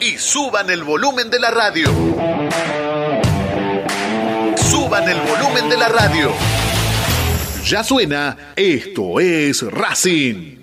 y suban el volumen de la radio. Suban el volumen de la radio. Ya suena, esto es Racing.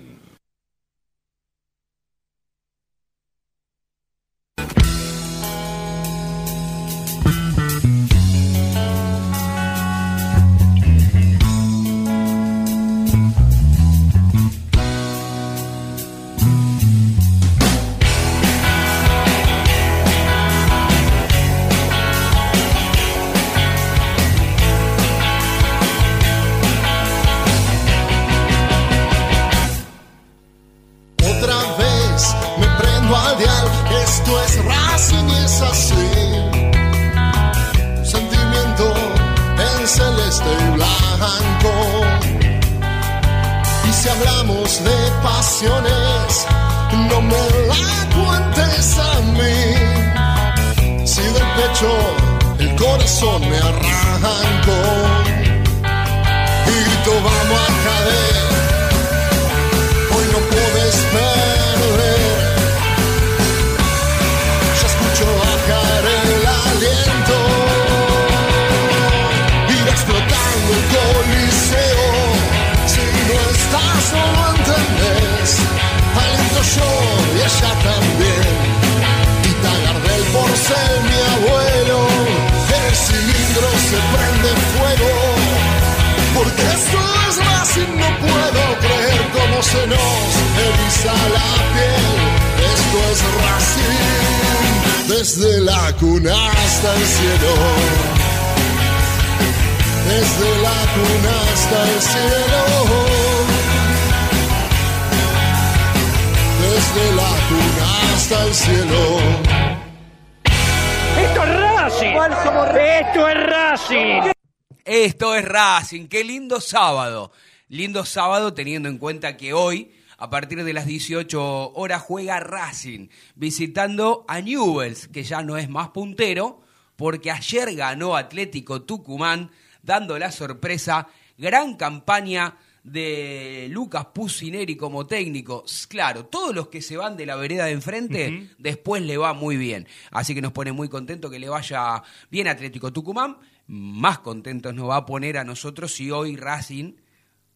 Lindo sábado teniendo en cuenta que hoy, a partir de las 18 horas, juega Racing, visitando a Newells, que ya no es más puntero, porque ayer ganó Atlético Tucumán, dando la sorpresa, gran campaña de Lucas Pusineri como técnico. Claro, todos los que se van de la vereda de enfrente, después le va muy bien. Así que nos pone muy contento que le vaya bien Atlético Tucumán más contentos nos va a poner a nosotros si hoy Racing,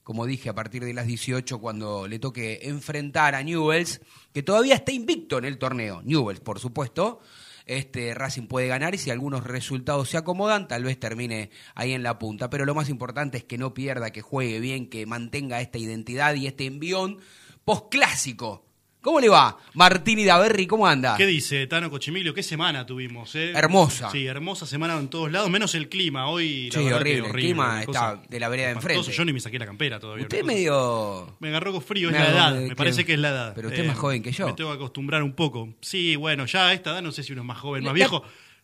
como dije, a partir de las 18, cuando le toque enfrentar a Newells, que todavía está invicto en el torneo, Newells, por supuesto, este Racing puede ganar y si algunos resultados se acomodan, tal vez termine ahí en la punta. Pero lo más importante es que no pierda, que juegue bien, que mantenga esta identidad y este envión postclásico ¿Cómo le va? Martini Daverri, ¿cómo anda? ¿Qué dice Tano Cochimilio? ¿Qué semana tuvimos? Eh? Hermosa. Sí, hermosa semana en todos lados, menos el clima. Hoy, sí, horrible. El clima está de la vereda de enfrente. Yo ni me saqué la campera todavía. Usted medio... Me agarró con frío, es la edad. Me parece que es la edad. Pero usted es más eh, joven que yo. Me tengo que acostumbrar un poco. Sí, bueno, ya a esta edad no sé si uno es más joven, más viejo.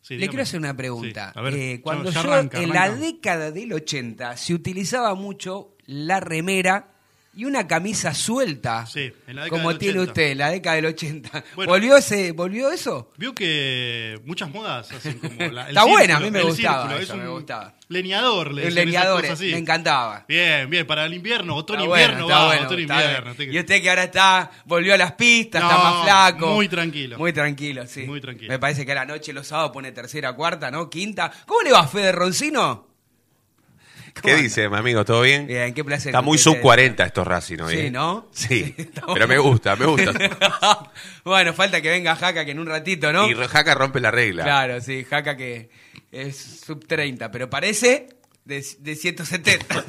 le quiero hacer una pregunta. A ver, eh, cuando yo, en la década del 80, se utilizaba mucho la remera y una camisa suelta. Sí, en la década Como tiene usted, la década del 80. ¿Volvió, ese, ¿Volvió eso? Vio que muchas modas hacen como la, Está buena, a mí me gustaba. me gustaba. Leñador, le El leñador, me encantaba. Bien, bien, para el invierno, otoño-invierno, va, bueno, otoño-invierno. Y usted que ahora está, volvió a las pistas, está más flaco. Muy tranquilo. Muy tranquilo, sí. Muy tranquilo. Me parece que a la noche, los sábados, pone tercera, cuarta, ¿no? Quinta. ¿Cómo le va, Fede Roncino? ¿Qué dice, mi amigo? ¿Todo bien? Bien, qué placer. Está muy sub 40 estos Racing hoy. Sí, ¿eh? ¿no? Sí, pero me gusta, me gusta. bueno, falta que venga Jaca, que en un ratito, ¿no? Y Jaca rompe la regla. Claro, sí, Jaca que es sub 30, pero parece de, de 170.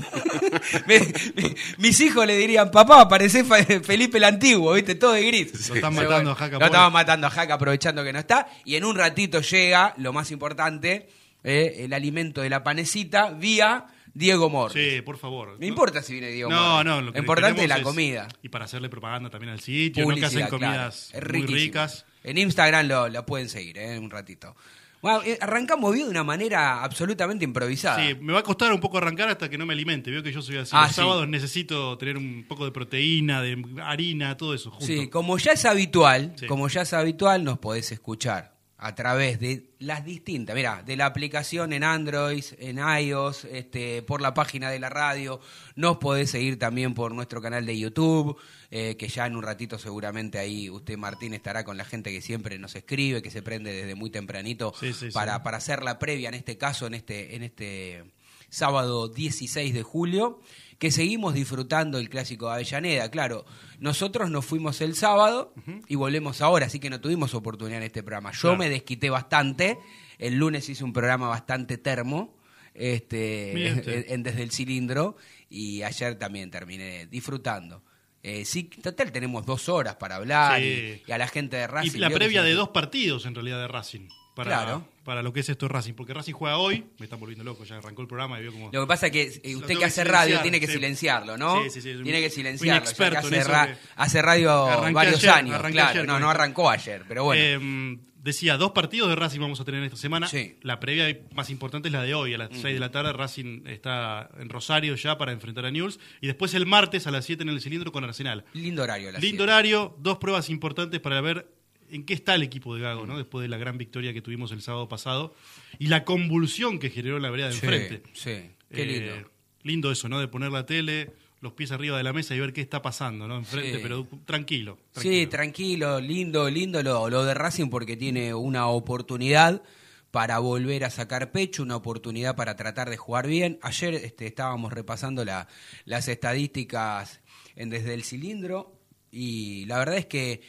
mis hijos le dirían, papá, parece Felipe el Antiguo, ¿viste? Todo de gris. Lo están matando a Jaca. Lo estaban matando a Jaca aprovechando que no está. Y en un ratito llega, lo más importante, eh, el alimento de la panecita vía Diego Mor. Sí, por favor. No, importa si viene Diego No, no, lo, importante es la comida. Y para hacerle propaganda también al sitio, ¿no? que hacen comidas muy ricas. En Instagram lo, pueden seguir, ¿eh? Un ratito. Bueno, eh, arrancamos bien de una manera absolutamente improvisada. Sí, me va a costar un poco arrancar hasta que no me alimente. Veo que yo soy así. Ah, Los sábados necesito tener un poco de proteína, de harina, todo eso junto. Sí, como ya es habitual, como ya es habitual, nos podés escuchar a través de las distintas, mira, de la aplicación en Android, en iOS, este, por la página de la radio, nos podés seguir también por nuestro canal de YouTube, eh, que ya en un ratito seguramente ahí usted Martín estará con la gente que siempre nos escribe, que se prende desde muy tempranito para, para hacer la previa en este caso, en este, en este sábado 16 de julio que seguimos disfrutando el clásico de Avellaneda. Claro, nosotros nos fuimos el sábado y volvemos ahora, así que no tuvimos oportunidad en este programa. Yo me desquité bastante, el lunes hice un programa bastante termo. Este, en, desde el cilindro y ayer también terminé disfrutando. Eh, sí, total tenemos dos horas para hablar y, a la gente de Racing. Y la previa de dos partidos en realidad de Racing para, para lo que es esto de Racing. Porque Racing juega hoy, me están volviendo loco, ya arrancó el programa y vio como. Lo que pasa es que eh, usted que hace radio tiene que silenciarlo, ¿no? Sí, sí, sí. Tiene que silenciarlo. experto hace, hace, radio varios años, claro. No, no arrancó ayer, pero bueno. Em, decía, dos partidos de Racing vamos a tener esta semana. La previa más importante es la de hoy. A las 6 de la tarde Racing está en Rosario ya para enfrentar a News. Y después el martes a las 7 en el cilindro con Arsenal. Lindo horario. Lindo horario, dos pruebas importantes para ver en qué está el equipo de Gago, ¿no? Después de la gran victoria que tuvimos el sábado pasado y la convulsión que generó en la vereda de enfrente. Sí, qué lindo. Eh, lindo eso, ¿no? De poner la tele, los pies arriba de la mesa y ver qué está pasando, ¿no? Enfrente, pero tranquilo, Sí, tranquilo, lindo, lindo lo, lo de Racing porque tiene una oportunidad para volver a sacar pecho, una oportunidad para tratar de jugar bien. Ayer este, estábamos repasando la, las estadísticas en desde el cilindro y la verdad es que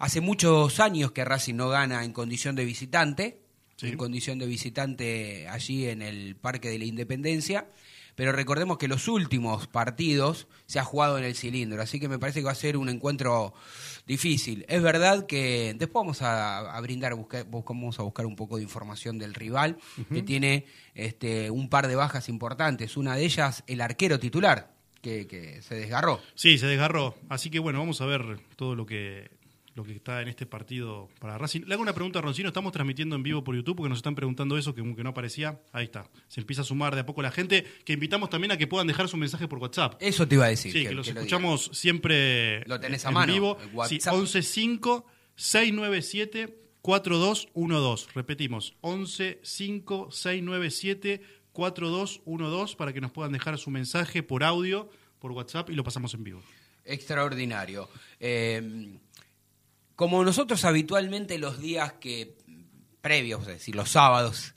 Hace muchos años que Racing no gana en condición de visitante, en condición de visitante allí en el Parque de la Independencia, pero recordemos que los últimos partidos se ha jugado en el cilindro, así que me parece que va a ser un encuentro difícil. Es verdad que después vamos a, brindar, vamos a buscar un poco de información del rival, que tiene este, un par de bajas importantes, una de ellas el arquero titular. Que, que se desgarró. Sí, se desgarró. Así que bueno, vamos a ver todo lo que lo que está en este partido para Racing. Le hago una pregunta a Roncino, estamos transmitiendo en vivo por YouTube porque nos están preguntando eso, que, que no aparecía. Ahí está. Se empieza a sumar de a poco la gente, que invitamos también a que puedan dejar su mensaje por WhatsApp. Eso te iba a decir. Sí, que, los escuchamos siempre lo tenés a en mano, vivo. Sí, 115 697 4212. Repetimos, 115 697 4212 para que nos puedan dejar su mensaje por audio, por WhatsApp y lo pasamos en vivo. Extraordinario. Eh, como nosotros habitualmente los días que previos, es decir, los sábados,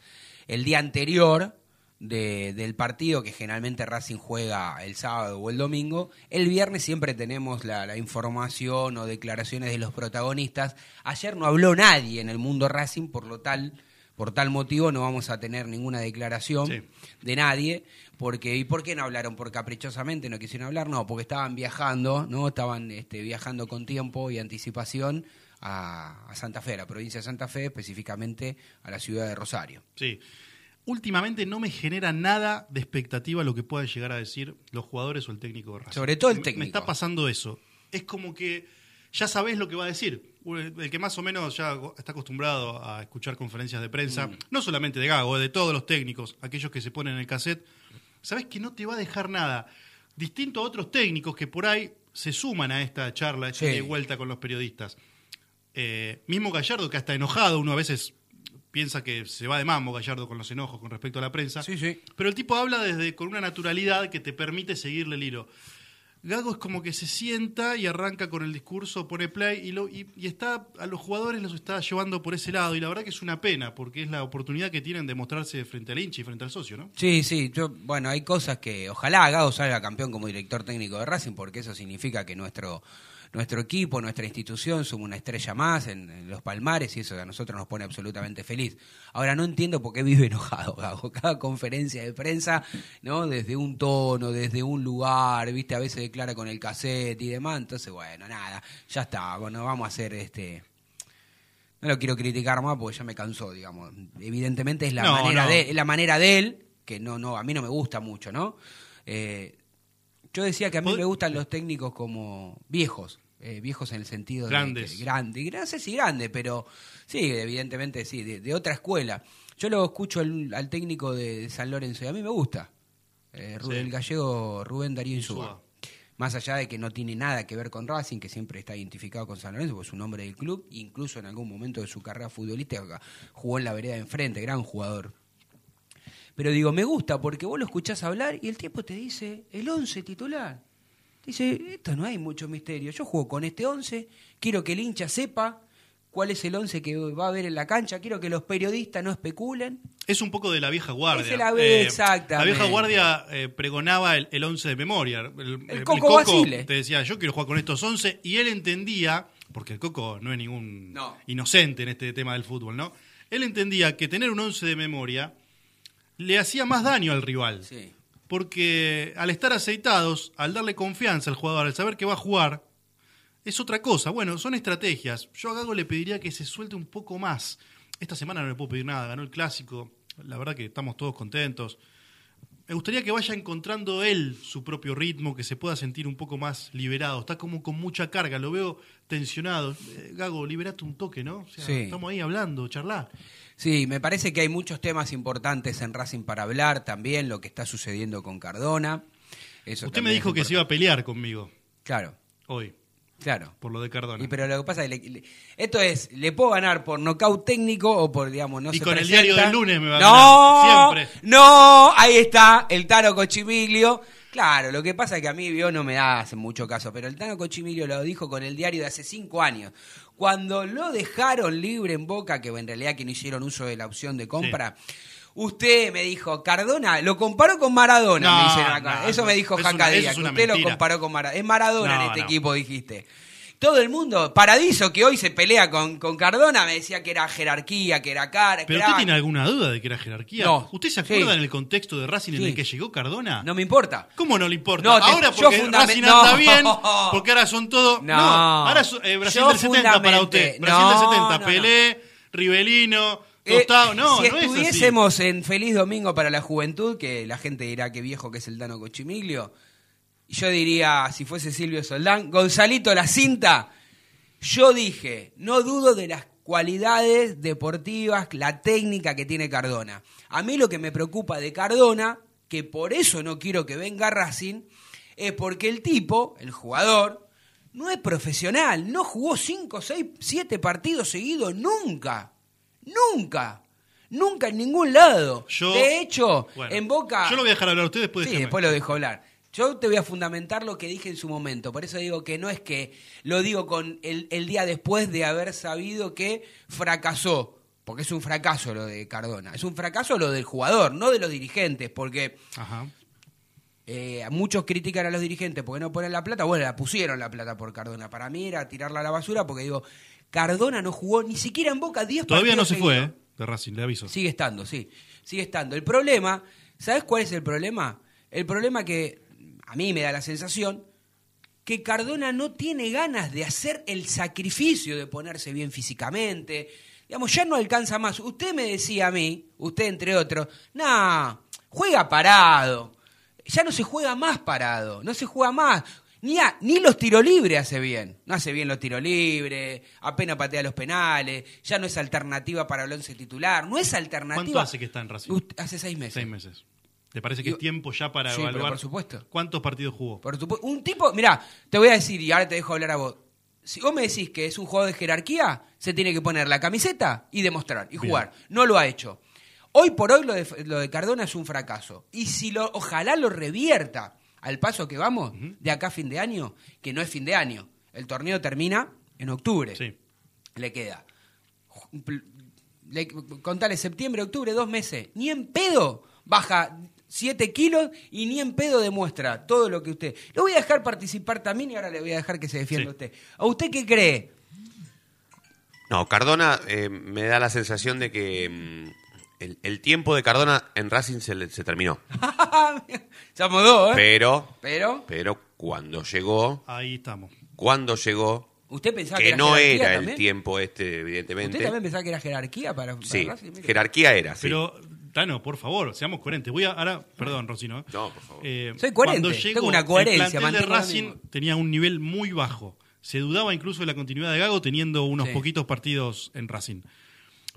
el día anterior del partido que generalmente Racing juega el sábado o el domingo, el viernes siempre tenemos la, información o declaraciones de los protagonistas. Ayer no habló nadie en el mundo Racing, por lo tal, por tal motivo no vamos a tener ninguna declaración de nadie. Porque, ¿Y por qué no hablaron? ¿Por caprichosamente no quisieron hablar? No, porque estaban viajando, ¿no? Estaban este, viajando con tiempo y anticipación a, Santa Fe, a la provincia de Santa Fe, específicamente a la ciudad de Rosario. Sí. Últimamente no me genera nada de expectativa lo que puedan llegar a decir los jugadores o el técnico de Racing. Sobre todo el técnico. Me está pasando eso. Es como que ya sabés lo que va a decir. El que más o menos ya está acostumbrado a escuchar conferencias de prensa, mm. no solamente de Gago, de todos los técnicos, aquellos que se ponen en el cassette, sabes que no te va a dejar nada. Distinto a otros técnicos que por ahí se suman a esta charla, esta de vuelta con los periodistas. Eh, mismo Gallardo, que hasta enojado, uno a veces piensa que se va de mambo Gallardo con los enojos con respecto a la prensa. Sí, sí. Pero el tipo habla desde con una naturalidad que te permite seguirle el hilo. Gago es como que se sienta y arranca con el discurso, pone play y, lo, y, está a los jugadores los está llevando por ese lado. Y la verdad que es una pena, porque es la oportunidad que tienen de mostrarse frente al hincha y frente al socio, ¿no? Sí, sí. Yo, bueno, hay cosas que ojalá Gago salga campeón como director técnico de Racing, porque eso significa que nuestro nuestro equipo, nuestra institución, somos una estrella más en, los palmares y eso a nosotros nos pone absolutamente feliz. Ahora no entiendo por qué vive enojado, Gago. Cada conferencia de prensa, ¿no? Desde un tono, desde un lugar, viste, a veces declara con el cassette y demás. Entonces, bueno, nada, ya está. Bueno, vamos a hacer este no lo quiero criticar más porque ya me cansó, digamos. Evidentemente es la manera de la manera de él que no no a mí no me gusta mucho, ¿no? Eh, yo decía que a mí me gustan los técnicos como viejos, eh, viejos en el sentido Grandes. de grande, no sé si grande, pero sí, evidentemente sí, de, otra escuela. Yo lo escucho al, técnico de San Lorenzo y a mí me gusta, eh, el gallego Rubén Darío Insúa. más allá de que no tiene nada que ver con Racing, que siempre está identificado con San Lorenzo, porque es un hombre del club, incluso en algún momento de su carrera futbolística jugó en la vereda de enfrente, gran jugador. Pero digo, me gusta porque vos lo escuchás hablar y el tiempo te dice el 11 titular. Dice, esto no hay mucho misterio. Yo juego con este 11, quiero que el hincha sepa cuál es el 11 que va a ver en la cancha, quiero que los periodistas no especulen. Es un poco de la vieja guardia. Es la exactamente. La vieja guardia eh, pregonaba el, el 11 de memoria. El, el Coco Basile. te decía, yo quiero jugar con estos 11, y él entendía, porque el Coco no es ningún No. inocente en este tema del fútbol, ¿no? Él entendía que tener un 11 de memoria le hacía más daño al rival. Sí. Porque al estar aceitados, al darle confianza al jugador, al saber que va a jugar, es otra cosa. Bueno, son estrategias. Yo a Gago le pediría que se suelte un poco más. Esta semana no le puedo pedir nada, ganó el clásico. La verdad que estamos todos contentos. Me gustaría que vaya encontrando él su propio ritmo, que se pueda sentir un poco más liberado. Está como con mucha carga, lo veo tensionado. Eh, Gago, liberate un toque, ¿no? O sea, Sí. Estamos ahí hablando, charlar. Sí, me parece que hay muchos temas importantes en Racing para hablar también, lo que está sucediendo con Cardona. Eso Usted me dijo que se iba a pelear conmigo Claro, hoy, claro. por lo de Cardona. Y pero lo que pasa es que le- le- esto es, le puedo ganar por nocaut técnico o por, digamos, no Y se con el diario del lunes me va a no, ganar, siempre. No, ahí está, el Tano Cochimiglio. Claro, lo que pasa es que a mí vio no me da hace mucho caso, pero el Tano Cochimiglio lo dijo con el diario de hace cinco años. Cuando lo dejaron libre en Boca, que en realidad que no hicieron uso de la opción de compra, usted me dijo, Cardona, lo comparó con Maradona, No, me dicen acá. no, eso me dijo Jaca Díaz, usted lo comparó con Maradona. Es Maradona en este equipo, dijiste. Todo el mundo, Paradiso, que hoy se pelea con, con Cardona, me decía que era jerarquía, que era cara. ¿Pero usted tiene alguna duda de que era jerarquía? No. ¿Usted se Sí. acuerda en el contexto de Racing en Sí. el que llegó Cardona? No me importa. ¿Cómo no le importa? No, te- ahora porque Racing no. anda bien, porque ahora son todos... No. ahora son- eh, Brasil Yo del 70 para usted. Brasil del 70, no, Pelé, Rivelino, Eh, no, si no es así. estuviésemos en Feliz Domingo para la Juventud, que la gente dirá que viejo que es el Dano Cochimiglio, yo diría, si fuese Silvio Soldán, Gonzalito la cinta, yo dije, no dudo de las cualidades deportivas, la técnica que tiene Cardona. A mí lo que me preocupa de Cardona, que por eso no quiero que venga Racing, es porque el tipo, el jugador, no es profesional, no jugó 5, 6, 7 partidos seguidos nunca, nunca, nunca en ningún lado. Yo- de hecho, Bueno, en Boca... Yo lo voy a dejar hablar a usted después Sí, de después lo dejo hablar. Yo te voy a fundamentar lo que dije en su momento. Por eso digo que no es que lo digo con el, el día después de haber sabido que fracasó. Porque es un fracaso lo de Cardona. Es un fracaso lo del jugador, no de los dirigentes. Porque Ajá. eh, muchos critican a los dirigentes porque no ponen la plata. Bueno, la pusieron la plata por Cardona. Para mí era tirarla a la basura porque digo, Cardona no jugó ni siquiera en Boca 10 Todavía no se fue. ¿eh? De Racing, le aviso. Sigue estando, sí. Sigue estando. El problema, ¿sabes cuál es el problema? El problema que a mí me da la sensación que Cardona no tiene ganas de hacer el sacrificio de ponerse bien físicamente. Digamos, ya no alcanza más. Usted me decía a mí, usted entre otros, no, juega parado. Ya no se juega más parado, no se juega más. Ni, a- ni los tiros libres hace bien. No hace bien los tiros libres, apenas patea los penales, ya no es alternativa para el once titular. No es alternativa. ¿Cuánto hace que está en Racing? Hace seis meses. Seis meses. ¿Le parece que Yo- es tiempo ya para Sí, evaluar? por supuesto. ¿Cuántos partidos jugó? Por supu- un tipo, mira, te voy a decir y ahora te dejo hablar a vos. Si vos me decís que es un jugador de jerarquía, se tiene que poner la camiseta y demostrar y Bien. jugar. No lo ha hecho. Hoy por hoy lo de, lo de Cardona es un fracaso. Y si lo, ojalá lo revierta al paso que vamos, de acá a fin de año, que no es fin de año. El torneo termina en octubre. Sí. Le queda. Le, contale septiembre, octubre, dos meses. Ni en pedo baja 7 kilos y ni en pedo demuestra todo lo que usted. Lo voy a dejar participar también y ahora le voy a dejar que se defienda Sí. usted. ¿A usted qué cree? No, Cardona eh, me da la sensación de que mm, el, el tiempo de Cardona en Racing se, terminó. Se amodó, ¿eh? Pero, Pero, pero cuando llegó, Ahí estamos. cuando llegó, usted pensaba que, que era no jerarquía era el tiempo este, ¿Usted evidentemente. también pensaba que era jerarquía para, para Sí, Racing? Mire. jerarquía era, sí. Pero, Tano, por favor, seamos coherentes. Voy a, ahora, perdón, Rocino. No, por favor. Eh, Soy coherente, cuando llegó, tengo una coherencia, El plantel de Racing tenía un nivel muy bajo. Se dudaba incluso de la continuidad de Gago teniendo unos Sí. poquitos partidos en Racing.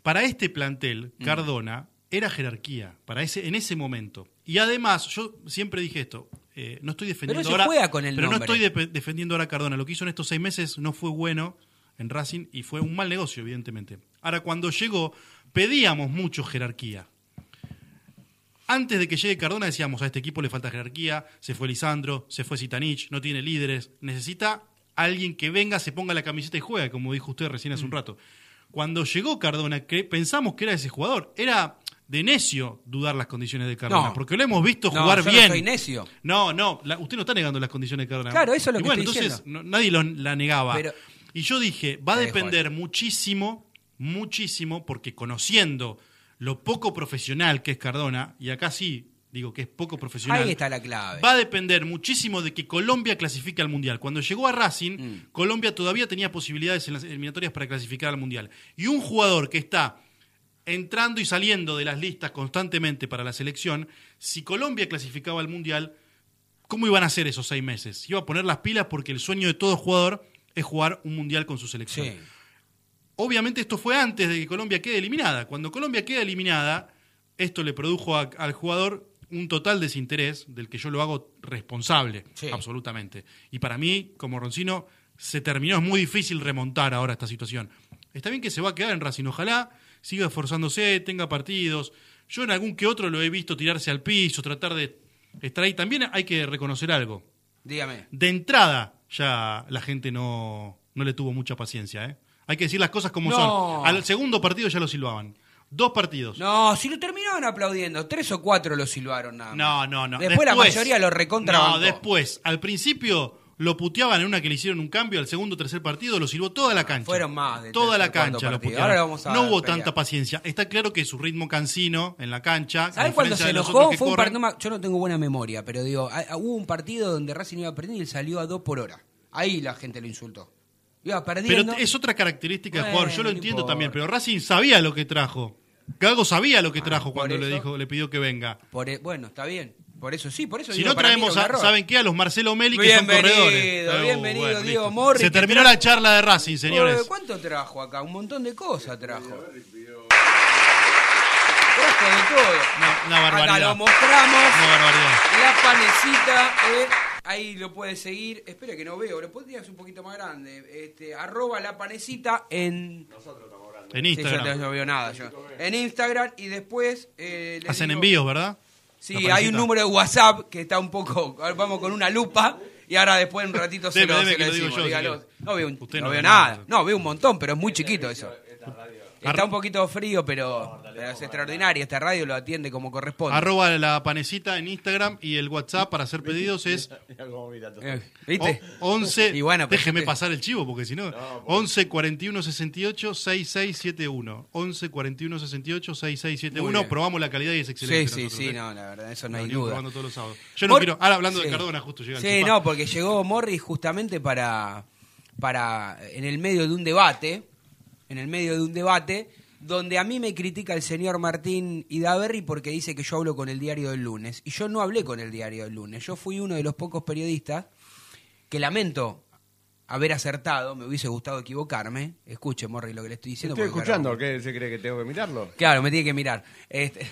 Para este plantel, Mm. Cardona era jerarquía para ese, en ese momento. Y además, yo siempre dije esto, eh, no estoy defendiendo Pero se ahora. juega con el pero no estoy de- defendiendo ahora a Cardona. Lo que hizo en estos seis meses no fue bueno en Racing y fue un mal negocio, evidentemente. Ahora, cuando llegó, pedíamos mucho jerarquía. Antes de que llegue Cardona decíamos a este equipo le falta jerarquía, se fue Lisandro, se fue Sitanich, no tiene líderes, necesita alguien que venga, se ponga la camiseta y juegue, como dijo usted recién hace un rato. Cuando llegó Cardona, pensamos que era ese jugador, era de necio dudar las condiciones de Cardona, No. porque lo hemos visto No, jugar yo no bien. soy necio. No, no, la- usted no está negando las condiciones de Cardona. Claro, eso es lo Y que bueno, estoy entonces no- nadie lo- la negaba. Pero- y yo dije, va a depender muchísimo, muchísimo, porque conociendo lo poco profesional que es Cardona, y acá sí digo que es poco profesional. Ahí está la clave. Va a depender muchísimo de que Colombia clasifique al Mundial. Cuando llegó a Racing, Mm. Colombia todavía tenía posibilidades en las eliminatorias para clasificar al Mundial. Y un jugador que está entrando y saliendo de las listas constantemente para la selección, si Colombia clasificaba al Mundial, ¿cómo iban a ser esos seis meses? Iba a poner las pilas porque el sueño de todo jugador es jugar un Mundial con su selección. Sí. Obviamente esto fue antes de que Colombia quede eliminada. Cuando Colombia queda eliminada, esto le produjo a- al jugador un total desinterés del que yo lo hago responsable, Sí. absolutamente. Y para mí, como Roncino, se terminó, es muy difícil remontar ahora esta situación. Está bien que se va a quedar en Racing, ojalá siga esforzándose, tenga partidos. Yo en algún que otro lo he visto tirarse al piso, tratar de estar ahí. También hay que reconocer algo. Dígame. De entrada ya la gente no, no le tuvo mucha paciencia. ¿eh? Hay que decir las cosas como No. son. Al segundo partido ya lo silbaban. Dos partidos. No, si lo terminaron aplaudiendo, tres o cuatro lo silbaron nada más. No, no, no. Después, la mayoría lo recontra No, después. Al principio lo puteaban en una que le hicieron un cambio, al segundo o tercer partido lo silbó toda la cancha. Fueron más de Toda la cancha lo putearon. Ahora vamos a no hubo pelear. tanta paciencia. Está claro que su ritmo cansino en la cancha. a ¿Sabes diferencia se enojó? Fue un corren, partido, yo no tengo buena memoria, pero digo, hubo un partido donde Racing iba perdiendo y él salió a dos por hora. Ahí la gente lo insultó. Iba perdiendo. Pero es otra característica del Bueno, jugador, yo lo no entiendo importa. también, pero Racing sabía lo que trajo. Gago sabía lo que trajo Ah, por cuando le dijo, le pidió que venga. Por e- bueno, está bien. Por eso sí, por eso Si digo, no traemos, a. ¿saben qué? A los Marcelo Meli que son Bienvenido, corredores. Oh, bienvenido, Diego. Morri, Se terminó la charla de Racing, señores. ¿Cuánto trajo acá? Un montón de cosas trajo. Trajo de todo. Una- una barbaridad. Acá lo mostramos. Una barbaridad. La panecita, eh, ahí lo puedes seguir. Espera que no veo, lo podrías un poquito más grande. Este, arroba la panecita en. En Sí, yo Instagram. no veo nada. Yo. En Instagram y después. eh, Hacen digo- envíos, ¿verdad? Sí, hay un número de WhatsApp que está un poco. Vamos con una lupa. Y ahora después un ratito se lo, deme se que lo lo digo decimos, yo, si. No veo, un- Usted no no veo ve nada. nada. No, veo un montón, pero es muy chiquito eso. Está un poquito frío, pero, pero es extraordinario. Esta radio lo atiende como corresponde. Arroba la panecita en Instagram y el WhatsApp para hacer pedidos es Eh, ¿Viste? o- 11. Y bueno, pero déjeme usted- pasar el chivo porque si no. 11 41 68 6671. 11 41 68 Muy 6671. bien. Probamos la calidad y es Sí, excelente. sí, nosotros, sí, ¿eh? no, la verdad, eso no Lo hay venimos duda. probando todos los sábados. Yo no Mor- quiero. Ahora hablando de Sí. Cardona, justo llega el Sí, chipá. no, porque llegó Morris justamente para, para, en el medio de un debate, en el medio de un debate, donde a mí me critica el señor Martín Idaverri porque dice que yo hablo con el diario del lunes. Y yo no hablé con el diario del lunes. Yo fui uno de los pocos periodistas que lamento haber acertado, me hubiese gustado equivocarme. Escuche, Morris, lo que le estoy diciendo. Estoy escuchando, ¿qué se cree que tengo que mirarlo? Claro, me tiene que mirar. Este,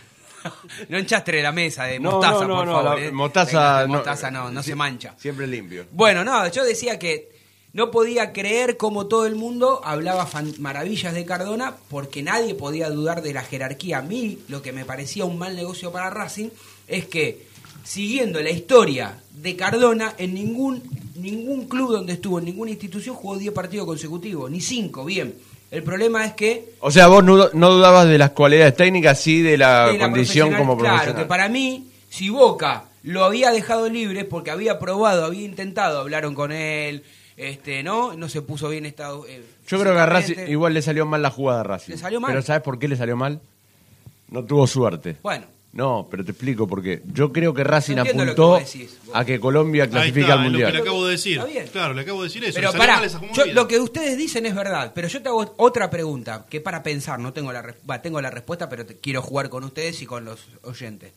no enchastre la mesa de mostaza, no, no, por no, favor. la eh. mostaza Venga, no- mostaza no, no se mancha. Siempre limpio. Bueno, no, yo decía que no podía creer cómo todo el mundo hablaba maravillas de Cardona porque nadie podía dudar de la jerarquía. A mí lo que me parecía un mal negocio para Racing es que siguiendo la historia de Cardona en ningún ningún club donde estuvo, en ninguna institución jugó 10 partidos consecutivos, ni 5, bien. El problema es que O sea, vos no, no dudabas de las cualidades técnicas, sí de la de la condición profesional, como Claro, profesional. que para mí, si Boca lo había dejado libre porque había probado, había intentado, hablaron con él, este, ¿no? No se puso bien estado. eh, Yo creo que a Racing igual le salió mal la jugada a Racing. ¿Le salió mal? Pero ¿sabes por qué le salió mal? No tuvo suerte. Bueno, No, pero te explico por qué. Yo creo que Racing que apuntó decís, a que Colombia está, al es lo que le Mundial. acabo de decir. Está bien. Claro, le acabo de decir eso. pero para, yo- lo que ustedes dicen es verdad, pero yo te hago otra pregunta, que para pensar, no tengo la, va, tengo la respuesta, pero te- quiero jugar con ustedes y con los oyentes.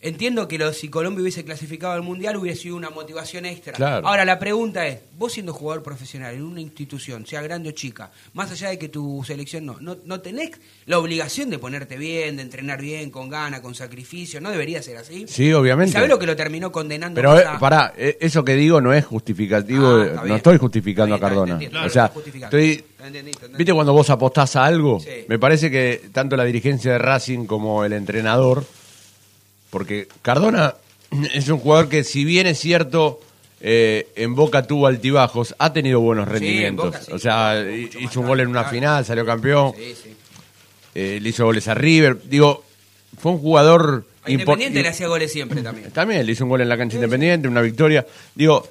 Entiendo que lo, si Colombia hubiese clasificado al Mundial hubiese sido una motivación extra. Claro. Ahora, la pregunta es, vos siendo jugador profesional en una institución, sea grande o chica, más allá de que tu selección no, no, no tenés la obligación de ponerte bien, de entrenar bien, con gana, con sacrificio, ¿no debería ser así? Sí, obviamente. ¿Sabés lo que lo terminó condenando? Pero eh, pará, eh, eso que digo no es justificativo, Ah, no bien. estoy justificando a Cardona. claro, o sea, estoy, Te entendí, te entendí. ¿viste cuando vos apostás a algo? Sí. Me parece que tanto la dirigencia de Racing como el entrenador, porque Cardona es un jugador que si bien es cierto, eh, en Boca tuvo altibajos, ha tenido buenos en rendimientos. Boca sí, o sea, hizo un gol en una claro. final, salió campeón, Sí, sí. eh, le hizo goles a River. Digo, fue un jugador... Independiente le hacía goles siempre también. también le hizo un gol en la cancha independiente, una victoria. Digo,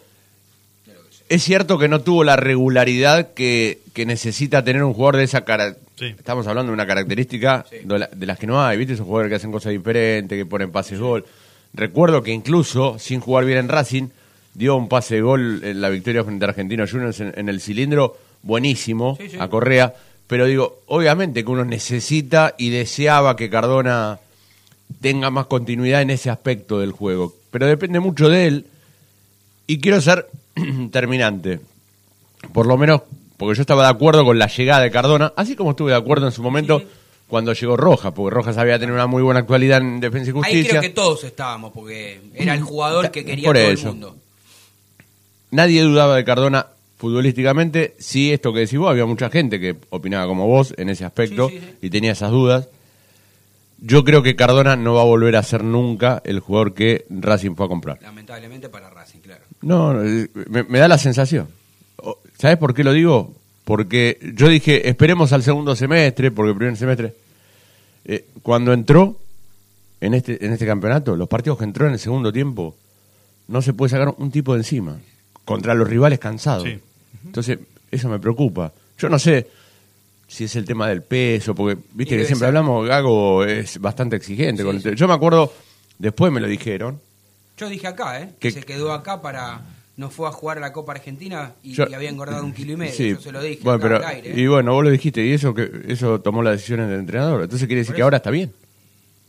es cierto que no tuvo la regularidad que, que necesita tener un jugador de esa cara. Sí. Estamos hablando de una característica de, la- de las que no hay, ¿viste? Esos jugadores que hacen cosas diferentes, que ponen pases gol. Recuerdo que incluso, sin jugar bien en Racing, dio un pase de gol en la victoria frente a Argentinos Juniors en, en el cilindro, buenísimo, Sí, sí. a Correa. Pero digo, obviamente que uno necesita y deseaba que Cardona tenga más continuidad en ese aspecto del juego. Pero depende mucho de él. Y quiero ser terminante. Por lo menos, porque yo estaba de acuerdo con la llegada de Cardona, así como estuve de acuerdo en su momento cuando llegó Rojas, porque Rojas sabía tener una muy buena actualidad en Defensa y Ahí Justicia. creo que todos estábamos, porque era el jugador que quería Por todo eso. el mundo. Nadie dudaba de Cardona futbolísticamente. Sí, esto que decís vos, había mucha gente que opinaba como vos en ese aspecto Sí, sí, sí. y tenía esas dudas. Yo creo que Cardona no va a volver a ser nunca el jugador que Racing fue a comprar. Lamentablemente para Racing. No, eh, me, me da la sensación. ¿Sabes por qué lo digo? Porque yo dije, esperemos al segundo semestre, porque el primer semestre, eh, cuando entró en este, en este campeonato, los partidos que entró en el segundo tiempo, no se puede sacar un tipo de encima, contra los rivales cansados. Sí. Entonces, eso me preocupa. Yo no sé si es el tema del peso, porque viste que siempre ser. hablamos, Gago es bastante exigente. Sí, con el sí. Yo me acuerdo, después me lo dijeron, Yo dije acá, ¿eh? Que- Que se quedó acá para. No fue a jugar a la Copa Argentina y, Yo- y había engordado un kilo y medio. Sí, Yo se lo dije. Bueno, acá pero, al aire, ¿eh? y bueno, vos lo dijiste, y eso que eso tomó las decisiones del entrenador. Entonces quiere decir que ahora está bien,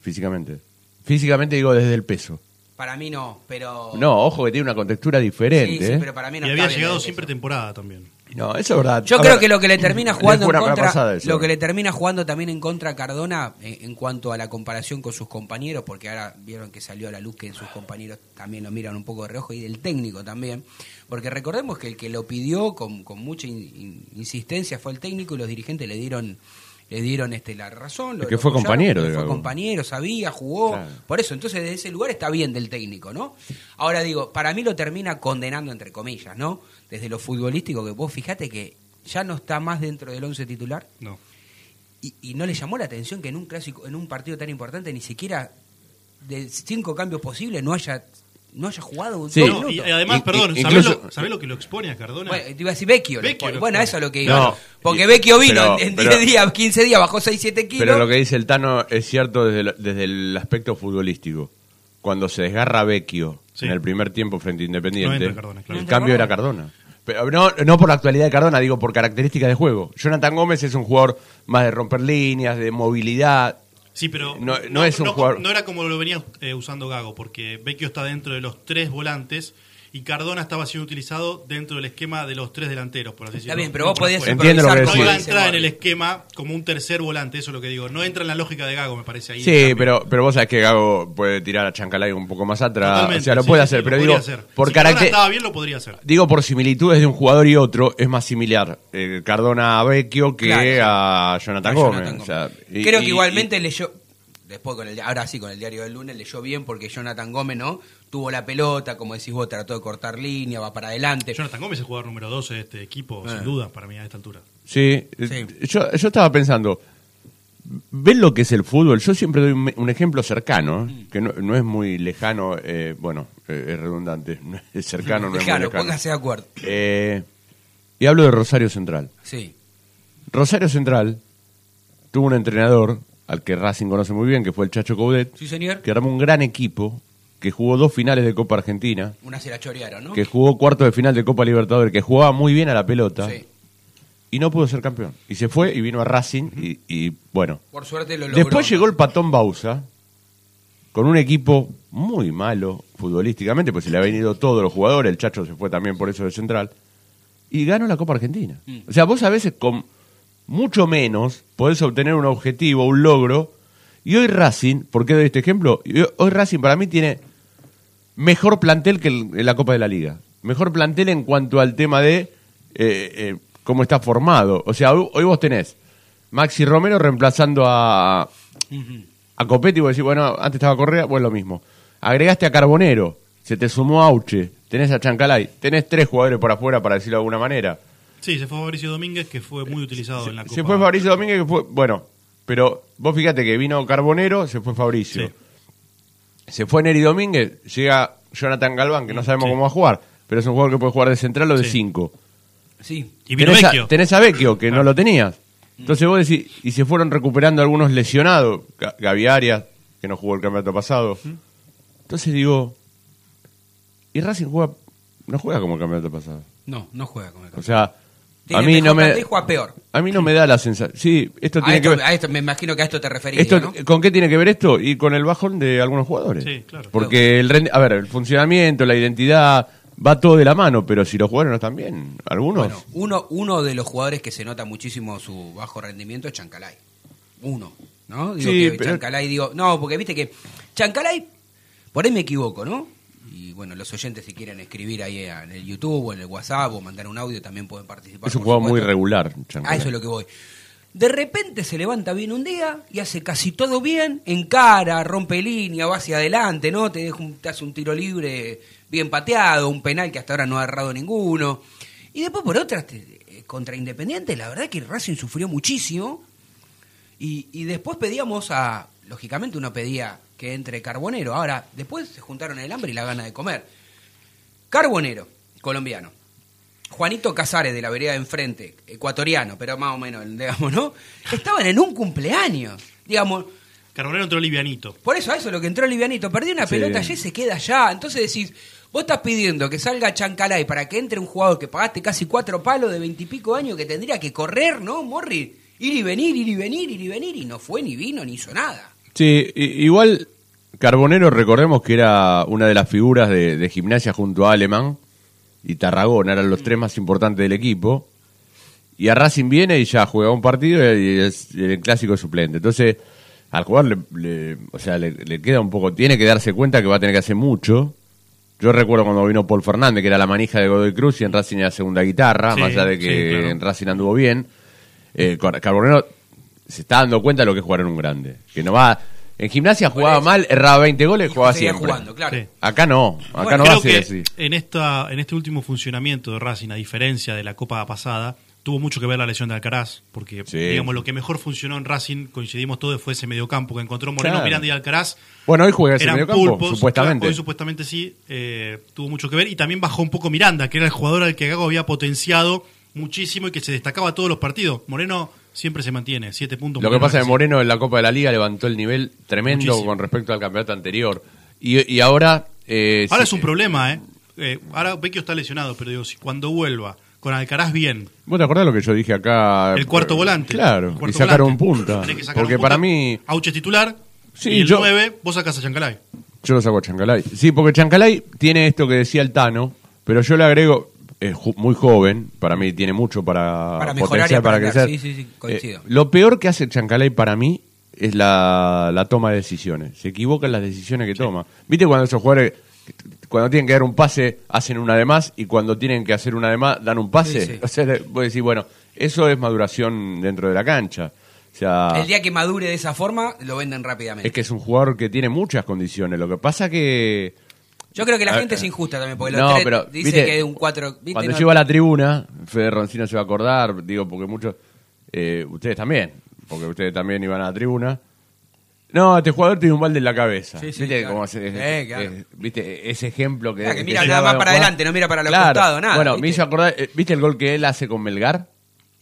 físicamente. Físicamente digo desde el peso. Para mí no, pero. No, ojo que tiene una contextura diferente. Sí, sí, ¿eh? pero para mí no y está había bien llegado eso. pretemporada también. No, eso es verdad. Yo A creo ver, que lo que le termina jugando en fue una contra, pasada eso. lo que le termina jugando también en contra a Cardona en, en cuanto a la comparación con sus compañeros, porque ahora vieron que salió a la luz que sus compañeros también lo miran un poco de reojo y del técnico también, porque recordemos que el que lo pidió con, con mucha in- in- insistencia fue el técnico y los dirigentes le dieron le dieron este la razón, lo- que lo fue apoyaron, compañero fue compañero, sabía, jugó, Claro. por eso, entonces desde ese lugar está bien del técnico, ¿no? Ahora digo, para mí lo termina condenando entre comillas, ¿no? Desde lo futbolístico que vos fíjate que ya no está más dentro del once titular No. y, y no le llamó la atención que en un clásico, en un partido tan importante, ni siquiera de cinco cambios posibles no haya no haya jugado un Sí. No, y además, perdón, in- ¿sabés, lo, sabés lo que lo expone a Cardona? Bueno, te iba a decir Vecchio. lo bueno, eso es lo que iba. No, Porque y- Vecchio vino pero- en pero- 10 días, 15 días, bajó 6, 7 kilos. Pero lo que dice el Tano es cierto desde el, desde el aspecto futbolístico. Cuando se desgarra Vecchio Sí. en el primer tiempo frente a Independiente, entra Cardona, claro. el cambio era Cardona. Cardona. Pero no, no por la actualidad de Cardona, digo por características de juego. Jonathan Gómez es un jugador más de romper líneas, de movilidad. Sí, pero No- no es un jugador- no era como lo venía eh, usando Gago, porque Vecchio está dentro de los tres volantes y Cardona estaba siendo utilizado dentro del esquema de los tres delanteros, por así decirlo. Está bien, pero vos podías. Entiendo lo que No iba a entrar en el esquema como un tercer volante, eso es lo que digo. No entra en la lógica de Gago, me parece ahí. Sí, pero, pero vos sabés que Gago puede tirar a Chancalay un poco más atrás. Totalmente, o sea, lo sí, puede sí, hacer, sí, pero lo digo, podría hacer. por si carácter. estaba bien, lo podría hacer. Digo, por similitudes de un jugador y otro, es más similar eh, Cardona a Vecchio que Claro. a Jonathan A Gómez. Jonathan O sea, y- Creo y- que igualmente leyó, después con el, ahora sí con el diario del lunes, leyó bien porque Jonathan Gómez, ¿no? Tuvo la pelota, como decís vos, trató de cortar línea, va para adelante. Jonathan Gómez es el jugador número 12 de este equipo, Eh. sin duda, para mí a esta altura. Sí, Sí. eh, Yo, yo estaba pensando, ¿ven lo que es el fútbol? Yo siempre doy un, un ejemplo cercano, Mm. ¿eh? que no, no es muy lejano, eh, bueno, eh, es redundante, es cercano, no es muy Claro, lejano. póngase de acuerdo. Eh, y hablo de Rosario Central. Sí. Rosario Central tuvo un entrenador al que Racing conoce muy bien, que fue el Chacho Coudet, Sí, señor. que armó un gran equipo, que jugó dos finales de Copa Argentina, Una se la chorearon, ¿no? que jugó cuarto de final de Copa Libertadores, que jugaba muy bien a la pelota Sí. y no pudo ser campeón. Y se fue y vino a Racing y, y, bueno. Por suerte lo logró. Después llegó el patón Bausa con un equipo muy malo futbolísticamente, pues se le ha venido todos los jugadores, el Chacho se fue también por eso de central, y ganó la Copa Argentina. O sea, vos a veces con mucho menos podés obtener un objetivo, un logro, y hoy Racing, ¿por qué doy este ejemplo? Hoy Racing para mí tiene mejor plantel que el- la Copa de la Liga. Mejor plantel en cuanto al tema de eh, eh, cómo está formado. O sea, hoy, hoy vos tenés Maxi Romero reemplazando a, a Copetti vos decís, bueno, antes estaba Correa, bueno, lo mismo. Agregaste a Carbonero, se te sumó Auche, tenés a Chancalay, tenés tres jugadores por afuera, para decirlo de alguna manera. Sí, se fue Fabricio Domínguez, que fue muy utilizado en la Copa. Se fue Fabricio Domínguez, que fue, bueno, pero vos fíjate que vino Carbonero, se fue Fabricio. Sí. Se fue Neri Domínguez, llega Jonathan Galván, que no sabemos Sí. cómo va a jugar, pero es un jugador que puede jugar de central o de Sí. cinco. Sí. Y vino tenés, Vecchio. a, tenés a Vecchio, que no lo tenías. Entonces vos decís, y se fueron recuperando algunos lesionados, Ga- Gavi Arias, que no jugó el campeonato pasado. Entonces digo, y Racing juega, no juega como el campeonato pasado. No, no juega con el O campeón. sea, Tiene a mí mejor no me, juega peor. a mí no me da la sensación. Sí, esto A tiene esto, que ver. a esto- me imagino que a esto te referías, Esto, ¿no? ¿Con qué tiene que ver esto? Y con el bajón de algunos jugadores. Sí, claro. Porque el rendi- a ver, el funcionamiento, la identidad, va todo de la mano, pero si los jugadores no están bien, algunos. Bueno, uno, uno de los jugadores que se nota muchísimo su bajo rendimiento es Chancalay. Uno, ¿no? Digo Sí, que pero- Chancalay, digo, no, porque viste que Chancalay, por ahí me equivoco, ¿no? Y bueno, los oyentes si quieren escribir ahí en el YouTube o en el WhatsApp o mandar un audio también pueden participar. es un jugador muy regular. A eso es lo que voy. De repente se levanta bien un día y hace casi todo bien, encara, rompe línea, va hacia adelante, ¿no? Te, deja un- te hace un tiro libre bien pateado, un penal que hasta ahora no ha errado ninguno. Y después por otras, te- eh, contra Independiente, la verdad que Racing sufrió muchísimo. Y, y después pedíamos a, lógicamente uno pedía que entre Carbonero. Ahora, después se juntaron el hambre y la gana de comer. Carbonero, colombiano. Juanito Casares de la vereda de enfrente, ecuatoriano, pero más o menos, digamos, ¿no? Estaban en un cumpleaños. Digamos, Carbonero entró livianito. por eso, a eso lo que entró Livianito. Perdió una Sí. pelota ayer se queda allá. Entonces decís, vos estás pidiendo que salga Chancalay para que entre un jugador que pagaste casi cuatro palos de veintipico años que tendría que correr, ¿no, Morri? Ir y venir, ir y venir, ir y venir. Y no fue, ni vino, ni hizo nada. Sí, igual Carbonero, recordemos que era una de las figuras de, de gimnasia junto a Alemán y Tarragona, eran los tres más importantes del equipo. Y a Racing viene y ya juega un partido y es el clásico suplente. Entonces, al jugador le, le- o sea, le, le queda un poco, tiene que darse cuenta que va a tener que hacer mucho. Yo recuerdo cuando vino Paul Fernández, que era la manija de Godoy Cruz, y en Racing era segunda guitarra, Sí, más allá de sí, que claro. en Racing anduvo bien. Eh, Car- Carbonero se está dando cuenta de lo que es jugar en un grande. Que no va. En gimnasia jugaba mal, erraba 20 goles, Y jugaba siempre. jugando, claro. Sí. Acá no, acá Bueno, no va a ser así. en, esta, en este último funcionamiento de Racing, a diferencia de la Copa pasada, tuvo mucho que ver la lesión de Alcaraz, porque Sí. digamos lo que mejor funcionó en Racing, coincidimos todos, fue ese mediocampo que encontró Moreno, Claro. Miranda y Alcaraz. Bueno, hoy juega ese Eran mediocampo, pulpos, supuestamente. claro, hoy supuestamente sí, eh, tuvo mucho que ver. Y también bajó un poco Miranda, que era el jugador al que Gago había potenciado muchísimo y que se destacaba todos los partidos. Moreno siempre se mantiene, siete puntos. Lo que pasa es que. Moreno en la Copa de la Liga levantó el nivel tremendo Muchísimo. con respecto al campeonato anterior. Y, y ahora. eh, Ahora sí- es un problema, ¿eh? Eh, ahora Vecchio está lesionado, pero digo, si cuando vuelva con Alcaraz bien, ¿Vos te acordás lo que yo dije acá? el cuarto volante. Claro, y sacaron volante. punta. Sacar Porque para mí. Auche titular. Sí, y el yo- 9, vos sacás a Chancalay. Yo lo saco a Chancalay. Sí, porque Chancalay tiene esto que decía el Tano, pero yo le agrego, es muy joven, para mí tiene mucho para, Para mejorar y para crecer. Sí, sí, sí, coincido. Eh, lo peor que hace Chancalay para mí es la, la toma de decisiones. Se equivoca en las decisiones que toma. ¿Viste cuando esos jugadores, cuando tienen que dar un pase, hacen una de más y cuando tienen que hacer una de más, dan un pase? O sea, vos decís, bueno, eso es maduración dentro de la cancha. O sea, El día que madure de esa forma, lo venden rápidamente. es que es un jugador que tiene muchas condiciones. Lo que pasa que... Yo creo que la A- gente es injusta también, porque los No, tres pero, dice viste, que es un 4. Cuando yo iba a la tribuna, Fede Roncino se va a acordar, digo, porque muchos, eh, ustedes también, porque ustedes también iban a la tribuna. No, este jugador tiene un balde en la cabeza. Sí, sí, ¿Viste, claro. cómo se- Sí, claro. eh, ¿Viste ese ejemplo que... Ah, que mira nada más para jugar? adelante, no mira para los Claro. costados, nada, Bueno, ¿viste? me hizo acordar, eh, ¿viste el gol que él hace con Melgar?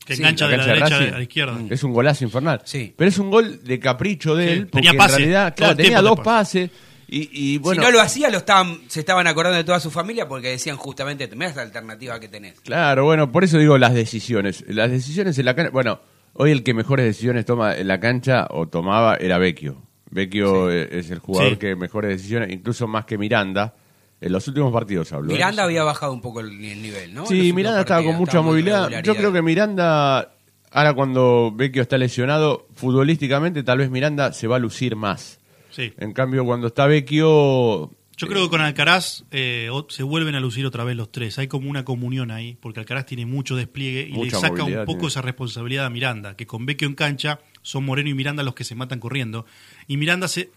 Que Sí, engancha de la derecha Racing? a la izquierda. Es un golazo infernal. Sí. Pero es un gol de capricho de Sí, él, porque tenía en pase, realidad, todo claro, tenía dos pases y, y bueno... si no lo hacía, lo estaban, se estaban acordando de toda su familia porque decían justamente, mira esta alternativa que tenés. Claro, bueno, por eso digo las decisiones. Las decisiones en la cancha. Bueno, hoy el que mejores decisiones toma en la cancha o tomaba era Vecchio. Vecchio eh, es el jugador Sí. que mejores decisiones, incluso más que Miranda. En los últimos partidos hablo. ¿eh? Miranda había bajado un poco el, el nivel, ¿no? Sí, Miranda estaba con mucha estaba movilidad. Yo creo que Miranda, ahora cuando Vecchio está lesionado, futbolísticamente tal vez Miranda se va a lucir más. Sí. En cambio, cuando está Vecchio... Yo creo que con Alcaraz eh, se vuelven a lucir otra vez los tres. Hay como una comunión ahí, porque Alcaraz tiene mucho despliegue y le saca un poco tiene. esa responsabilidad a Miranda, que con Vecchio en cancha son Moreno y Miranda los que se matan corriendo. Y Miranda, se,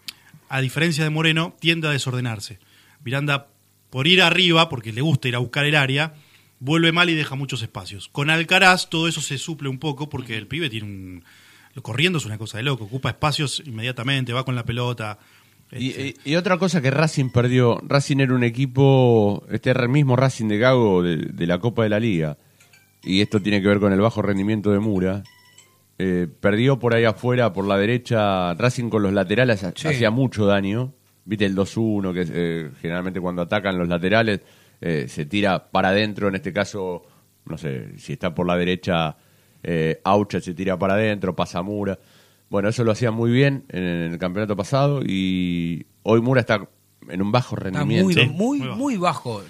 a diferencia de Moreno, tiende a desordenarse. Miranda, por ir arriba, porque le gusta ir a buscar el área, vuelve mal y deja muchos espacios. Con Alcaraz todo eso se suple un poco porque el pibe tiene un... Corriendo es una cosa de loco, ocupa espacios inmediatamente, va con la pelota. Y, Este, y- y otra cosa que Racing perdió, Racing era un equipo, este era el mismo Racing de Gago de, de la Copa de la Liga, y esto tiene que ver con el bajo rendimiento de Mura. Eh, perdió por ahí afuera, por la derecha, Racing con los laterales Sí. hacía mucho daño. Viste el 2-1, que eh, generalmente cuando atacan los laterales eh, se tira para adentro, en este caso, no sé, si está por la derecha, eh, Aucha se tira para adentro, pasa Mura. Bueno, eso lo hacía muy bien en el campeonato pasado y hoy Mura está en un bajo Está rendimiento. muy, Sí, muy, muy muy bajo.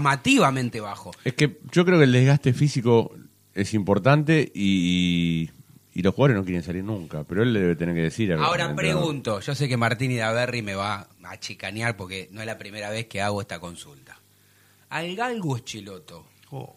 llamativamente bajo. Es que yo creo que el desgaste físico es importante y, y los jugadores no quieren salir nunca, pero él le debe tener que decir. al- Ahora pregunto, yo sé que Martín Idaverri me va a chicanear porque no es la primera vez que hago esta consulta. Al Galgo Chiloto, oh.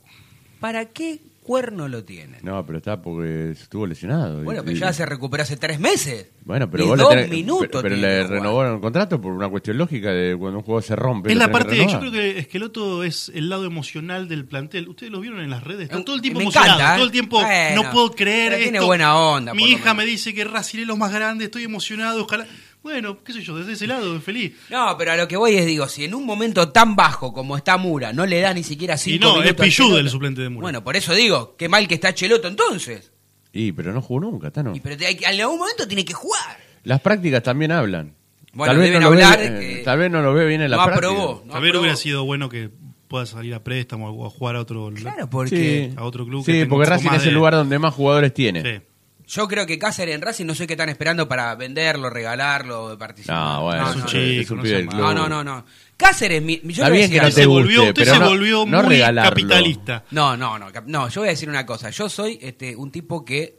¿para qué cuerno lo tienen? No, pero está porque estuvo lesionado. Bueno, Y- pero ya se recuperó hace tres meses. Bueno, pero Ni vos dos le tenés- minutos pero, pero tiene que le jugar. renovaron el contrato por una cuestión lógica de cuando un jugador se rompe. Es lo la tenés que parte, yo renovar. creo que Esqueloto es el lado emocional del plantel. Ustedes lo vieron en las redes, está Eh, todo el tiempo me emocionado, encanta, ¿eh? todo el tiempo Bueno, no puedo creer pero tiene buena onda, Mi por lo hija menos. me dice que Racing es lo más grande, estoy emocionado, ojalá. Bueno, qué sé yo, desde ese lado, feliz. No, pero a lo que voy es, digo, si en un momento tan bajo como está Mura no le da ni siquiera cinco no, es minutos Pilludo Cheloto- el suplente de Mura. Bueno, por eso digo, qué mal que está Cheloto entonces. Y, pero no jugó nunca, está no. Y pero te- hay que- en algún momento tiene que jugar. Las prácticas también hablan. Bueno, tal, vez deben no lo ve, hablar eh, que tal vez no lo ve bien en la no práctica. aprobó. No ver, aprobó. hubiera sido bueno que pueda salir a préstamo o a jugar a otro. Claro, porque Sí, a otro club que Sí, tenga porque poco Racing más es el de- lugar donde más jugadores tiene. Sí. Yo creo que Cáceres en Racing no sé qué están esperando para venderlo, regalarlo, participar. No, bueno, es un no, chico, es un no club. no, no, no, no. Cáceres, mi, yo Está le voy a bien decir que no te se guste, volvió, usted pero se no- volvió no muy regalarlo. capitalista. No, no, no, cap- no, yo voy a decir una cosa. Yo soy este un tipo que,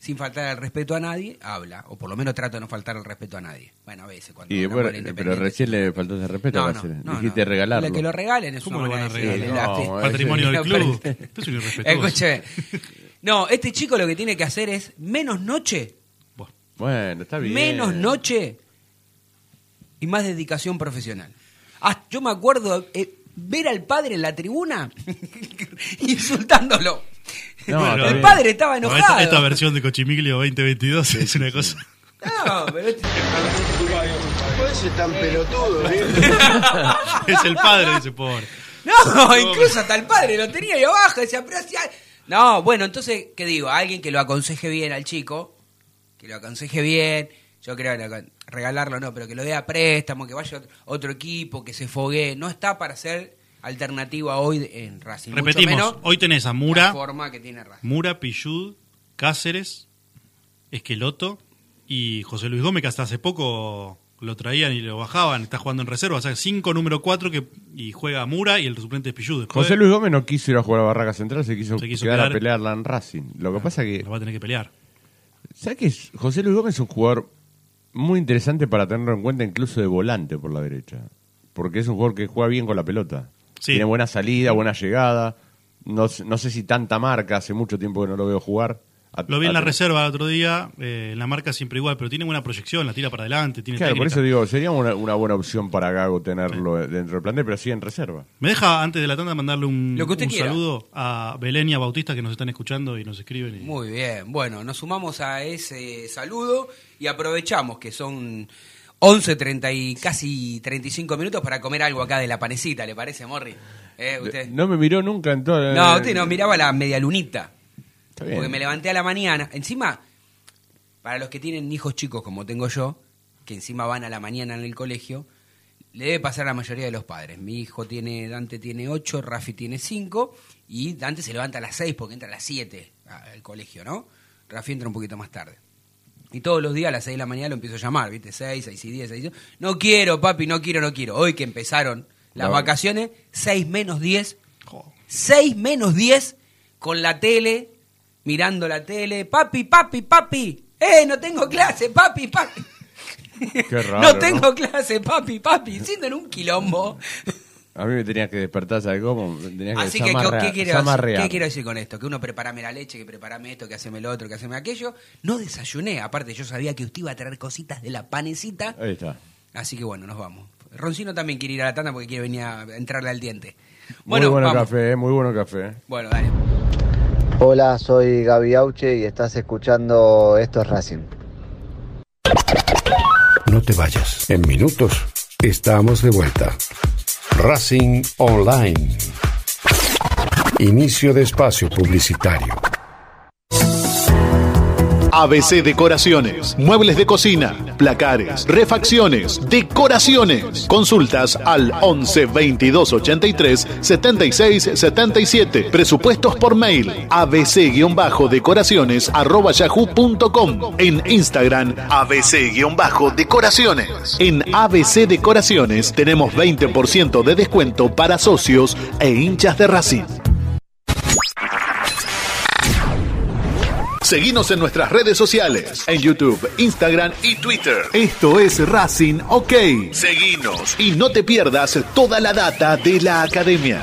sin faltar el respeto a nadie, habla. O por lo menos trato de no faltar el respeto a nadie. Bueno, a veces cuando... Y bueno, pero recién le faltó ese respeto No, a no, Dijiste no. regalarlo. La que lo regalen es ¿Cómo una buena No, Patrimonio del club. Usted es un irrespetuoso. Escúcheme. No, este chico lo que tiene que hacer es menos noche. Bueno, está bien. menos noche y más dedicación profesional. Ah, yo me acuerdo eh, ver al padre en la tribuna insultándolo. No, el bien. padre estaba No, enojado. esta, esta versión de Cochimiglio 2022 es una cosa. No, pero este- ser tan pelotudo, es el padre, dice pobre. No, incluso hasta el padre lo tenía ahí abajo, decía, pero hay-". No, bueno, entonces, ¿qué digo? Alguien que lo aconseje bien al chico, que lo aconseje bien, yo creo que lo- regalarlo no, pero que lo dé a préstamo, que vaya otro, otro equipo, que se foguee, no está para ser alternativa hoy en Racing. mucho Repetimos, menos hoy tenés a la Mura, forma que tiene Racing. Mura, Pillud, Cáceres, Esqueloto y José Luis Gómez, que hasta hace poco lo traían y lo bajaban, está jugando en reserva, o sea, 5 número 4 que, y juega Mura y el suplente es Pillud. Después José Luis Gómez no quiso ir a jugar a Barraca Central, se quiso, Se quiso quedar a quedar- pelearla en Racing. Lo que pasa que, lo va a tener que pelear. ¿sabes qué? es? José Luis Gómez es un jugador muy interesante para tenerlo en cuenta incluso de volante por la derecha. Porque es un jugador que juega bien con la pelota. Sí. Tiene buena salida, buena llegada. No, sé- no sé si tanta marca, hace mucho tiempo que no lo veo jugar. A- Lo vi en a- la reserva el otro día, eh, en la marca siempre igual, pero tiene buena proyección, la tira para adelante, tiene Claro, por técnica. eso digo, sería una, una buena opción para Gago tenerlo dentro del plantel, pero sí en reserva. Me deja antes de la tanda mandarle un, Lo que usted un saludo a Belén y a Bautista que nos están escuchando y nos escriben. y- Muy bien, bueno, nos sumamos a ese saludo y aprovechamos que son 11, 30 y casi 35 minutos para comer algo acá de la panecita, ¿le parece, Morri? ¿Eh, usted? No me miró nunca en todo. No, usted no, miraba la media lunita. Está bien. Porque me levanté a la mañana. Encima, para los que tienen hijos chicos como tengo yo, que encima van a la mañana en el colegio, le debe pasar a la mayoría de los padres. Mi hijo tiene, Dante tiene 8, Rafi tiene 5, y Dante se levanta a las 6 porque entra a las 7 al colegio, ¿no? Rafi entra un poquito más tarde. Y todos los días a las 6 de la mañana lo empiezo a llamar, ¿viste? 6, 6 y 10, 6 y 10. No quiero, papi, no quiero, no quiero. Hoy que empezaron las No. vacaciones, 6 menos 10. Jo. 6 menos 10 con la tele, mirando la tele. Papi, papi, papi. ¡Eh, no tengo clase, papi, papi! Qué raro, no tengo ¿no? clase, papi, papi. Siendo en un quilombo. A mí me tenías que despertar, ¿sabes cómo? Me tenías que Así que, ¿qué, qué quiero. ¿qué quiero decir con esto? Que uno preparame la leche, que preparame esto, que haceme lo otro, que haceme aquello. No desayuné. Aparte, yo sabía que usted iba a traer cositas de la panecita. Ahí está. Así que bueno, nos vamos. Roncino también quiere ir a la tanda porque quiere venir a entrarle al diente. Muy Bueno, bueno vamos. café, eh, muy bueno café. Bueno, dale. Hola, soy Gaby Auche y estás escuchando Esto es Racing. No te vayas. En minutos estamos de vuelta. Racing Online. Inicio de espacio publicitario. ABC Decoraciones, muebles de cocina, placares, refacciones, decoraciones. Consultas al 11 22 83 76 77. Presupuestos por mail abc-decoraciones arroba yahoo.com. En Instagram abc-decoraciones. En ABC Decoraciones tenemos 20% de descuento para socios e hinchas de Racing. Seguinos en nuestras redes sociales, en YouTube, Instagram y Twitter. Esto es Racing OK. Seguinos y no te pierdas toda la data de la academia.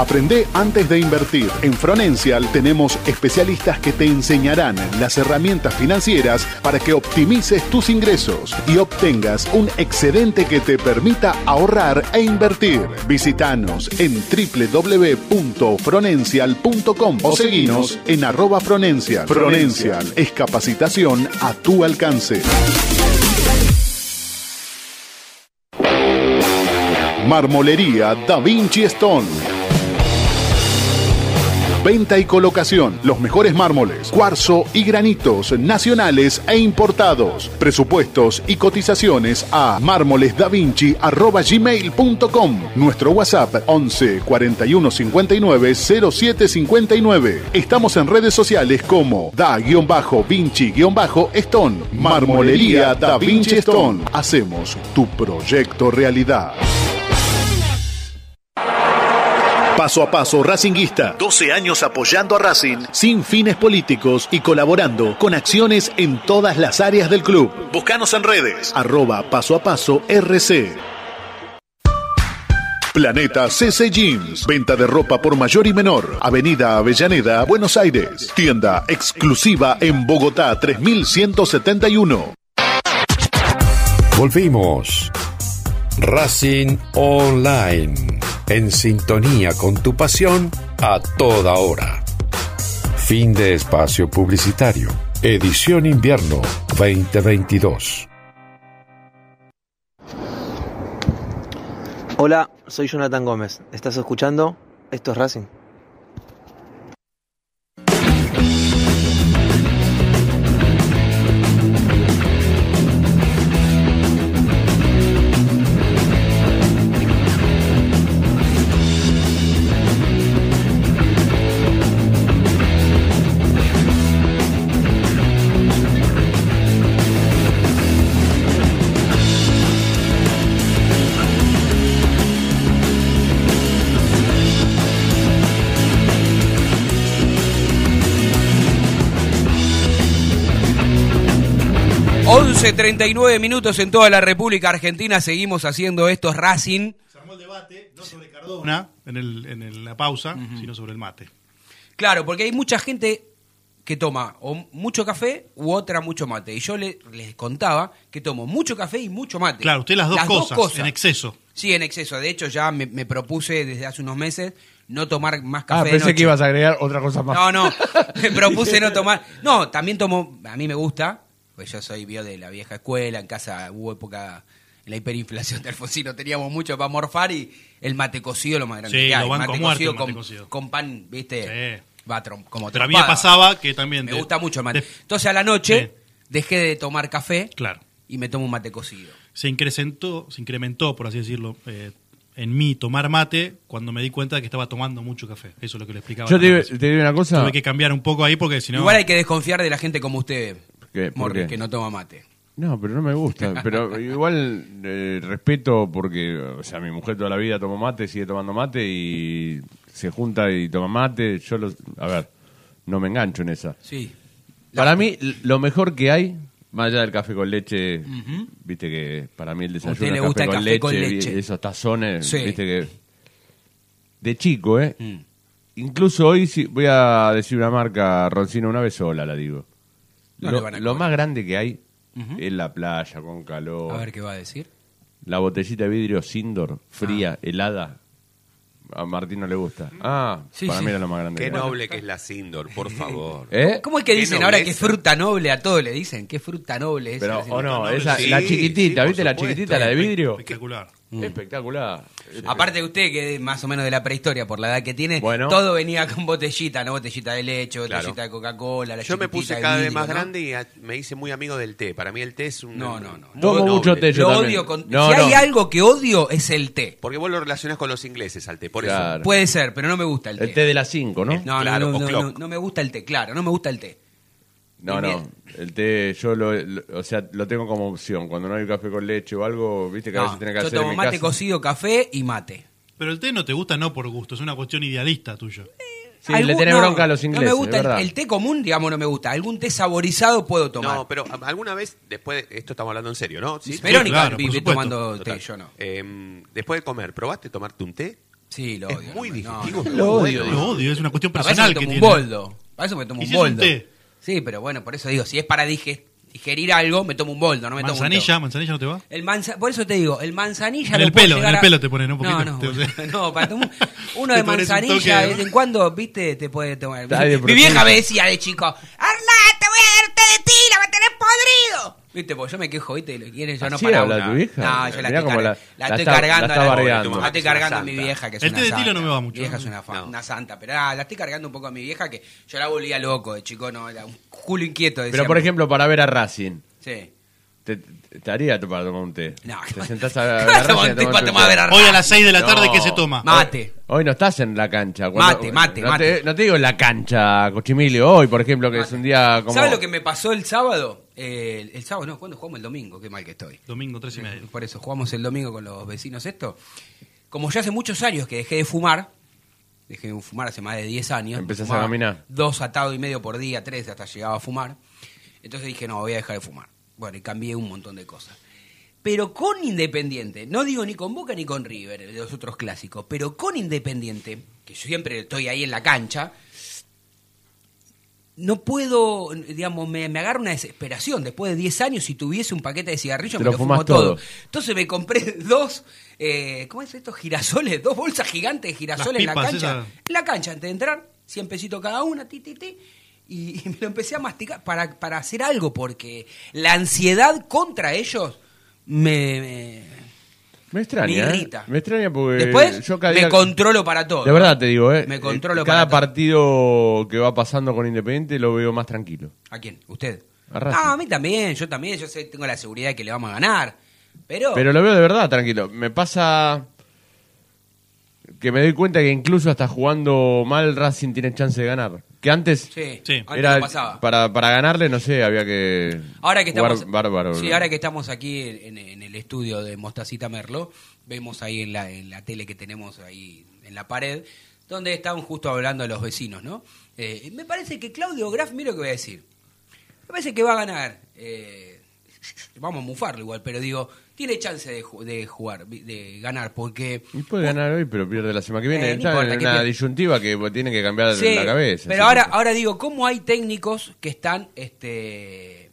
Aprende antes de invertir. En Fronencial tenemos especialistas que te enseñarán las herramientas financieras para que optimices tus ingresos y obtengas un excedente que te permita ahorrar e invertir. Visítanos en www.fronencial.com o seguinos en arroba Fronencial. Fronencial es capacitación a tu alcance. Marmolería Da Vinci Stone. Venta y colocación, los mejores mármoles, cuarzo y granitos nacionales e importados. Presupuestos y cotizaciones a mármolesdavinci@gmail.com. Nuestro WhatsApp 11 41 59 07 59. Estamos en redes sociales como da-vinci-stone. Marmolería Da Vinci Stone. Hacemos tu proyecto realidad. Paso a paso Racinguista. 12 años apoyando a Racing sin fines políticos y colaborando con acciones en todas las áreas del club. Búscanos en redes. Arroba paso a paso RC. Planeta CC Jeans. Venta de ropa por mayor y menor. Avenida Avellaneda, Buenos Aires. Tienda exclusiva en Bogotá 3171. Volvimos. Racing Online. En sintonía con tu pasión a toda hora. Fin de espacio publicitario. Edición invierno 2022. Hola, soy Jonathan Gómez. ¿Estás escuchando? Esto es Racing. Once 39 minutos en toda la República Argentina. Seguimos haciendo estos Racing. Se armó el debate, no sobre Cardona en, el, en el- la pausa, sino sobre el mate. Claro, porque hay mucha gente que toma o mucho café u otra mucho mate. Y yo le- les contaba que tomo mucho café y mucho mate. Claro, usted las dos, cosas, en exceso. Sí, en exceso. De hecho, ya me, me propuse desde hace unos meses no tomar más Ah, café. de pensé noche. que ibas a agregar otra cosa más. No, no, me propuse no tomar. No, también tomo, a mí me gusta, pues yo soy bio de la vieja escuela, en casa hubo época, en la hiperinflación de Alfonsino teníamos mucho para morfar y el mate cocido lo más grande Sí, que hay. lo banco mate cocido mate con, cocido. con pan, viste, Sí. va trom- como Pero a mí me pasaba que también... Me de- gusta mucho el mate. de- Entonces a la noche Sí. dejé de tomar café Claro. y me tomo un mate cocido. se incrementó, se incrementó, por así decirlo, eh, en mí tomar mate cuando me di cuenta de que estaba tomando mucho café. Eso es lo que le explicaba. Yo te, digo una cosa. Tuve que cambiar un poco ahí porque si no... Igual hay que desconfiar de la gente como usted, ¿Qué? ¿Por Morris, qué? que no toma mate. No, pero no me gusta. Pero igual eh, respeto porque, o sea, mi mujer toda la vida tomó mate, sigue tomando mate y se junta y toma mate. Yo, lo, a ver, no me engancho en esa. Sí. Para mí, lo mejor que hay, más allá del café con leche, viste que para mí el desayuno usted le gusta café, el con, café leche, con leche. esos tazones, Sí. viste que... De chico, ¿eh? Mm. Incluso hoy sí, voy a decir una marca, Roncino, una vez sola la digo. No lo le van a lo cobrar. más grande que hay Ujú. es la playa con calor. A ver qué va a decir. La botellita de vidrio Sindor, Ah. fría, helada. A Martín no le gusta. Ah, Sí, para sí. mí era lo más grande. Qué que noble que es la Sindor, por favor. ¿Eh? ¿Cómo es que dicen ahora que fruta noble a todos le dicen? ¿Qué fruta noble es? Pero, o no, esa, sí, la chiquitita, ¿viste? La chiquitita, la de vidrio. Espectacular. Espectacular. Aparte de usted, que es más o menos de la prehistoria, por la edad que tiene, Bueno. todo venía con botellita, ¿no? Botellita de leche, botellita Claro. de Coca-Cola, la Yo me puse cada vez más ¿no? grande y a- me hice muy amigo del té. Para mí el té es un... No, no, no. Tomo mucho té yo Lo también. odio con... No, si hay no. algo que odio, es el té. Porque vos lo relacionás con los ingleses al té, por Claro. eso. Puede ser, pero no me gusta el té. El té de las 5, ¿no? No, Claro, no, no, o no, clock. no, no me gusta el té, claro, no me gusta el té. No, no. El té, yo lo, lo- o sea, lo tengo como opción. Cuando no hay café con leche o algo, viste que a No, veces tiene que yo hacer en tomo mi mate casa. cocido, café y mate. Pero el té no te gusta no por gusto, es una cuestión idealista tuyo. Sí, le Algún- no, bronca a los ingleses, No me gusta es el, verdad. el té común, digamos, no me gusta. Algún té saborizado puedo tomar. No, pero a- alguna vez, después de esto estamos hablando en serio, ¿no? ¿Sí? Verónica claro, por vive supuesto. tomando Total. té, yo no. Em, después de comer, ¿probaste tomarte un té? Sí, lo Es odio. muy no, no, digestivo. no, pero Lo muy odio. Lo odio, es una cuestión Para eso personal me que tomo un tiene. boldo. Para eso me tomo ¿Y un si es un boldo. té? Sí, pero bueno, por eso digo, si es para dige- digerir algo, me tomo un boldo, no me tomo un Manzanilla, té. manzanilla no te va. El manza, por eso te digo, el manzanilla En el pelo, en el a- pelo te ponen un poquito. No, no, Te- no, para tomar uno de un manzanilla de vez en cuando, viste, te puede tomar. Mi vieja me decía de chico, Viste, pues yo me quejo, viste, lo quieren, yo no ¿Así para habla una. tu vieja? No, yo la Mirá estoy, car- la- la la estoy está- cargando. la está a bardeando. La estoy cargando a mi vieja, que es El una té de tilo santa. no me va mucho, Mi vieja ¿no? es una, fa- No. una santa, pero ah, la estoy cargando un poco a mi vieja que yo la volvía loco de chico, no, era un culo inquieto. Pero por decíamos. ejemplo, para ver a Racing, Sí. te, te haría para tomar un té. No, te ¿qué sentás a ver ¿Qué a vas a tomar Racing un té Hoy a las 6 de la tarde, No. ¿qué se toma? Mate. Hoy no estás en la cancha. Mate, mate, no mate. Te, no te digo en la cancha, Cochimilio, hoy, por ejemplo, que es un día como... ¿Sabes lo que me pasó el sábado? Eh, el, el sábado, no, ¿cuándo jugamos el domingo? Qué mal que estoy. Domingo, 3 y media. Por eso, jugamos el domingo con los vecinos esto. Como ya hace muchos años que dejé de fumar, dejé de fumar hace más de 10 años. Empezás a fumaba caminar. Dos atados y medio por día, tres hasta llegaba a fumar. Entonces dije, no, voy a dejar de fumar. Bueno, y cambié un montón de cosas. Pero con Independiente, no digo ni con Boca ni con River, de los otros clásicos, pero con Independiente, que yo siempre estoy ahí en la cancha, no puedo, digamos, me, me agarra una desesperación. Después de 10 años, si tuviese un paquete de cigarrillos, Te me lo fumo todo. todo. Entonces me compré dos, eh, ¿cómo es esto? Girasoles, dos bolsas gigantes de girasoles en la cancha. En la cancha, antes de entrar, 100 pesitos cada una, ti, ti, ti. Y, me lo empecé a masticar para, para hacer algo, porque la ansiedad contra ellos me... me- Me extraña, Me ¿eh? irrita. Me extraña porque Después yo cada me día- controlo para todo. De verdad te digo, ¿eh? Me controlo Eh, Cada para todo. partido que va pasando con Independiente lo veo más tranquilo. ¿A quién? ¿Usted? A. Ah, a mí también, yo también, yo sé, tengo la seguridad de que le vamos a ganar. Pero, Pero lo veo de verdad tranquilo. Me pasa que me doy cuenta que incluso hasta jugando mal Racing tiene chance de ganar. Que antes sí, Sí. antes era no pasaba. para, para ganarle, no sé, había que Ahora que jugar estamos, bárbaro. sí, ahora que estamos aquí en, en el estudio de Mostacita Merlo, vemos ahí en la, en la tele que tenemos ahí en la pared, donde estaban justo hablando de los vecinos, ¿no? Eh, me parece que Claudio Graf, mira lo que voy a decir. Me parece que va a ganar. eh, vamos a mufarlo igual, pero digo, tiene chance de, ju- de jugar, de ganar, porque Y puede ganar hoy, pero pierde la semana que viene. Eh, no Está importa, en que una disyuntiva que tiene que cambiar Sí, la cabeza. Pero ahora, ahora digo, ¿cómo hay técnicos que están este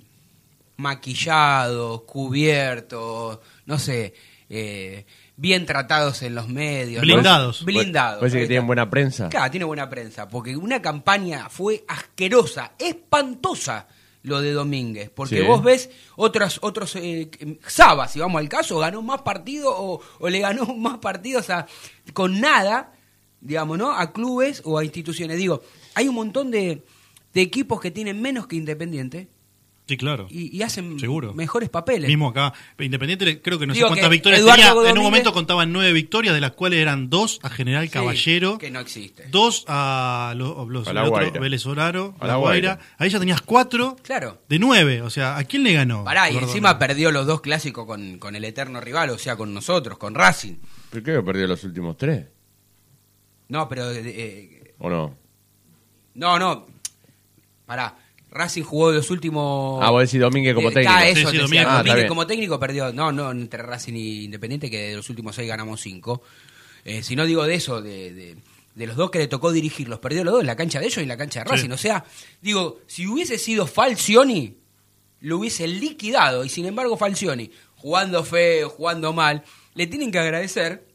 maquillados, cubiertos, no sé, eh, bien tratados en los medios? ¿no? Blindados. Blindados. Parece ahí que tienen está. buena prensa. Claro, tiene buena prensa, porque una campaña fue asquerosa, espantosa lo de Domínguez, porque Sí. vos ves otros, otros eh, Saba, si vamos al caso, ganó más partidos o, o le ganó más partidos a, con nada, digamos, ¿no? A clubes o a instituciones. Digo, hay un montón de, de equipos que tienen menos que Independiente Sí, claro. y, y hacen Seguro. mejores papeles. Mismo acá, Independiente, creo que no Digo sé cuántas que victorias Eduardo tenía. En un momento contaban nueve victorias, de las cuales eran dos a General Sí, Caballero, que no existe. dos a los, los A La otro. Vélez Oraro, A La La Guaira. Guaira. Ahí ya tenías cuatro Claro. de nueve. O sea, ¿a quién le ganó? Pará, y encima perdió los dos clásicos con, con el eterno rival, o sea, con nosotros, con Racing. ¿Por qué perdió los últimos tres? No, pero... eh, ¿O no? no, no. Pará. Racing jugó los últimos... Ah, vos decís Domínguez como Eh, técnico. ah, eso Sí, sí, Domínguez. Ah, como técnico perdió. No, no, entre Racing y Independiente, que de los últimos seis ganamos cinco. Eh, si no digo de eso, de, de- de los dos que le tocó dirigir, los perdió los dos en la cancha de ellos y en la cancha de Racing. O sea, digo, si hubiese sido Falcioni, lo hubiese liquidado. Y sin embargo, Falcioni, jugando feo, jugando mal, le tienen que agradecer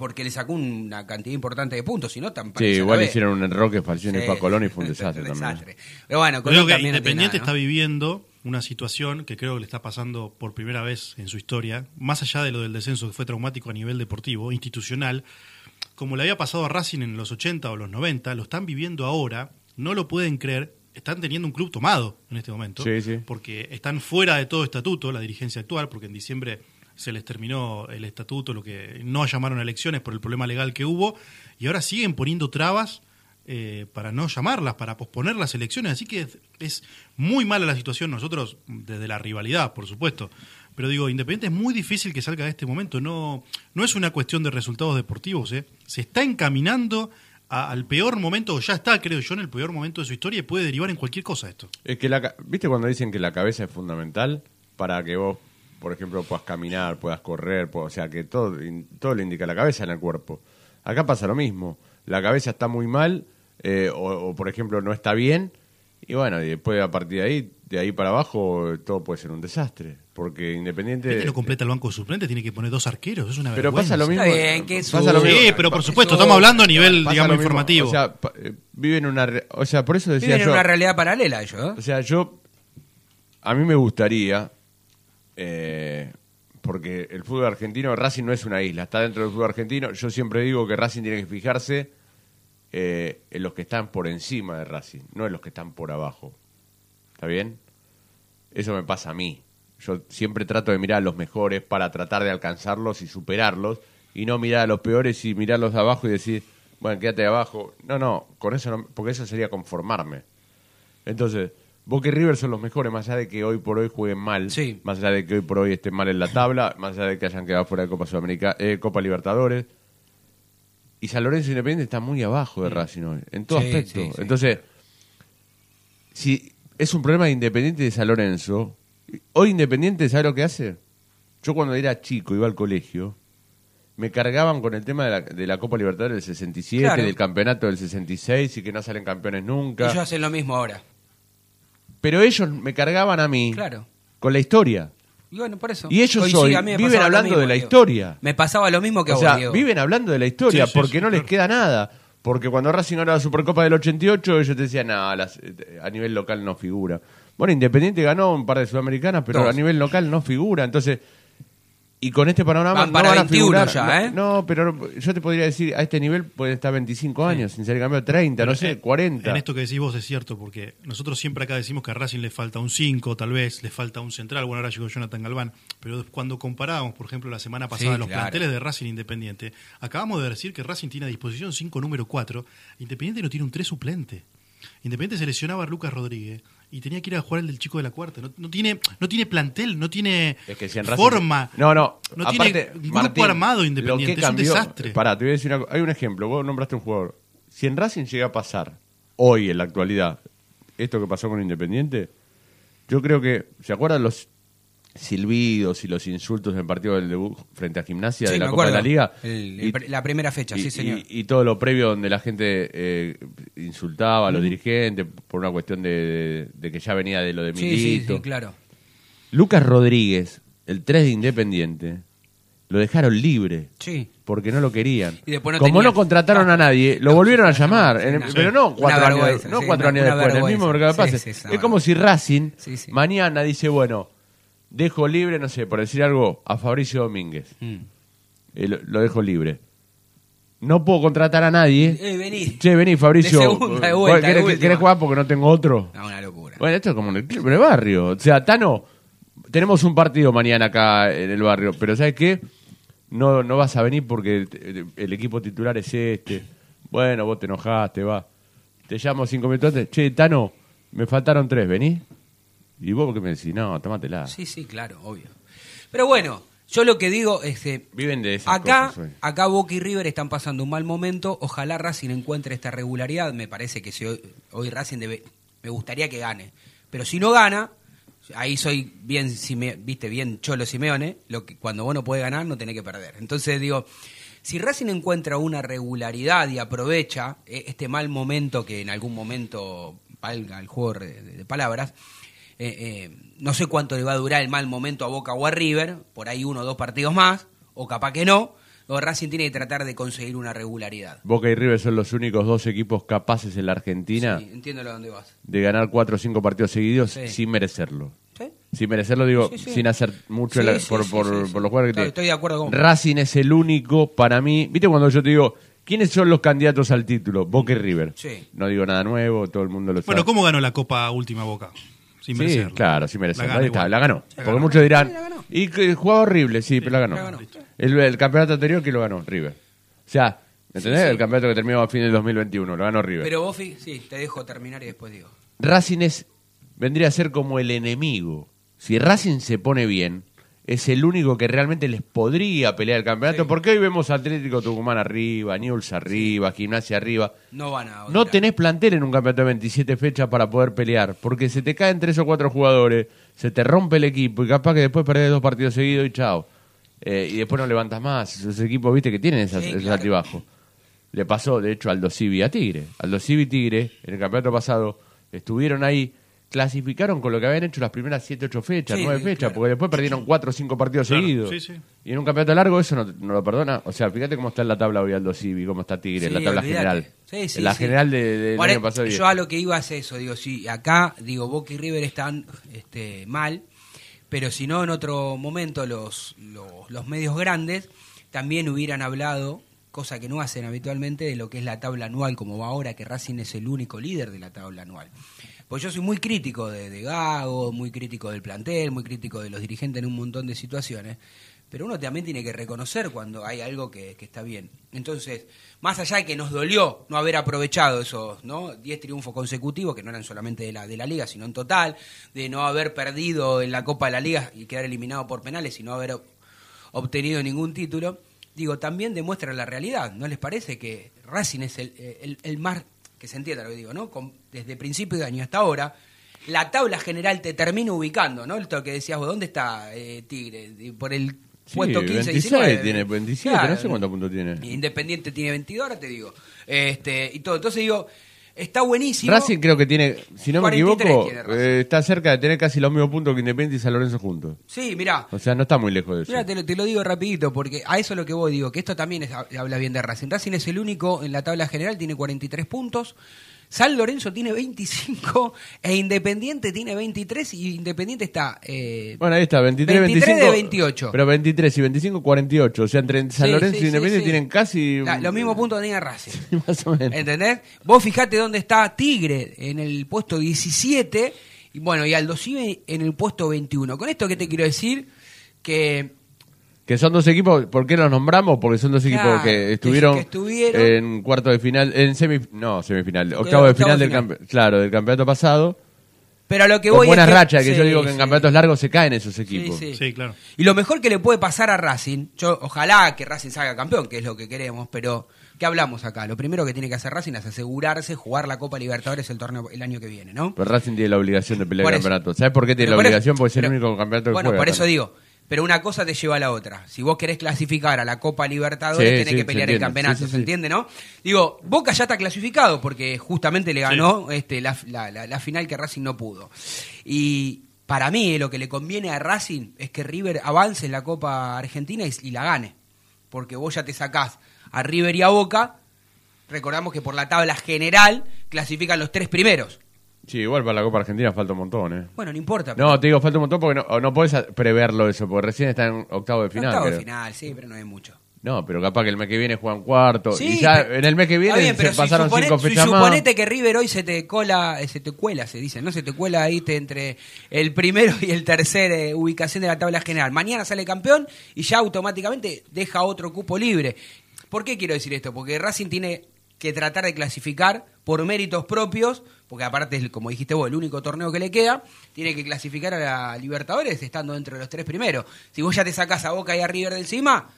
porque le sacó una cantidad importante de puntos. Si no, tan Sí, igual hicieron un error que Falcioni Sí. fue a Colón y fue un desastre también. Desastre. Pero bueno, Creo que también no tiene Independiente está viviendo una situación que creo que le está pasando por primera vez en su historia, más allá de lo del descenso que fue traumático a nivel deportivo, institucional, como le había pasado a Racing en los 80 o los 90, lo están viviendo ahora, no lo pueden creer, están teniendo un club tomado en este momento, Sí, sí. porque están fuera de todo estatuto, la dirigencia actual, porque en diciembre se les terminó el estatuto, lo que no llamaron a elecciones por el problema legal que hubo, y ahora siguen poniendo trabas eh, para no llamarlas, para posponer las elecciones. Así que es, muy mala la situación nosotros, desde la rivalidad, por supuesto. Pero digo, Independiente es muy difícil que salga de este momento. No, no es una cuestión de resultados deportivos. ¿eh? Se está encaminando al peor momento, o ya está, creo yo, en el peor momento de su historia y puede derivar en cualquier cosa esto. Es que la, ¿viste cuando dicen que la cabeza es fundamental para que vos, por ejemplo, puedas caminar, puedas correr, pu- o sea, que todo, todo le indica la cabeza en el cuerpo? Acá pasa lo mismo. La cabeza está muy mal, eh, o, o, por ejemplo, no está bien, y bueno, y después a partir de ahí, de ahí para abajo, todo puede ser un desastre. Porque Independiente. Este lo completa el banco de suplentes, tiene que poner dos arqueros, es una Pero vergüenza. pasa lo mismo. Bien, que pasa lo su- mismo. Sí, pero por supuesto, estamos hablando a nivel, Pasa digamos, informativo. O sea, eh, viven una. O sea, por eso decía Viven en yo. una realidad paralela ellos, ¿eh? O sea, yo. A mí me gustaría. Eh, porque el fútbol argentino, Racing no es una isla, está dentro del fútbol argentino. Yo siempre digo que Racing tiene que fijarse eh, en los que están por encima de Racing, no en los que están por abajo. ¿Está bien? Eso me pasa a mí. Yo siempre trato de mirar a los mejores para tratar de alcanzarlos y superarlos, y no mirar a los peores y mirarlos de abajo y decir, bueno, quédate de abajo. No, no, con eso no, porque eso sería conformarme. Entonces, Boca y River son los mejores, más allá de que hoy por hoy jueguen mal, Sí. más allá de que hoy por hoy estén mal en la tabla, más allá de que hayan quedado fuera de Copa Sudamericana, eh, Copa Libertadores. Y San Lorenzo Independiente está muy abajo de Racing hoy, en todo Sí, aspecto. sí. Entonces, si es un problema de Independiente de San Lorenzo, hoy Independiente, ¿sabe lo que hace? Yo cuando era chico, iba al colegio, me cargaban con el tema de la, de la Copa Libertadores del 67, Claro. del campeonato del 66 y que no salen campeones nunca. Ellos hacen lo mismo ahora. Pero ellos me cargaban a mí Claro. con la historia. Y bueno, por eso. Y ellos Coincide, hoy a viven hablando mismo, de la Diego. historia. Me pasaba lo mismo que a O vos, sea, Diego. viven hablando de la historia Sí, porque sí, no les queda nada. Porque cuando Racing ganó la Supercopa del 88, ellos te decían, no, las- eh, a nivel local no figura. Bueno, Independiente ganó un par de Sudamericanas, pero a nivel local no figura. Entonces, y con este panorama Van no para van a 21 figurar. ya, no, ¿eh? no, pero yo te podría decir, a este nivel pueden estar 25 años, sin ser campeón 30, no sé, En- 40. En esto que decís vos es cierto, porque nosotros siempre acá decimos que a Racing le falta un 5, tal vez, le falta un central, bueno, ahora llegó Jonathan Galván, pero cuando comparábamos, por ejemplo, la semana pasada Sí, los claro. planteles de Racing Independiente, acabamos de decir que Racing tiene a disposición 5 número 4, Independiente no tiene un 3 suplente. Independiente seleccionaba a Lucas Rodríguez y tenía que ir a jugar el del chico de la cuarta. No, no tiene, no tiene plantel, no tiene Es que si en Racing- forma. No, no. No aparte, tiene grupo Martín, armado Independiente, es un desastre. Pará, te voy a decir una co- Hay un ejemplo. Vos nombraste un jugador. Si en Racing llega a pasar, hoy, en la actualidad, esto que pasó con Independiente, yo creo que. ¿Se acuerdan los silbidos y los insultos en el partido del debut frente a Gimnasia Sí, de la Copa de la. Liga? El- el la primera fecha, y, sí, señor. y- y todo lo previo donde la gente eh, insultaba a los dirigentes por una cuestión de, de que ya venía de lo de sí, sí, Milito. sí, claro. Lucas Rodríguez, el 3 de Independiente, lo dejaron libre Sí. porque no lo querían. Y después no Como tenía- no contrataron a nadie, lo No, volvieron a llamar. En- pero no cuatro años, no cuatro años después, en el mismo mercado de pases. Es como si Racing mañana dice, bueno, dejo libre, no sé, por decir algo, a Fabricio Domínguez. Mm. Eh, lo, lo dejo libre. No puedo contratar a nadie. Eh, vení. Che, vení, Fabricio. De segunda, de ¿Vos vuelta, de ¿Querés, última. querés jugar porque no tengo otro? No, una locura. Bueno, esto es como en el, en el barrio. O sea, Tano, tenemos un partido mañana acá en el barrio, pero ¿sabes qué? No, no vas a venir porque el, el equipo titular es este. Bueno, vos te enojaste, va. Te llamo cinco minutos antes. Che, Tano, me faltaron tres, ¿vení? Y vos porque me decís, no, tómatela. Sí, sí, claro, obvio. Pero bueno, yo lo que digo es que Viven de esas acá, cosas hoy. acá Boca y River están pasando un mal momento. Ojalá Racing encuentre esta regularidad. Me parece que si hoy, hoy Racing debe, me gustaría que gane. Pero si no gana, ahí soy bien, Sime- viste, bien cholo Simeone. Lo que cuando vos no podés ganar, no tenés que perder. Entonces digo, si Racing encuentra una regularidad y aprovecha eh, este mal momento que en algún momento valga el juego de palabras, eh, eh, no sé cuánto le va a durar el mal momento a Boca o a River, por ahí uno o dos partidos más, o capaz que no, o Racing tiene que tratar de conseguir una regularidad. Boca y River son los únicos dos equipos capaces en la Argentina Sí, entiendo a dónde vas. de ganar cuatro o cinco partidos seguidos Sí. sin merecerlo. ¿Sí? Sin merecerlo, digo, Sí, sí. sin hacer mucho Sí, la- sí, por, sí, por- sí, sí. por los jugadores que Claro, tiene. estoy de acuerdo con vos. Racing es el único para mí. ¿Viste cuando yo te digo, quiénes son los candidatos al título? Boca y River. Sí. No digo nada nuevo, todo el mundo lo sabe. Bueno, ¿cómo ganó la Copa Última Boca? Sin Sí, claro, sin merecerlo. La Ahí está, la ganó. La Porque ganó. muchos dirán, Sí, la ganó. y que jugaba horrible, sí, pero la ganó. la ganó. El, el campeonato anterior que lo ganó, River. O sea, ¿me entendés? Sí, sí. El campeonato que terminó a fin del 2021, lo ganó River. Pero vos, sí, te dejo terminar y después digo. Racing es, vendría a ser como el enemigo. Si Racing se pone bien, es el único que realmente les podría pelear el campeonato. Sí. Porque hoy vemos Atlético Tucumán arriba, Newell's arriba, Gimnasia arriba. No van a. No tenés plantel en un campeonato de 27 fechas para poder pelear, porque se te caen tres o cuatro jugadores, se te rompe el equipo y capaz que después perdés dos partidos seguidos y chao. Eh, y después no levantas más. Esos equipos, viste, que tienen esas, Sí, esos claro. altibajos. Le pasó, de hecho, al Civi a Tigre. Aldo Civi y Tigre, en el campeonato pasado, estuvieron ahí, clasificaron con lo que habían hecho las primeras 7, 8 fechas, Sí, 9 fechas, claro. porque después perdieron 4 o 5 partidos Claro, seguidos. sí, sí. Y en un campeonato largo eso no, no lo perdona. O sea, fíjate cómo está en la tabla hoy Aldo Civi, cómo está Tigre, en la tabla olvídate. general. Sí, sí, en la general de- Ahora, año pasado. Yo a lo que iba es eso, digo, sí, acá, digo, Boca y River están este, mal, pero si no, en otro momento los, los, los medios grandes también hubieran hablado, cosa que no hacen habitualmente, de lo que es la tabla anual, como va ahora, que Racing es el único líder de la tabla anual. Pues yo soy muy crítico de, Gago, muy crítico del plantel, muy crítico de los dirigentes en un montón de situaciones, pero uno también tiene que reconocer cuando hay algo que, está bien. Entonces, más allá de que nos dolió no haber aprovechado esos ¿no? 10 triunfos consecutivos, que no eran solamente de la, liga, sino en total, de no haber perdido en la Copa de la Liga y quedar eliminado por penales y no haber ob- obtenido ningún título, digo, también demuestra la realidad. ¿No les parece que Racing es el, el, el más, que se entienda lo que digo, ¿no? Con- desde principio de año hasta ahora, la tabla general te termina ubicando, ¿no? Esto que decías vos, ¿dónde está eh, Tigre? Por el Sí, puesto 15, 26 19. tiene, 27, no sé cuántos puntos tiene. Independiente tiene 22, ahora te digo. Este, y todo. Entonces digo, está buenísimo. Racing creo que tiene, si no me 43 equivoco, tiene eh, está cerca de tener casi los mismos puntos que Independiente y San Lorenzo juntos. Sí, mirá. O sea, no está muy lejos de eso. Mira, te, lo- te lo digo rapidito, porque a eso es lo que voy, digo, que esto también es- habla bien de Racing. Racing es el único en la tabla general, tiene 43 puntos. San Lorenzo tiene 25 e Independiente tiene 23 y Independiente está... eh, Bueno, ahí está, 23, 23 25. de 28. Pero 23 y 25, 48. O sea, entre San Sí, Lorenzo sí, y Independiente sí, tienen casi. la- los mismos puntos que tenía Racing. Más o menos. ¿Entendés? Vos fijate dónde está Tigre en el puesto 17 y bueno, y Aldo Civi en el puesto 21. Con esto, ¿qué te quiero decir? Que Que son dos equipos, ¿por qué los nombramos? Porque son dos equipos Claro, que que- estuvieron, que estuvieron- en cuarto de final, en semi, no, semifinal, octavo de final de del final. campe- claro, del campeonato pasado. Pero a lo que Con voy buenas es que, rachas, que yo digo que en sí. campeonatos largos se caen esos equipos. Sí, Sí, claro. Y lo mejor que le puede pasar a Racing, yo ojalá que Racing salga campeón, que es lo que queremos, pero ¿qué hablamos acá? Lo primero que tiene que hacer Racing es asegurarse jugar la Copa Libertadores el torneo el año que viene, ¿no? Pero Racing tiene la obligación de pelear el campeonato. ¿Sabes por qué tiene Pero la obligación? Porque es el pero- único campeonato que Bueno, juega. por eso digo, pero una cosa te lleva a la otra. Si vos querés clasificar a la Copa Libertadores, Sí, tenés sí, que pelear el entiende. campeonato, Sí, sí, ¿se sí. entiende, no? Digo, Boca ya está clasificado porque justamente le ganó este, la, la- la- la final que Racing no pudo. Y para mí eh, lo que le conviene a Racing es que River avance en la Copa Argentina y, y la gane. Porque vos ya te sacás a River y a Boca. Recordamos que por la tabla general clasifican los tres primeros. Sí, igual para la Copa Argentina falta un montón, ¿eh? Bueno, no importa. pero- No, te digo, falta un montón porque no, no puedes preverlo eso, porque recién está en octavo de final. Octavo de creo. final, sí, pero no hay mucho. No, pero capaz que el mes que viene juegan cuarto. Sí, y ya pero- en el mes que Está viene bien, se pero si pasaron supone- cinco si fechas más. suponete que River hoy se te cola, eh, se te cuela, se dice, ¿no? Se te cuela ahí te- entre el primero y el tercer eh, ubicación de la tabla general. Mañana sale campeón y ya automáticamente deja otro cupo libre. ¿Por qué quiero decir esto? Porque Racing tiene que tratar de clasificar por méritos propios, porque aparte, es, como dijiste vos, el único torneo que le queda, tiene que clasificar a la Libertadores estando entre los tres primeros. Si vos ya te sacás a Boca y a River de encima,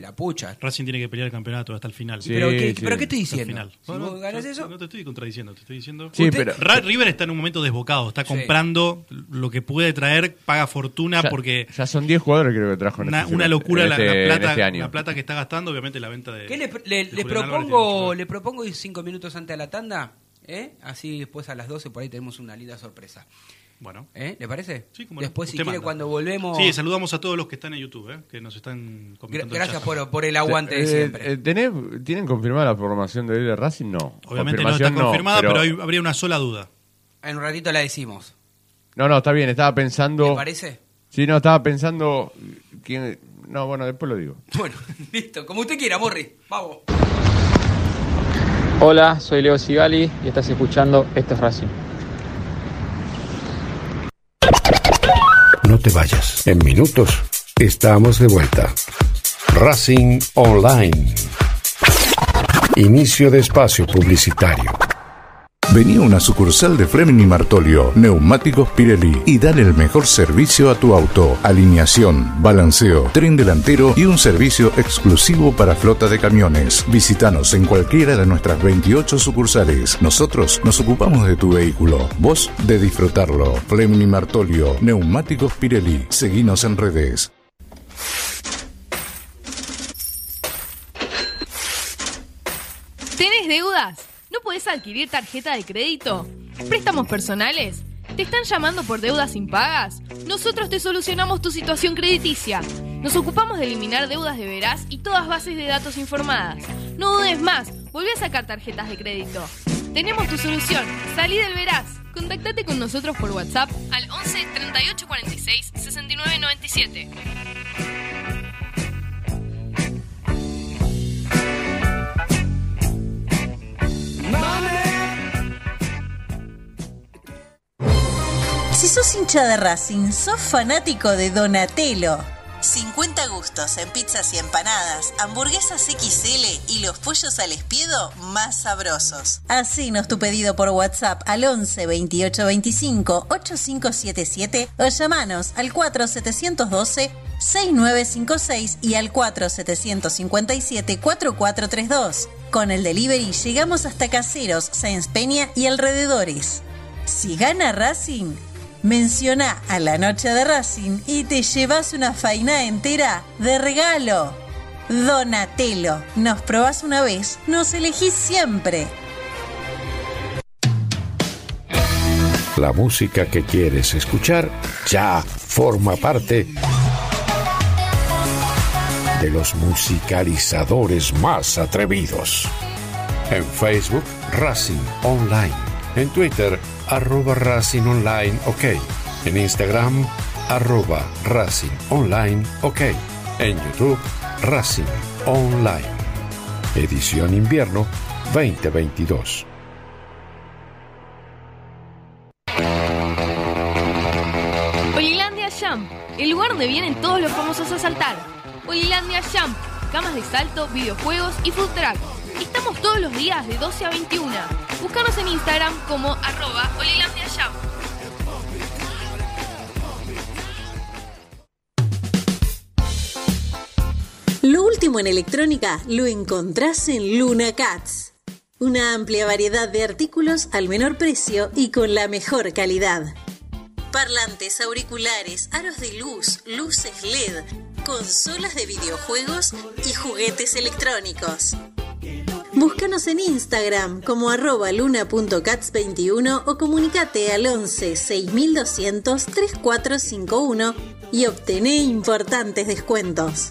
la pucha. Racing tiene que pelear el campeonato hasta el final. Sí, ¿Pero, qué, sí. ¿Pero qué estoy diciendo? final. Si No, vos no, ganás yo- eso... No te estoy contradiciendo, te estoy diciendo. Sí, pero Ra- River está en un momento desbocado, está Sí. comprando lo que puede traer, paga fortuna ya, porque ya son 10 jugadores creo que trajo en una, este una locura en la, este- la plata, este año. la plata que está gastando, obviamente la venta de. ¿Qué le, le- de propongo, le propongo ir cinco minutos antes de la tanda? ¿eh? Así después a las 12 por ahí tenemos una linda sorpresa. Bueno. ¿eh? ¿Le parece? Sí, cómo no. Después, si quiere, manda. cuando volvemos... Sí, saludamos a todos los que están en YouTube, ¿eh? que nos están comentando. gracias por, por el aguante de Eh, siempre. eh, ¿tenés- ¿Tienen confirmada la formación de hoy de Racing? No. Obviamente no está confirmada, pero, habría una sola duda. En un ratito la decimos. No, no, está bien, estaba pensando... ¿Le parece? Sí, no, estaba pensando... quién- No, bueno, después lo digo. Bueno, listo. Como usted quiera, Morri. Vamos. Hola, soy Leo Sigali y estás escuchando Este es Racing. No te vayas. En minutos estamos de vuelta. Racing Online. Inicio de espacio publicitario. Vení a una sucursal de Fleming Martolio, Neumáticos Pirelli y dale el mejor servicio a tu auto. Alineación, balanceo, tren delantero y un servicio exclusivo para flota de camiones. Visítanos en cualquiera de nuestras 28 sucursales. Nosotros nos ocupamos de tu vehículo, vos de disfrutarlo. Fleming Martolio, Neumáticos Pirelli. Seguinos en redes. ¿Tenés deudas? ¿No podés adquirir tarjeta de crédito? ¿Préstamos personales? ¿Te están llamando por deudas impagas? Nosotros te solucionamos tu situación crediticia. Nos ocupamos de eliminar deudas de veraz y todas bases de datos informadas. No dudes más, volví a sacar tarjetas de crédito. Tenemos tu solución. Salí del veraz. Contactate con nosotros por WhatsApp al 11 38 46 69 97. Si sos hincha de Racing, sos fanático de Donatello. 50 gustos en pizzas y empanadas, hamburguesas XL y los pollos al espiedo más sabrosos. Hacenos tu pedido por WhatsApp al 11 28 25 8577 o llamanos al 4712 6956 y al 4757 4432. Con el delivery llegamos hasta Caseros, Sáenz Peña y alrededores. Si gana Racing, menciona a la noche de Racing y te llevas una faina entera de regalo. Donatello, nos probás una vez, nos elegís siempre. La música que quieres escuchar ya forma parte de los musicalizadores más atrevidos. En Facebook, Racing Online. En Twitter, arroba Racing Online OK. En Instagram, arroba Racing Online OK. En YouTube, Racing Online. Edición Invierno 2022. Olilandia Jump, el lugar donde vienen todos los famosos a saltar. Olilandia Jump, camas de salto, videojuegos y food truck. Estamos todos los días de 12 a 21. Búscanos en Instagram como arroba. Lo último en electrónica lo encontrás en Luna Cats. Una amplia variedad de artículos al menor precio y con la mejor calidad. Parlantes, auriculares, aros de luz, luces LED, consolas de videojuegos y juguetes electrónicos. Búscanos en Instagram como arroba luna.cats21 o comunicate al 11 6200 3451 y obtené importantes descuentos.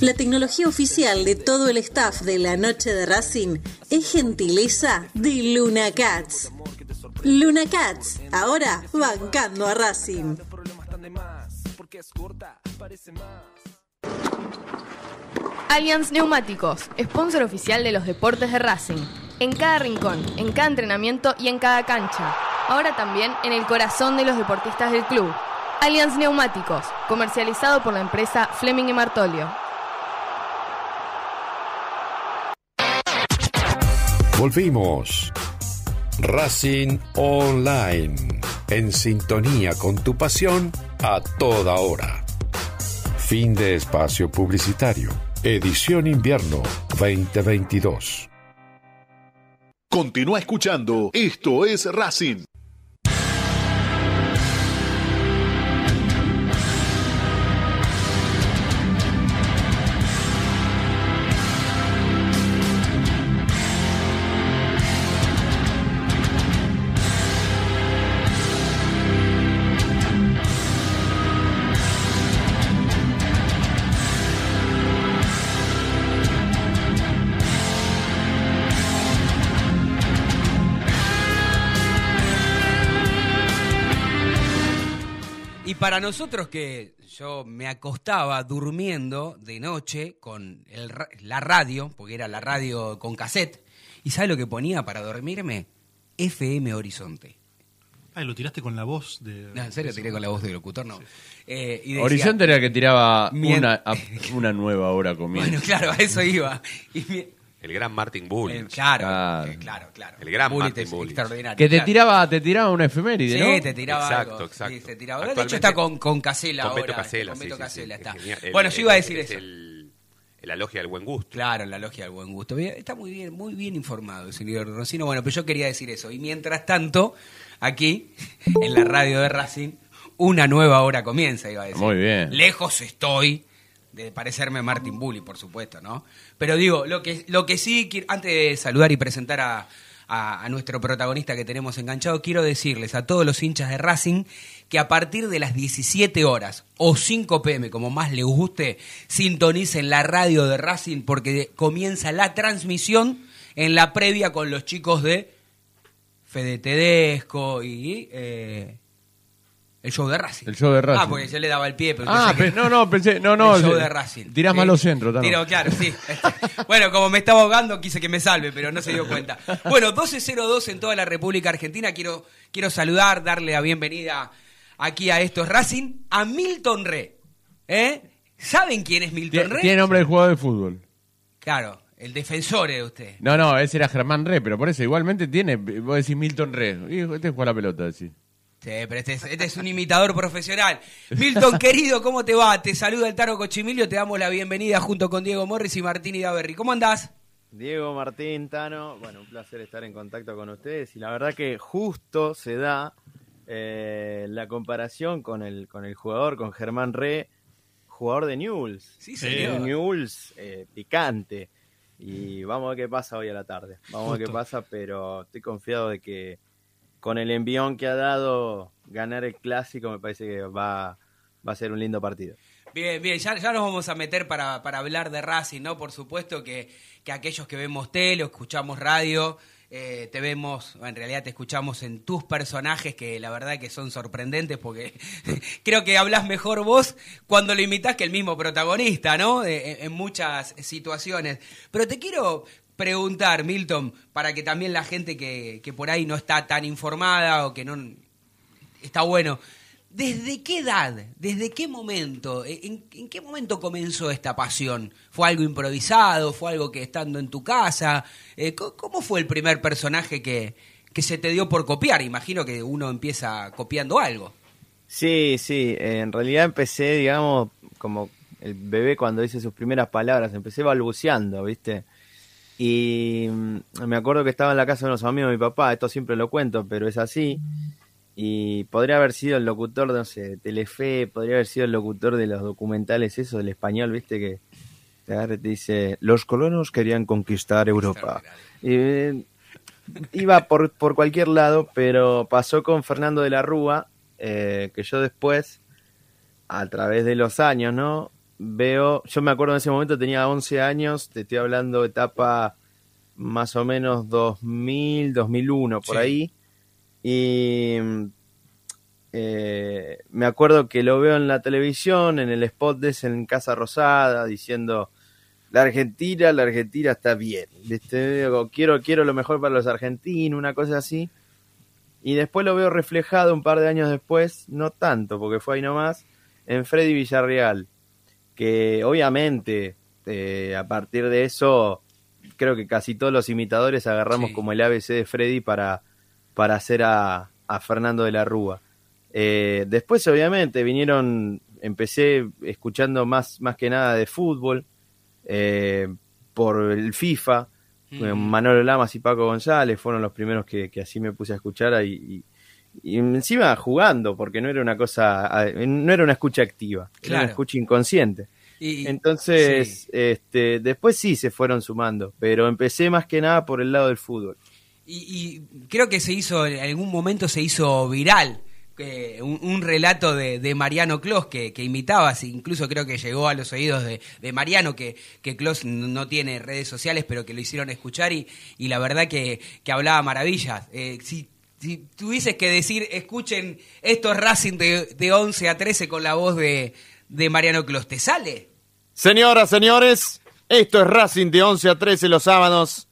La tecnología oficial de todo el staff de la noche de Racing es gentileza de Luna Cats. Luna Cats, ahora bancando a Racing. Allianz Neumáticos, sponsor oficial de los deportes de Racing. En cada rincón, en cada entrenamiento y en cada cancha. Ahora también en el corazón de los deportistas del club. Allianz Neumáticos, comercializado por la empresa Fleming y Martolio. Volvimos. Racing Online. En sintonía con tu pasión a toda hora. Fin de espacio publicitario. Edición Invierno 2022. Continúa escuchando. Esto es Racing. Y para nosotros que yo me acostaba durmiendo de noche con el la radio, porque era la radio con cassette, ¿y sabes lo que ponía para dormirme? FM Horizonte. Ay, lo tiraste con la voz de. No, en serio, tiré con la voz del locutor, no. Eh, y decía- Horizonte era el que tiraba Mien- una, una nueva hora comienza. Bueno, claro, a eso iba. Y mi- El gran Martin Bull. claro, Claro. eh, claro, claro. El gran Bullitt Martin es Bullitt. extraordinario. Que te claro. tiraba, te tiraba una efeméride, Sí, ¿no? te tiraba Exacto, algo. exacto. Sí, te tiraba. De Actualmente- hecho está con, con Casela Con Beto ahora. Casella, Con sí, Beto sí, Casella sí, está. es genial. El- bueno, yo iba a decir es eso. el- la logia del buen gusto. Claro, la logia del buen gusto. Bien, Está muy bien, muy bien informado el señor Rocino. Bueno, pero yo quería decir eso. Y mientras tanto, aquí, en la radio de Racing, una nueva hora comienza, iba a decir. Muy bien. Lejos estoy de parecerme Martin Bully, por supuesto, ¿no? Pero digo, lo que, lo que sí, antes de saludar y presentar a, a- a nuestro protagonista que tenemos enganchado, quiero decirles a todos los hinchas de Racing que a partir de las 17 horas o 5 pm, como más les guste, sintonicen la radio de Racing porque comienza la transmisión en la previa con los chicos de Fede Tedesco y eh, el show de Racing. El show de Racing. Ah, porque yo le daba el pie. Pero Ah, pensé que- no, no, pensé, no, no. el show de Racing. Tirás Sí. mal los centros, Tano. Tiro, claro, sí. Bueno, como me estaba ahogando, quise que me salve, pero no se dio cuenta. Bueno, 12.02 en toda la República Argentina. Quiero, quiero saludar, darle la bienvenida aquí a estos Racing, a Milton Re. ¿Eh? ¿Saben quién es Milton Re? tiene nombre de jugador de fútbol. Claro, el defensor de usted. No, no, ese era Germán Re, pero por eso igualmente tiene, vos decís Milton Re. Y Este juega la pelota, decís. Sí, pero este es, este es un imitador profesional. Milton, querido, ¿cómo te va? Te saluda el Taro Cochimilio, te damos la bienvenida junto con Diego Morris y Martín Idaverri. ¿Cómo andás? Diego, Martín, Tano, bueno, un placer estar en contacto con ustedes y la verdad que justo se da eh, la comparación con el, con el jugador, con Germán Re, jugador de Newell's. Sí, señor. Un Newell's eh, picante. Y vamos a ver qué pasa hoy a la tarde. Vamos a ver qué pasa, pero estoy confiado de que con el envión que ha dado ganar el clásico me parece que va, a ser un lindo partido. Bien, bien, ya, nos vamos a meter para, hablar de Racing, ¿no? Por supuesto que, que aquellos que vemos tele o escuchamos radio, eh, te vemos, en realidad te escuchamos en tus personajes que la verdad que son sorprendentes porque creo que hablas mejor vos cuando lo imitas que el mismo protagonista, ¿no? Eh, en, en muchas situaciones. Pero te quiero preguntar, Milton, para que también la gente que, que por ahí no está tan informada o que no está bueno. ¿Desde qué edad, desde qué momento, en, en qué momento comenzó esta pasión? ¿Fue algo improvisado? ¿Fue algo que estando en tu casa? Eh, ¿Cómo fue el primer personaje que, que se te dio por copiar? Imagino que uno empieza copiando algo. Sí, sí, eh, en realidad empecé, digamos, como el bebé cuando dice sus primeras palabras, empecé balbuceando, ¿viste? Y mm, me acuerdo que estaba en la casa de unos amigos de mi papá, esto siempre lo cuento, pero es así. Y podría haber sido el locutor de, no sé, de Telefe, podría haber sido el locutor de los documentales, eso, del español, ¿viste? Que te agarra y te dice, los colonos querían conquistar Europa. Y, eh, iba por, por cualquier lado, pero pasó con Fernando de la Rúa, eh, que yo después, a través de los años, ¿no? Veo, yo me acuerdo en ese momento tenía 11 años, te estoy hablando etapa más o menos 2000, 2001, por Sí. ahí. Y eh, me acuerdo que lo veo en la televisión, en el spot de ese en Casa Rosada, diciendo la Argentina, la Argentina está bien. quiero, quiero lo mejor para los argentinos, una cosa así. Y después lo veo reflejado un par de años después, no tanto, porque fue ahí nomás, en Freddy Villarreal. Que obviamente, eh, a partir de eso, creo que casi todos los imitadores agarramos como el ABC de Freddy para, para hacer a, a Fernando de la Rúa. Eh, después, obviamente, vinieron, empecé escuchando más, más que nada de fútbol, eh, por el FIFA, Mm. Manolo Lamas y Paco González fueron los primeros que, que así me puse a escuchar y, y- y encima jugando, porque no era una cosa, no era una escucha activa, era Claro. una escucha inconsciente. Y- Entonces, este, después sí se fueron sumando, pero empecé más que nada por el lado del fútbol. Y, y creo que se hizo, en algún momento se hizo viral. que un, un relato de, de Mariano Clos que, que imitabas, incluso creo que llegó a los oídos de, de Mariano, que, que Clos no no tiene redes sociales, pero que lo hicieron escuchar y, y la verdad que, que hablaba maravillas. Eh, si, si tuvieses que decir, escuchen estos Racing de, de 11 a 13 con la voz de, de Mariano Clos, ¿te sale? Señoras, señores, esto es Racing de 11 a 13 los sábados.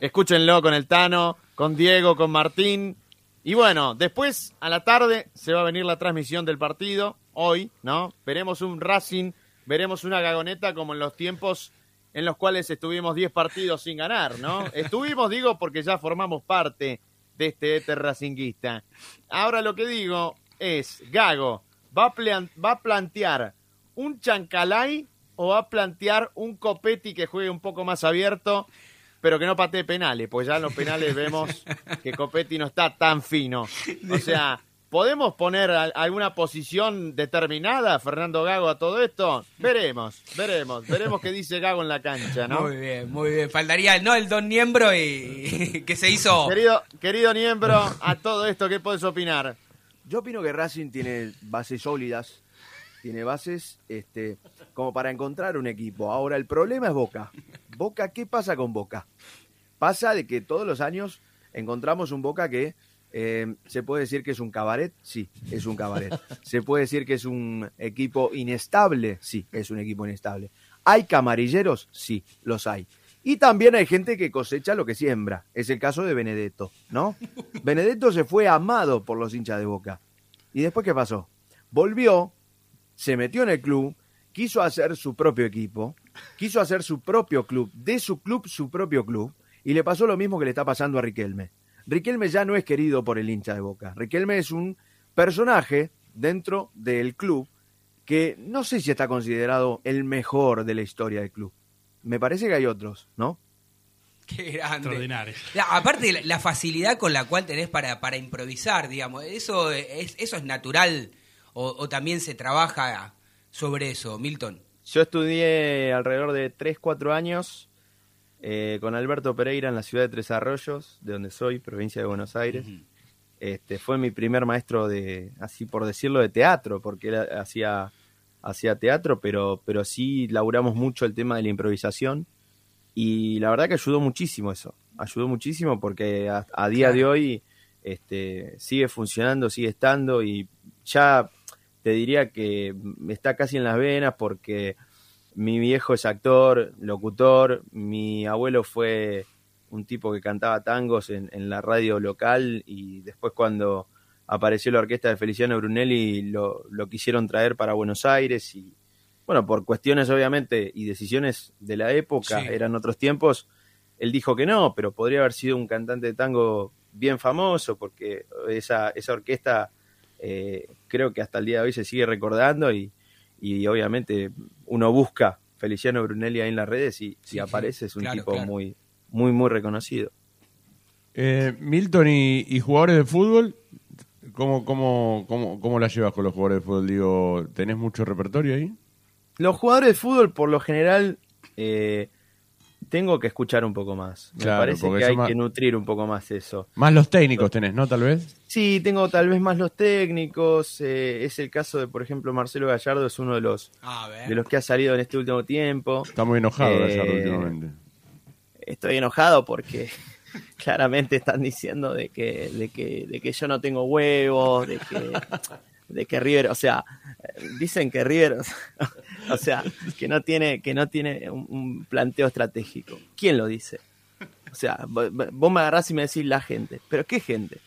Escúchenlo con el Tano, con Diego, con Martín. Y bueno, después a la tarde se va a venir la transmisión del partido. Hoy, ¿no? Veremos un Racing, veremos una gagoneta como en los tiempos en los cuales estuvimos 10 partidos sin ganar, ¿no? Estuvimos, digo, porque ya formamos parte de este éter racinguista. Ahora lo que digo es, Gago, ¿va a, plan- va a plantear un chancalay o va a plantear un Copetti que juegue un poco más abierto, pero que no patee penales? Pues ya en los penales vemos que Copetti no está tan fino. O sea, ¿podemos poner a- alguna posición determinada, Fernando Gago, a todo esto? Veremos, veremos, veremos qué dice Gago en la cancha, ¿no? Muy bien, muy bien. Faltaría no el Don Niembro y que se hizo... Querido, querido Niembro, a todo esto, ¿qué puedes opinar? Yo opino que Racing tiene bases sólidas, tiene bases este, como para encontrar un equipo. Ahora, el problema es Boca. Boca, ¿qué pasa con Boca? Pasa de que todos los años encontramos un Boca que eh, se puede decir que es un cabaret, sí, es un cabaret. Se puede decir que es un equipo inestable, sí, es un equipo inestable. ¿Hay camarilleros? Sí, los hay. Y también hay gente que cosecha lo que siembra. Es el caso de Benedetto, ¿no? Benedetto se fue amado por los hinchas de Boca. ¿Y después qué pasó? Volvió, se metió en el club, quiso hacer su propio equipo, quiso hacer su propio club, de su club su propio club, y le pasó lo mismo que le está pasando a Riquelme. Riquelme ya no es querido por el hincha de Boca. Riquelme es un personaje dentro del club que no sé si está considerado el mejor de la historia del club. Me parece que hay otros, ¿no? Qué grande. Extraordinario. La- aparte, la, la facilidad con la cual tenés para, para improvisar, digamos, ¿eso es, eso es natural o, o también se trabaja sobre eso, Milton? Yo estudié alrededor de 3, 4 años eh, con Alberto Pereira en la ciudad de Tres Arroyos, de donde soy, provincia de Buenos Aires. este, fue mi primer maestro de, así por decirlo, de teatro, porque él hacía, hacía teatro, pero, pero sí laburamos mucho el tema de la improvisación. Y la verdad que ayudó muchísimo eso. Ayudó muchísimo porque a, a día de hoy este, sigue funcionando, sigue estando y ya te diría que está casi en las venas porque mi viejo es actor, locutor, mi abuelo fue un tipo que cantaba tangos en, en la radio local y después cuando apareció la orquesta de Feliciano Brunelli lo, lo quisieron traer para Buenos Aires y bueno, por cuestiones obviamente y decisiones de la época, Sí. eran otros tiempos, él dijo que no, pero podría haber sido un cantante de tango bien famoso porque esa, esa orquesta eh, creo que hasta el día de hoy se sigue recordando y, y obviamente uno busca Feliciano Brunelli ahí en las redes y si sí, aparece es un claro, tipo claro. muy muy muy reconocido. Eh, Milton y, y jugadores de fútbol, ¿cómo, cómo, cómo, ¿cómo la llevas con los jugadores de fútbol? Digo, ¿tenés mucho repertorio ahí? Los jugadores de fútbol por lo general eh, tengo que escuchar un poco más. Me Claro, parece que hay más- que nutrir un poco más eso. Más los técnicos tenés, ¿no? Tal vez. Sí, tengo tal vez más los técnicos. eh, es el caso de, por ejemplo, Marcelo Gallardo, es uno de los, de los que ha salido en este último tiempo. Está muy enojado Eh, Gallardo últimamente. Estoy enojado porque claramente están diciendo de que, de que, de que yo no tengo huevos, de que, de que River, o sea, dicen que River, o sea, que no tiene, que no tiene un, planteo estratégico. ¿Quién lo dice? O sea, vo- vo- vos me agarrás y me decís la gente. ¿Pero qué gente?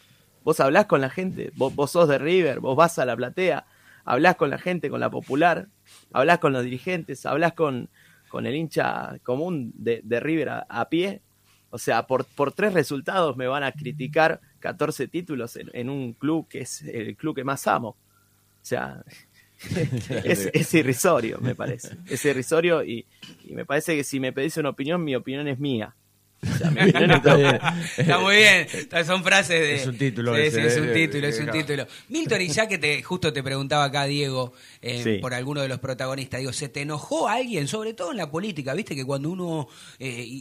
Vos hablás con la gente, vos, vos sos de River, vos vas a la platea, hablás con la gente, con la popular, hablás con los dirigentes, hablás con, con el hincha común de, de River a, a pie. O sea, por, por tres resultados me van a criticar 14 títulos en, en un club que es el club que más amo. O sea, es, es irrisorio, me parece. Es irrisorio y, y me parece que si me pedís una opinión, mi opinión es mía. O sea, Está bien. Está muy bien. Son frases de. Es un título Sí, ese, sí, es eh, un eh, título, es un eh, título. Milton, y ya que te, justo te preguntaba acá, Diego, eh, Sí. por alguno de los protagonistas, digo, ¿se te enojó alguien, sobre todo en la política? Viste que cuando uno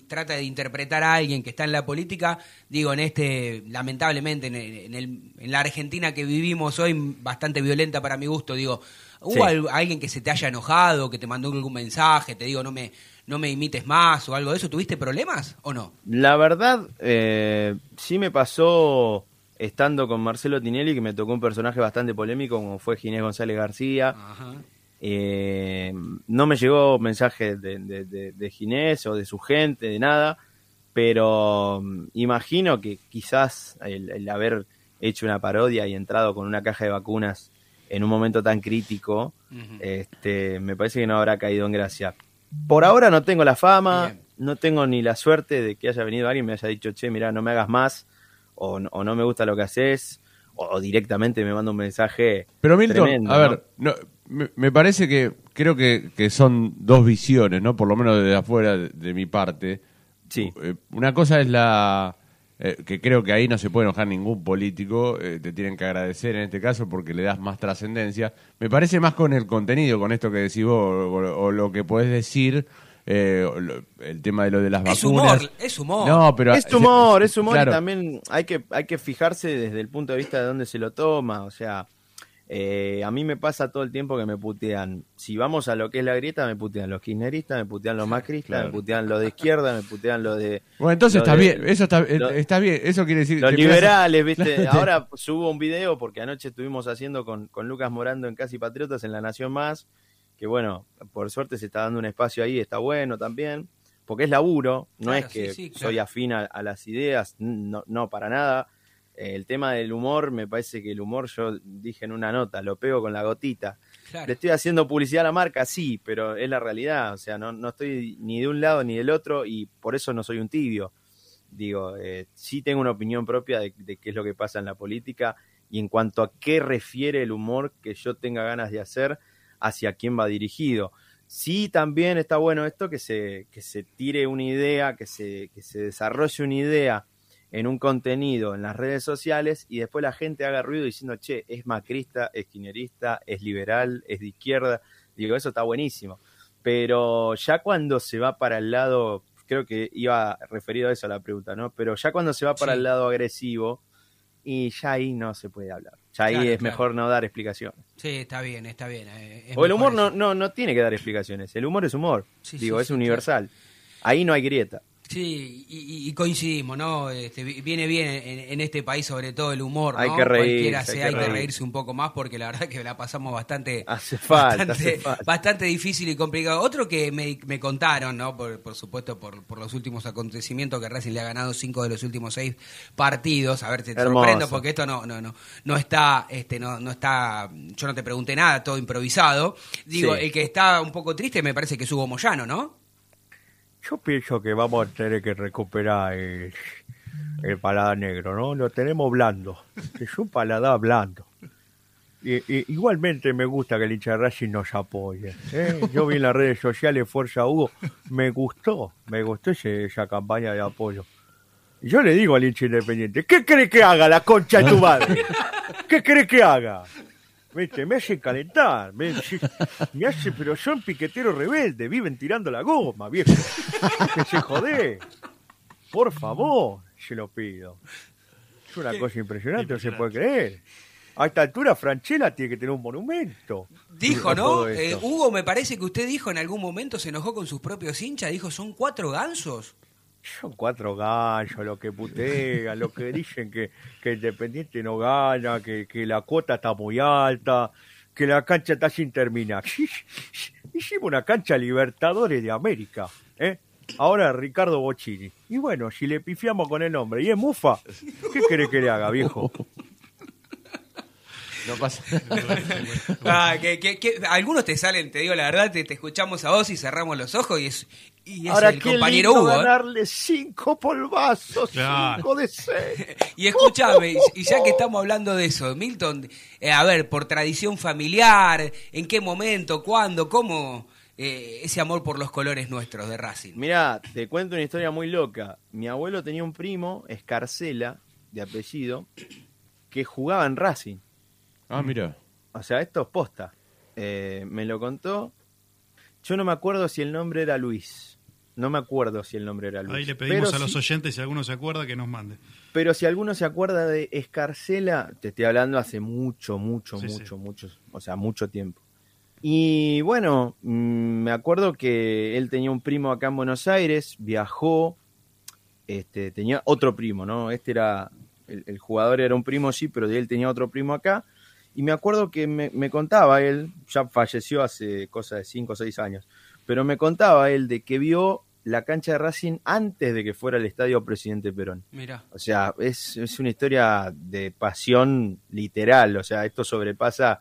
trata de interpretar a alguien que está en la política, digo, en este, lamentablemente, en, el- en el- en la Argentina que vivimos hoy, bastante violenta para mi gusto, digo, ¿hubo Sí. alguien que se te haya enojado, que te mandó algún mensaje, te digo, no me, no me imites más o algo de eso? ¿Tuviste problemas o no? La verdad, eh, sí me pasó estando con Marcelo Tinelli, que me tocó un personaje bastante polémico, como fue Ginés González García. Eh, no me llegó mensaje de, de, de- de Ginés o de su gente, de nada, pero mm, imagino que quizás el, el haber hecho una parodia y entrado con una caja de vacunas en un momento tan crítico, este, me parece que no habrá caído en gracia. Por ahora no tengo la fama, no tengo ni la suerte de que haya venido alguien y me haya dicho, che, mira, no me hagas más, o, no- o no me gusta lo que haces, o, o directamente me manda un mensaje. Pero Milton, tremendo, a ver, no, me, me parece que creo que, que son dos visiones, ¿no? Por lo menos desde afuera de, de mi parte. Sí. Eh, una cosa es la eh, que creo que ahí no se puede enojar ningún político, eh, te tienen que agradecer en este caso porque le das más trascendencia. Me parece más con el contenido, con esto que decís vos, o, o lo que podés decir, eh, el tema de lo de las Es vacunas. humor, es humor. No, pero es humor, es humor claro. y también hay que, hay que fijarse desde el punto de vista de dónde se lo toma. O sea, eh, a mí me pasa todo el tiempo que me putean. Si vamos a lo que es la grieta, me putean los kirchneristas, me putean los macristas, Claro. me putean los de izquierda, me putean los de. Bueno, entonces está de- bien, eso está, eh, lo- está bien, eso quiere decir... Los liberales, ¿viste? Ahora subo un video porque anoche estuvimos haciendo con, con Lucas Morando en Casi Patriotas en La Nación Más, que bueno, por suerte se está dando un espacio ahí, está bueno también, porque es laburo, no Claro, es que sí, sí, claro. soy afín a, a las ideas, no, no para nada. El tema del humor, me parece que el humor, yo dije en una nota, lo pego con la gotita. Claro. Le estoy haciendo publicidad a la marca, sí, pero es la realidad. O sea, no, no estoy ni de un lado ni del otro y por eso no soy un tibio. Digo, eh, sí tengo una opinión propia de, de qué es lo que pasa en la política y en cuanto a qué refiere el humor que yo tenga ganas de hacer hacia quién va dirigido. Sí, también está bueno esto que se, que se tire una idea, que se, que se desarrolle una idea en un contenido en las redes sociales y después la gente haga ruido diciendo, che, es macrista, es kirchnerista, es liberal, es de izquierda. Digo, eso está buenísimo. Pero ya cuando se va para el lado, creo que iba referido a eso la pregunta, ¿no? Pero ya cuando se va para Sí. el lado agresivo, y ya ahí no se puede hablar. Ya ahí Claro, es claro. mejor no dar explicaciones. Sí, está bien, está bien. eh, es O el humor no, no, no tiene que dar explicaciones. El humor es humor. Sí, Digo, sí, es universal. Ahí no hay grieta. Sí, y, y- coincidimos, ¿no? Este, vi- viene bien en, en este país, sobre todo el humor, ¿no? Hay que reírse, Cualquiera hay sea, que hay que reír. reírse un poco más porque la verdad que la pasamos bastante, Hace falta, bastante, hace falta. bastante difícil y complicado. Otro que me, me contaron, ¿no? Por, por supuesto, por, por los últimos acontecimientos, que Racing le ha ganado cinco de los últimos seis partidos. A ver, te Hermoso. sorprendo porque esto no, no, no, no está, este, no, no está, yo no te pregunté nada, todo improvisado. Digo, Sí. el que está un poco triste me parece que es Hugo Moyano, ¿no? Yo pienso que vamos a tener que recuperar el, el paladar negro, ¿no? Lo tenemos blando. Es un paladar blando. Y, igualmente me gusta que el hincha de Racing nos apoye. ¿eh? Yo vi en las redes sociales Fuerza Hugo, me gustó, me gustó ese- esa campaña de apoyo. Y Yo le digo al hincha independiente, ¿qué cree que haga la concha de tu madre? ¿Qué cree que haga? ¿Viste? Me hace calentar, me, me hace, pero son piqueteros rebeldes, viven tirando la goma, viejo. Que se jode. Por favor, se lo pido. Es una cosa impresionante, no se puede creer. A esta altura, Franchella tiene que tener un monumento. Dijo, ¿no? Eh. Hugo, me parece que usted dijo en algún momento, se enojó con sus propios hinchas, dijo, son cuatro gansos. Son cuatro gallos los que putean, los que dicen que, que Independiente no gana, que, que la cuota está muy alta, que la cancha está sin terminar. Hicimos una cancha Libertadores de América, ¿eh? Ahora Ricardo Bocini. Y bueno, si le pifiamos con el nombre y es Mufa, ¿qué querés que le haga, viejo? No pasa Ah, que, que- que- algunos te salen, te digo la verdad, te, te escuchamos a vos y cerramos los ojos y es, y es Ahora el qué compañero lindo Hugo. ¿eh? ganarle cinco polvazos, Claro. cinco de seis. Y escúchame, y- y ya que estamos hablando de eso, Milton, eh, a ver, por tradición familiar, ¿en qué momento, cuándo, cómo eh, ese amor por los colores nuestros de Racing? Mirá, te cuento una historia muy loca. Mi abuelo tenía un primo, Escarcela, de apellido, que jugaba en Racing. Ah, mira. O sea, esto es posta. Eh, me lo contó. Yo no me acuerdo si el nombre era Luis. No me acuerdo si el nombre era Luis. Ahí le pedimos Pero a los oyentes, si alguno se acuerda, que nos mande. Pero si alguno se acuerda de Escarcela, te estoy hablando hace mucho, mucho, Sí, mucho, mucho, o sea, mucho tiempo. Y bueno, mm, me acuerdo que él tenía un primo acá en Buenos Aires, viajó, este, tenía otro primo, ¿no? Este era, el, el jugador era un primo, sí, pero de él tenía otro primo acá. Y me acuerdo que me, me contaba él, ya falleció hace cosa de 5 o 6 años, pero me contaba él de que vio la cancha de Racing antes de que fuera el estadio Presidente Perón. Mira. O sea, es, es una historia de pasión literal. O sea, esto sobrepasa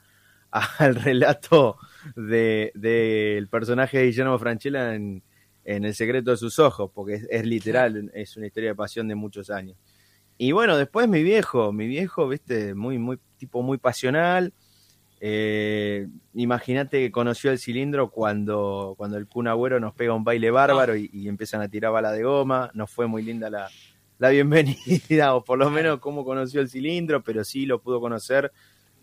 al relato de- del personaje de Guillermo Franchella en, en El secreto de sus ojos, porque es, es literal, es una historia de pasión de muchos años. Y bueno, después mi viejo, mi viejo, viste, muy, muy, tipo muy pasional. Eh, Imagínate que conoció el cilindro cuando, cuando el Kun Agüero nos pega un baile bárbaro y, y empiezan a tirar bala de goma. No fue muy linda la, la bienvenida, o por lo menos cómo conoció el cilindro, pero sí lo pudo conocer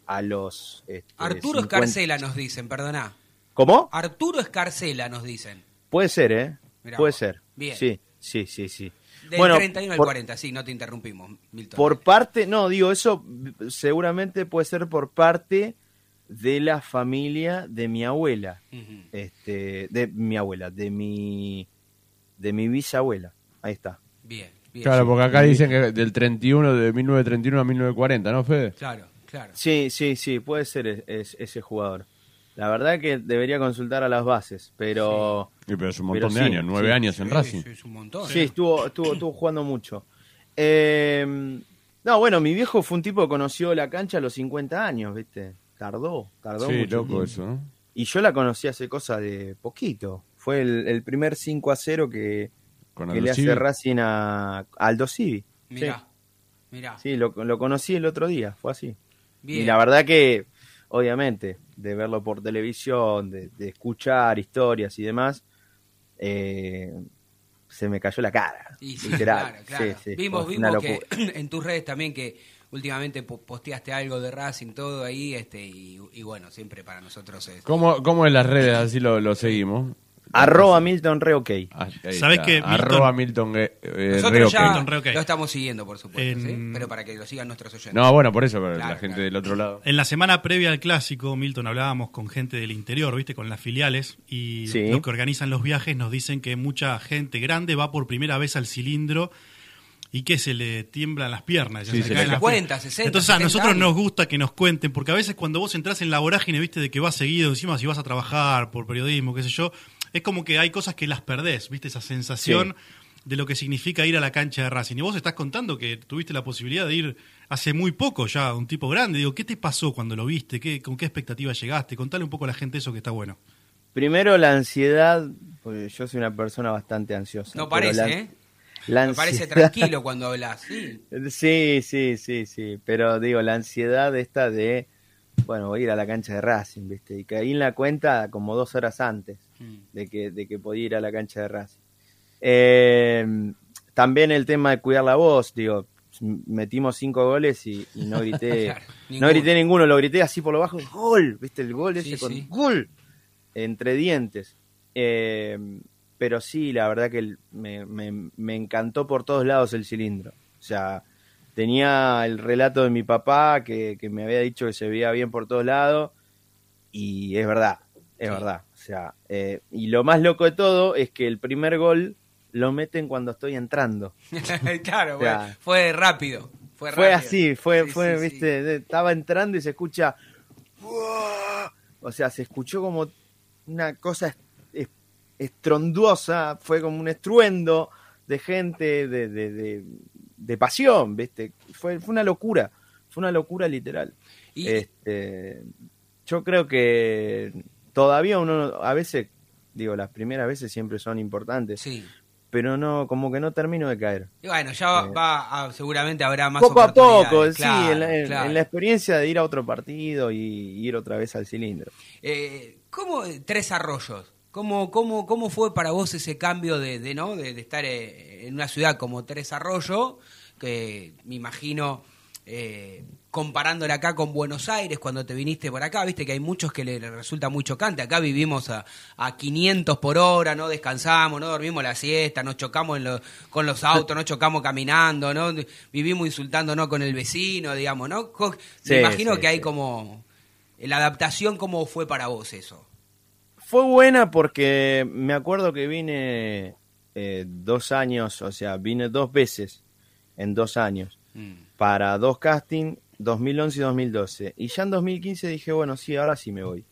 a los. este, Arturo 50 Escarcela nos dicen, perdona. ¿Cómo? Arturo Escarcela nos dicen. Puede ser, ¿eh? Mirá Puede ser. Bien. Sí, sí, sí, sí. Del Bueno, 31 al por- 40, sí, no te interrumpimos, Milton. Por parte, no, digo, eso seguramente puede ser por parte de la familia de mi abuela. Este, de mi abuela, de mi de mi bisabuela. Ahí está. Bien, bien. Claro, Sí. porque acá dicen que del 31, de 1931 a 1940, ¿no, Fede? Claro, claro. Sí, sí, sí, puede ser es- es- ese jugador. La verdad que debería consultar a las bases, pero Sí, pero es un montón de sí, años, nueve sí. años en Racing. Es un montón. Sí, estuvo, estuvo, estuvo jugando mucho. Eh, no, bueno, mi viejo fue un tipo que conoció la cancha a los 50 años, ¿viste? Tardó, tardó Sí, mucho loco tiempo. eso, ¿no? Y yo la conocí hace cosa de poquito. Fue el, el primer 5 a 0 que, Con que le hace. Racing a, a Aldo Civi. Mirá, mirá. Sí, lo, lo conocí el otro día, fue así. Bien. Y la verdad que, obviamente, de verlo por televisión, de, de escuchar historias y demás, eh, se me cayó la cara. Y sí, literal. claro, claro. Sí, sí, vimos vimos que en tus redes también que últimamente po- posteaste algo de Racing, todo ahí, este y, y bueno, siempre para nosotros es... ¿Cómo, ¿Cómo en las redes así lo, lo seguimos? Arroba Milton Re OK. Ah, ahí ¿Sabés está. que Milton- Arroba Milton eh, eh, Nosotros ya Milton Re OK. lo estamos siguiendo, por supuesto, pero para que lo sigan nuestros oyentes. No, bueno, por eso, pero Claro, la gente claro. del otro lado. En la semana previa al clásico, Milton, hablábamos con gente del interior, ¿viste? Con las filiales. Y Sí. los que organizan los viajes nos dicen que mucha gente grande va por primera vez al cilindro y que se le tiemblan las piernas. ya Sí, se se caen le las 50, piernas. 60, Entonces a 70 nosotros años. nos gusta que nos cuenten, porque a veces cuando vos entras en la vorágine, viste, de que vas seguido, encima si vas a trabajar por periodismo, qué sé yo, es como que hay cosas que las perdés, viste, esa sensación de lo que significa ir a la cancha de Racing. Y vos estás contando que tuviste la posibilidad de ir hace muy poco ya, un tipo grande. Digo, ¿qué te pasó cuando lo viste? ¿Qué, ¿Con qué expectativa llegaste? Contale un poco a la gente eso que está bueno. Primero la ansiedad, porque yo soy una persona bastante ansiosa. No parece, la- ¿eh? la Me parece tranquilo cuando hablas, sí. Sí, sí, sí, sí. Pero digo, la ansiedad esta de, bueno, voy a ir a la cancha de Racing, ¿viste? Y caí en la cuenta como dos horas antes. De que, de que podía ir a la cancha de Racing. Eh, también el tema de cuidar la voz, digo, metimos cinco goles y, y no grité, Claro, no grité ninguno, lo grité así por lo bajo, gol, ¿viste? El gol Sí, ese con sí. gol entre dientes. Eh, pero sí, la verdad que me, me- me encantó por todos lados el cilindro. O sea, tenía el relato de mi papá que, que me había dicho que se veía bien por todos lados y es verdad, es Sí. verdad. Sea, eh, y lo más loco de todo es que el primer gol lo meten cuando estoy entrando. claro, O sea, bueno, fue rápido. Fue, Fue rápido. así, fue, Sí, fue, sí, viste, estaba entrando y se escucha. "Uah". O sea, se escuchó como una cosa est- est- estronduosa, fue como un estruendo de gente, de, de, de- de pasión, viste. Fue, fue una locura, fue una locura literal. Y- Este, yo creo que todavía uno, a veces, digo, las primeras veces siempre son importantes, Sí. pero no, como que no termino de caer. Y bueno, ya va, Eh, va a- seguramente habrá más poco a poco, sí, en la, en- claro. en la experiencia de ir a otro partido y ir otra vez al cilindro. Eh, ¿Cómo Tres Arroyos? ¿Cómo, cómo, ¿Cómo fue para vos ese cambio de, de, ¿no? de, de estar eh, en una ciudad como Tres Arroyos? Que me imagino, eh, comparándola acá con Buenos Aires, cuando te viniste por acá, viste que hay muchos que le, resulta muy chocante. Acá vivimos a, a 500 por hora, no descansamos, no dormimos la siesta, nos chocamos en lo- con los autos, no chocamos caminando, no vivimos insultándonos con el vecino, digamos, ¿no? Sí, me imagino sí, que hay sí. como... La adaptación, ¿cómo fue para vos eso? Fue buena porque me acuerdo que vine eh, dos años, o sea, vine dos veces en dos años para dos castings, 2011 y 2012. Y ya en 2015 dije, bueno, sí, ahora sí me voy.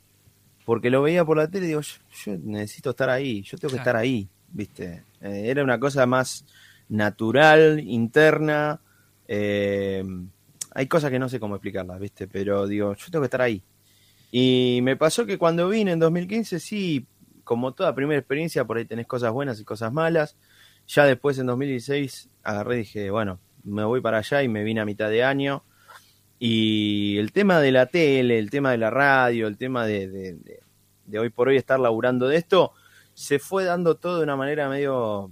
Porque lo veía por la tele y digo, yo, yo necesito estar ahí, yo tengo que Claro. estar ahí, ¿viste? Eh, era una cosa más natural, interna. eh, hay cosas que no sé cómo explicarlas, ¿viste? Pero digo, yo tengo que estar ahí. Y me pasó que cuando vine en 2015, sí, como toda primera experiencia, por ahí tenés cosas buenas y cosas malas. Ya después en 2016 agarré y dije, bueno, me voy para allá y me vine a mitad de año. Y el tema de la tele, el tema de la radio, el tema de, de- de- de hoy por hoy estar laburando de esto, se fue dando todo de una manera medio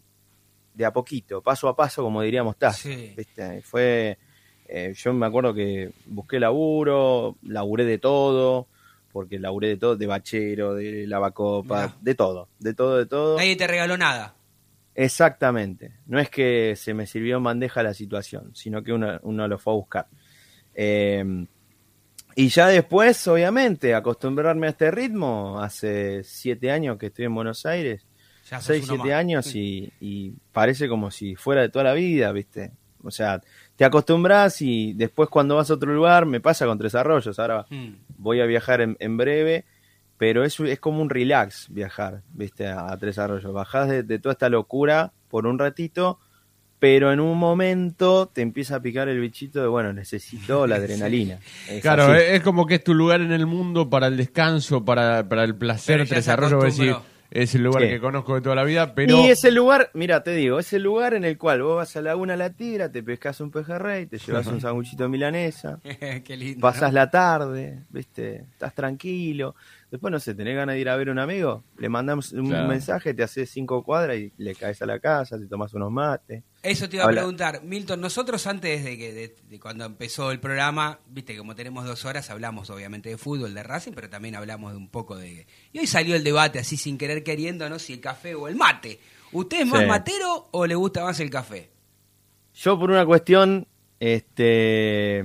de a poquito, paso a paso, como diríamos Taz. ¿viste? Fue, eh, yo me acuerdo que busqué laburo, laburé de todo, porque laburé de todo, de bachero, de lavacopa, de todo, de todo, de todo. Nadie te regaló nada. Exactamente. No es que se me sirvió en bandeja la situación, sino que uno, uno lo fue a buscar. Eh, y ya después, obviamente, acostumbrarme a este ritmo. Hace siete años que estoy en Buenos Aires. Ya Seis, siete más. años y, y parece como si fuera de toda la vida, ¿viste? O sea, te acostumbras y después cuando vas a otro lugar, me pasa con Tres Arroyos. Ahora Mm. voy a viajar en, en breve, pero es, es como un relax viajar, ¿viste? A, a Tres Arroyos. Bajás de, de toda esta locura por un ratito, pero en un momento te empieza a picar el bichito de, bueno, necesito la adrenalina. Es Claro, así. es, es como que es tu lugar en el mundo para el descanso, para, para el placer, decir, acostumbró. es el lugar Sí. que conozco de toda la vida, pero... Y es el lugar, mira, te digo, es el lugar en el cual vos vas a Laguna La Tigra, te pescas un pejerrey, te llevas un sanguchito de milanesa, Qué lindo. pasás ¿no? la tarde, ¿viste? Estás tranquilo. Después, no sé, tenés ganas de ir a ver a un amigo, le mandamos un Claro. mensaje, te haces cinco cuadras y le caes a la casa, te tomas unos mates. Eso te iba a preguntar, Milton, nosotros antes de que de, de cuando empezó el programa, viste, como tenemos dos horas, hablamos obviamente de fútbol, de Racing, pero también hablamos de un poco de... Y hoy salió el debate así sin querer queriendo, ¿no? Si el café o el mate. ¿Usted es más Sí. matero o le gusta más el café? Yo por una cuestión, este,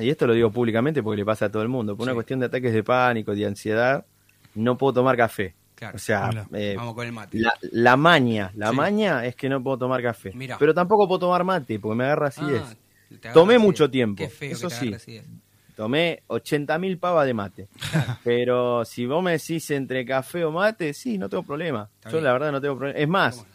y esto lo digo públicamente porque le pasa a todo el mundo, por una cuestión de ataques de pánico, de ansiedad, no puedo tomar café. Claro. O sea, Hola. eh, Vamos con el mate. la, la maña, la Sí. maña es que no puedo tomar café. Mirá. Pero tampoco puedo tomar mate porque me agarra acidez. Ah, agarra Tomé mucho tiempo, Qué feo que eso te sí. acidez. Tomé 80.000 pavas de mate. Pero si vos me decís entre café o mate, sí, no tengo problema. Está Yo bien. la verdad no tengo problema. Es más,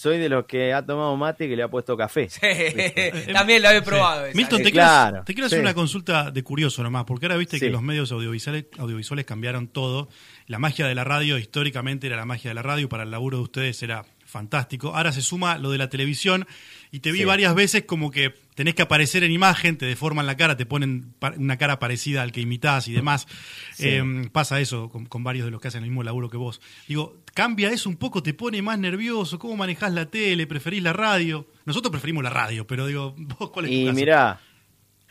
soy de los que ha tomado mate que le ha puesto café. También lo había probado. esa. Milton, te Eh, quiero, claro, te quiero hacer sí. una consulta de curioso nomás, porque ahora viste Sí. que los medios audiovisuales, audiovisuales cambiaron todo. La magia de la radio históricamente era la magia de la radio, para el laburo de ustedes era fantástico. Ahora se suma lo de la televisión y te vi Sí. varias veces como que tenés que aparecer en imagen, te deforman la cara, te ponen una cara parecida al que imitás y demás. Sí. Eh, pasa eso con, con varios de los que hacen el mismo laburo que vos. Digo, cambia eso un poco, te pone más nervioso, ¿cómo manejás la tele? ¿Preferís la radio? Nosotros preferimos la radio, pero digo, vos cuál es tu Y mirá,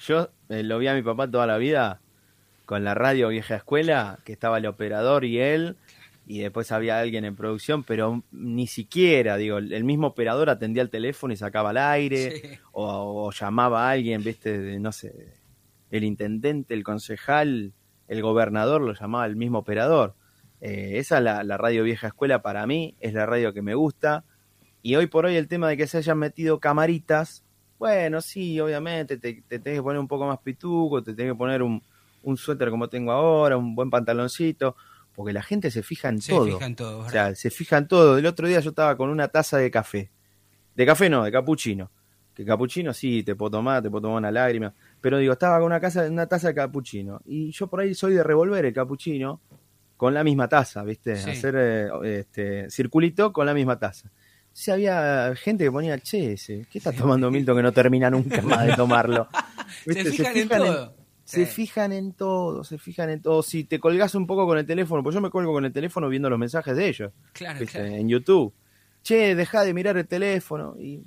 yo eh, lo vi a mi papá toda la vida con la radio vieja escuela, que estaba el operador y él, y después había alguien en producción, pero ni siquiera, digo, el mismo operador atendía el teléfono y sacaba al aire, Sí. o, o llamaba a alguien, viste, de, no sé, el intendente, el concejal, el gobernador, lo llamaba el mismo operador. Eh, esa es la, la radio vieja escuela para mí, es la radio que me gusta, Y hoy por hoy el tema de que se hayan metido camaritas, bueno, sí, obviamente, te, te tenés que poner un poco más pituco, te tenés que poner un, un suéter como tengo ahora, un buen pantaloncito, porque la gente se fija en Se todo. fija en todo, O sea, se fija en todo. El otro día yo estaba con una taza de café. De café no, de capuchino. Que capuchino sí, te puedo tomar, te puedo tomar una lágrima. Pero digo, estaba con una, casa, una taza de capuchino. Y yo por ahí soy de revolver el capuchino con la misma taza, ¿viste? Sí. Hacer eh, este, circulito con la misma taza. Sí, había gente que ponía, che, ese, ¿qué está tomando Milton que no termina nunca más de tomarlo? Se fijan en todo. Se Sí. fijan en todo, se fijan en todo. Si te colgás un poco con el teléfono, pues yo me colgo con el teléfono viendo los mensajes de ellos. Claro, ¿viste? claro. En YouTube. Che, deja de mirar el teléfono. Y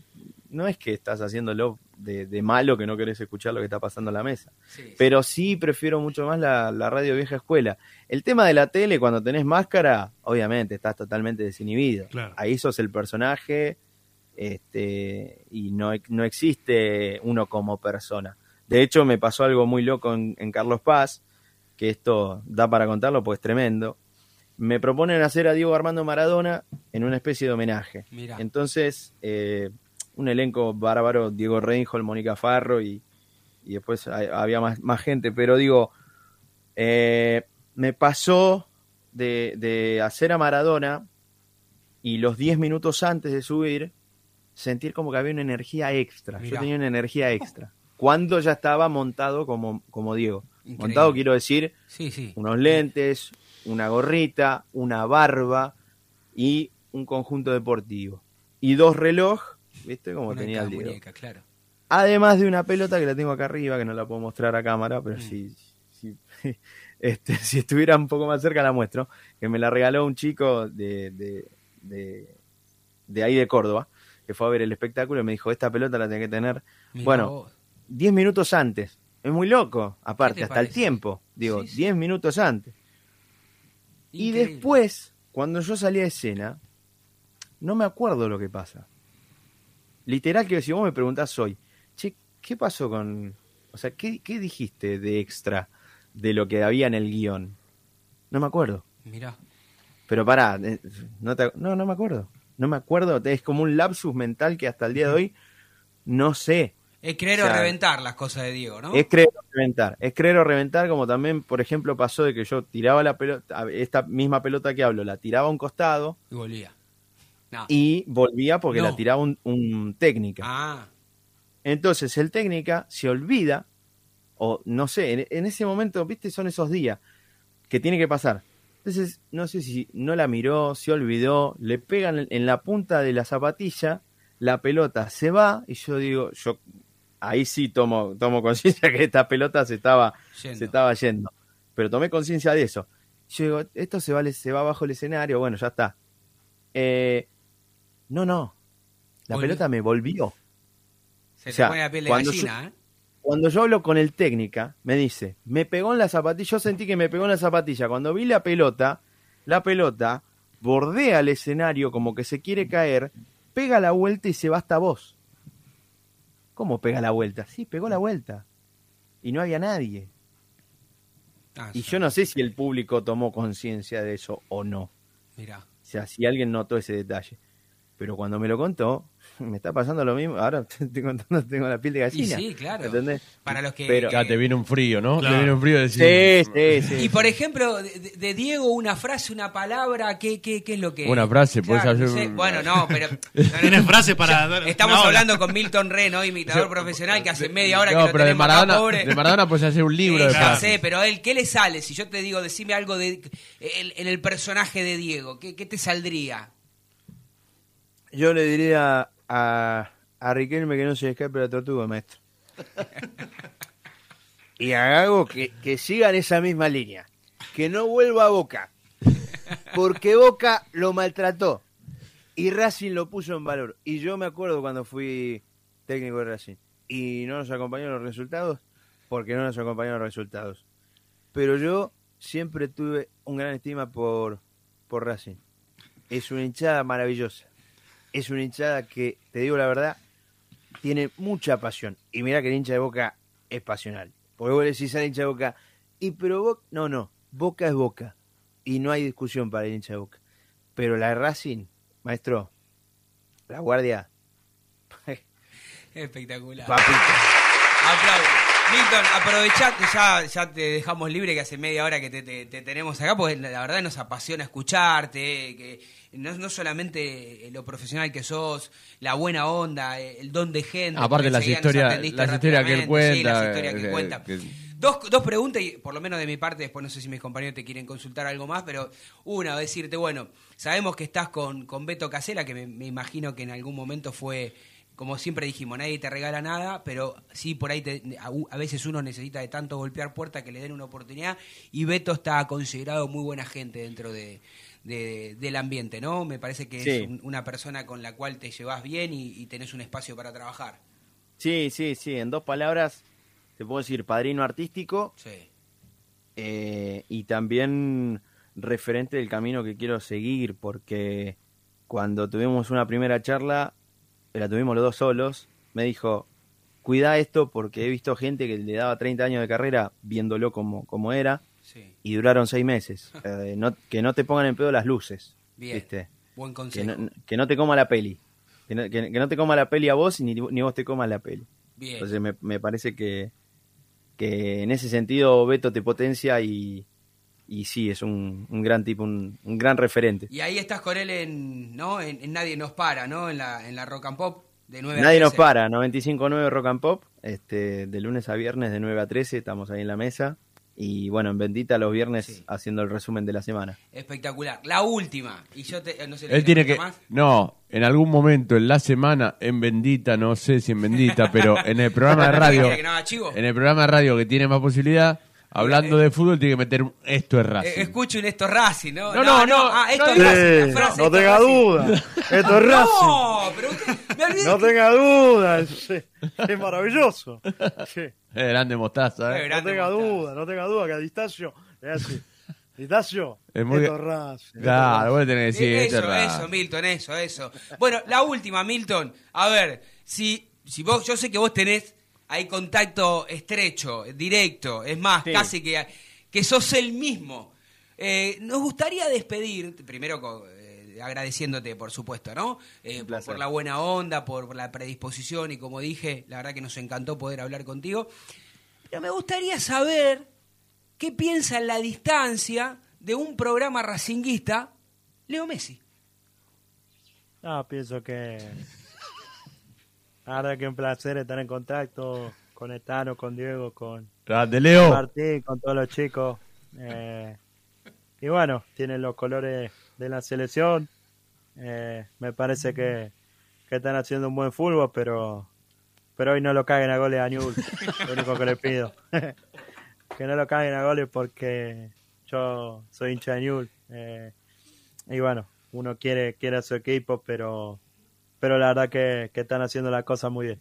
no es que estás haciéndolo de, de malo que no querés escuchar lo que está pasando en la mesa. Sí, Pero sí prefiero mucho más la, la radio vieja escuela. El tema de la tele, cuando tenés máscara, obviamente estás totalmente desinhibido. Claro. Ahí sos el personaje este, y no, no existe uno como persona. De hecho, me pasó algo muy loco en, en Carlos Paz, que esto da para contarlo, pues es tremendo. Me proponen hacer a Diego Armando Maradona en una especie de homenaje. Mirá. Entonces, eh, un elenco bárbaro, Diego Reinhold, Mónica Farro y, y después hay- había más, más gente, pero digo, eh, me pasó de, de hacer a Maradona y los 10 minutos antes de subir, sentir como que había una energía extra. Yo tenía una energía extra. Cuando ya estaba montado como, como Diego. Increíble. Montado quiero decir Sí, sí. unos lentes, una gorrita, una barba y un conjunto deportivo. Y dos relojes, ¿viste? Como Una tenía el Diego. muñeca, claro. Además de una pelota que la tengo acá arriba, que no la puedo mostrar a cámara, pero si, si, este, si estuviera un poco más cerca la muestro, que me la regaló un chico de, de, de, de ahí de Córdoba, que fue a ver el espectáculo y me dijo, esta pelota la tenés que tener, bueno, vos. 10 minutos antes. Es muy loco, aparte, te hasta el tiempo, digo, Sí, sí. 10 minutos antes. Y después, cuando yo salí a escena, no me acuerdo lo que pasa. Literal que si vos me preguntás hoy, che, ¿qué pasó con... O sea, ¿qué, qué dijiste de extra de lo que había en el guion? No me acuerdo. Mirá. Pero pará, eh, no, te- no, no me acuerdo. No me acuerdo, es como un lapsus mental que hasta el día de hoy no sé. Es creer O reventar las cosas de Diego, ¿no? Es creer o reventar. Es creer o reventar, como también, por ejemplo, pasó de que yo tiraba la pelota, esta misma pelota que hablo, la tiraba a un costado Y volvía. No. y volvía porque No. la tiraba un, un técnica. Ah, Entonces el técnica se olvida, o no sé, en, en ese momento, viste, son esos días que tiene que pasar. Entonces, no sé si no la miró, se olvidó, le pegan en la punta de la zapatilla, la pelota se va, y yo digo, yo ahí sí tomo, tomo conciencia que esta pelota se estaba, Yendo. se estaba yendo. Pero tomé conciencia de eso. Yo digo, esto se va, se va bajo el escenario, bueno, ya está. Eh, no, no. La Volvió. pelota me volvió. se O sea, te pone la piel de cuando gallina, ¿eh? Cuando yo hablo con el técnica, me dice, me pegó en la zapatilla, yo sentí que me pegó en la zapatilla. Cuando vi la pelota, la pelota bordea el escenario como que se quiere caer, pega la vuelta y se va hasta vos. ¿Cómo pega la vuelta? Sí, pegó la vuelta. Y no había nadie. Ah, Y yo no sé si el público tomó conciencia de eso o no. Mirá. O sea, si alguien notó ese detalle. Pero cuando me lo contó, me está pasando lo mismo. Ahora te estoy contando, tengo la piel de Y gallina. sí, claro. ¿Entendés? Para los que... Pero- Ya te viene un frío, ¿no? Claro. Te viene un frío de decir. Sí, sí, sí. Y por ejemplo, de, Diego, una frase, una palabra, ¿qué, qué, qué es lo que...? Una frase, puedes Claro, no hacer- sé. Bueno, no, pero... ¿Tienes frase para Estamos hablando con Milton Reno, imitador profesional, que hace media hora No, que lo pero de tenemos acá, Maradona, pobre. de Maradona puedes hacer un libro Sí, de ya sé, pero a él, ¿qué le sale? Si yo te digo, decime algo de en, en el personaje de Diego, ¿qué, qué te saldría? Yo le diría a, a Riquelme que no se escape la tortuga, maestro. y a que, que siga en esa misma línea. Que no vuelva a Boca. Porque Boca lo maltrató. Y Racing lo puso en valor. Y yo me acuerdo cuando fui técnico de Racing. Y no nos acompañaron los resultados. Porque no nos acompañaron los resultados. Pero yo siempre tuve un gran estima por, por Racing. Es una hinchada maravillosa es una hinchada que, te digo la verdad, tiene mucha pasión. Y mira que el hincha de Boca es pasional. Porque vos le decís al hincha de Boca, y pero Boca, no, no, Boca es Boca. Y no hay discusión para el hincha de Boca. Pero la Racing, maestro, La guardia. Espectacular. Papito. Aplausos. Milton, aprovechate, ya, ya te dejamos libre que hace media hora que te, te- te tenemos acá, porque la verdad nos apasiona escucharte, que no, no solamente lo profesional que sos, la buena onda, el don de gente. Aparte las historias, las historias que él rápidamente, sí, cuenta. las historias que eh, cuenta. que- Dos, dos preguntas, y por lo menos de mi parte, después no sé si mis compañeros te quieren consultar algo más, pero una, decirte, bueno, sabemos que estás con, con Beto Casela, que me, me imagino que en algún momento fue, como siempre dijimos, nadie te regala nada, pero sí por ahí te- a, a veces uno necesita de tanto golpear puerta que le den una oportunidad, y Beto está considerado muy buena gente dentro de, de- del ambiente, ¿no? Me parece que Sí. es un- una persona con la cual te llevas bien y, y tenés un espacio para trabajar. Sí, sí, sí. En dos palabras, te puedo decir padrino artístico Sí. eh, y también referente del camino que quiero seguir, porque cuando tuvimos una primera charla, la tuvimos los dos solos, me dijo, cuida esto porque he visto gente que le daba 30 años de carrera viéndolo como, como era Sí. y duraron seis meses. Eh, no- que no te pongan en pedo las luces. Bien. ¿viste? Buen Que consejo. no, que no te coma la peli. Que no, que- que no te coma la peli a vos y ni, ni vos te comas la peli. Bien. Entonces me, me parece que, que en ese sentido Beto te potencia y, y sí, es un, un gran tipo, un, un gran referente. Y ahí estás con él en, ¿no? En, en Nadie nos para, ¿no? En la, en la Rock and Pop de 9 a Nadie nos 13. para, 95.9 Rock and Pop, este, de lunes a viernes de 9 a 13, estamos ahí en la mesa. Y bueno, en Bendita los viernes haciendo el resumen de la semana. Espectacular. La última. Y yo te, no sé, ¿le Él tiene que. más? No, en algún momento en la semana, en Bendita, no sé si en Bendita, pero en el programa de radio. En el programa de radio que tiene más posibilidad, hablando de fútbol, tiene que meter un esto es Racing. Eh, escuchen esto es Racing, ¿no? No, no, no, Ah, esto no es Racing. la Sí, frase, no esto es tenga Racing. duda. Esto es Racing. No, pero usted, me olvidé No que- tenga duda. Es, es maravilloso. Sí. Es grande mostaza, ¿eh? No tenga duda, no tenga duda que a Distacio le hace. Distacio, Es muy- esto es Racing. Claro, vos le tenés que decir, esto es eso, Racing. eso, Milton, eso, eso. Bueno, la última, Milton. A ver, si, si vos, yo sé que vos tenés ahí contacto estrecho, directo, es más, Sí. casi que, que sos el mismo. Eh, nos gustaría despedir, primero eh, agradeciéndote, por supuesto, ¿no? Eh, por, la buena onda, por, por la predisposición y como dije, la verdad que nos encantó poder hablar contigo. Pero me gustaría saber qué piensa en la distancia de un programa racinguista, Leo Messi. No, pienso que. Verdad que un placer estar en contacto con Etano, con Diego, con Grande, Leo. Martín, con todos los chicos. Eh, y bueno, tienen los colores de la selección. Eh, me parece que, que están haciendo un buen fútbol, pero pero hoy no lo caguen a goles a Newell. Lo único que le pido. que no lo caguen a goles porque yo soy hincha de Newell. Eh, y bueno, uno quiere, quiere a su equipo, pero, pero la verdad que, que están haciendo las cosas muy bien.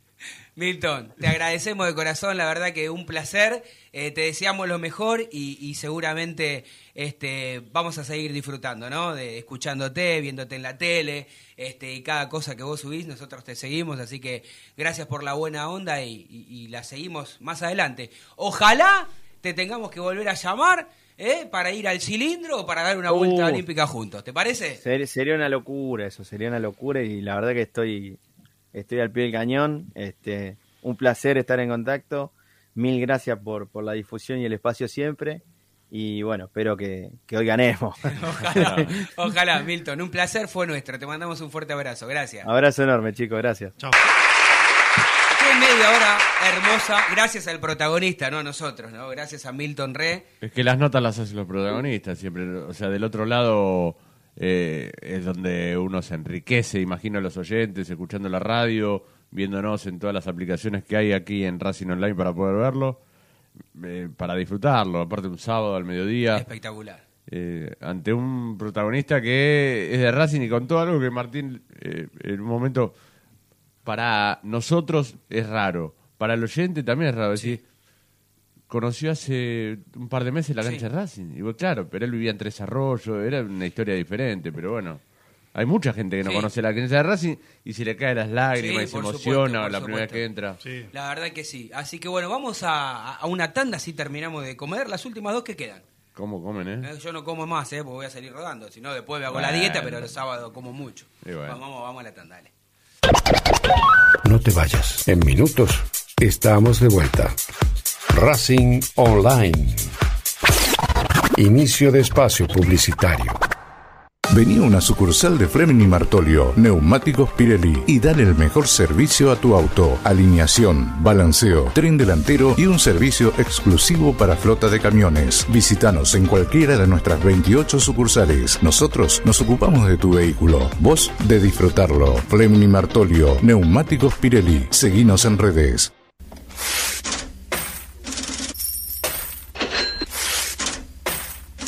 Milton, te agradecemos de corazón, la verdad que un placer, eh, te deseamos lo mejor y, y seguramente este, vamos a seguir disfrutando, ¿no? De escuchándote, viéndote en la tele, este, y cada cosa que vos subís, nosotros te seguimos, así que gracias por la buena onda y la seguimos más adelante. Ojalá te tengamos que volver a llamar, ¿eh? Para ir al cilindro o para dar una vuelta Uh. olímpica juntos, ¿te parece? Ser- sería una locura eso, sería una locura y la verdad que estoy, estoy al pie del cañón. Este, un placer estar en contacto. Mil gracias por, por la difusión y el espacio siempre. Y bueno, espero que, que hoy ganemos. Ojalá, ojalá, Milton, un placer fue nuestro, te mandamos un fuerte abrazo, gracias. Abrazo enorme, chicos, gracias. Chao. Qué media hora hermosa, gracias al protagonista, no a nosotros, ¿no? Gracias a Milton Re. Es que las notas las hacen los protagonistas siempre. O sea, del otro lado eh, es donde uno se enriquece, imagino a los oyentes, escuchando la radio, viéndonos en todas las aplicaciones que hay aquí en Racing Online para poder verlo, eh, para disfrutarlo. Aparte, un sábado al mediodía. Espectacular. eh, ante un protagonista que es de Racing y contó algo que Martín eh, en un momento para nosotros es raro, para el oyente también es raro. Es decir, conoció hace un par de meses la cancha de Racing. Y bueno, claro, pero él vivía en Tres Arroyos, era una historia diferente, pero bueno. Hay mucha gente que no Sí. conoce la cancha de Racing y se le caen las lágrimas Sí, y se emociona supuesto, la primera vez supuesto. que entra. La verdad que sí. Así que bueno, vamos a, a una tanda, así terminamos de comer las últimas dos que quedan. ¿Cómo comen, eh? Eh, Yo no como más, ¿eh? Porque voy a salir rodando. Si no, después me hago la dieta, pero los sábados como mucho. Bueno. Vamos, vamos a la tanda, dale. No te vayas. En minutos estamos de vuelta. Racing Online. Inicio de espacio publicitario. Vení a una sucursal de Fleming Martolio, Neumáticos Pirelli y dale el mejor servicio a tu auto. Alineación, balanceo, tren delantero y un servicio exclusivo para flota de camiones. Visítanos en cualquiera de nuestras 28 sucursales. Nosotros nos ocupamos de tu vehículo, vos de disfrutarlo. Fleming Martolio, Neumáticos Pirelli. Seguinos en redes.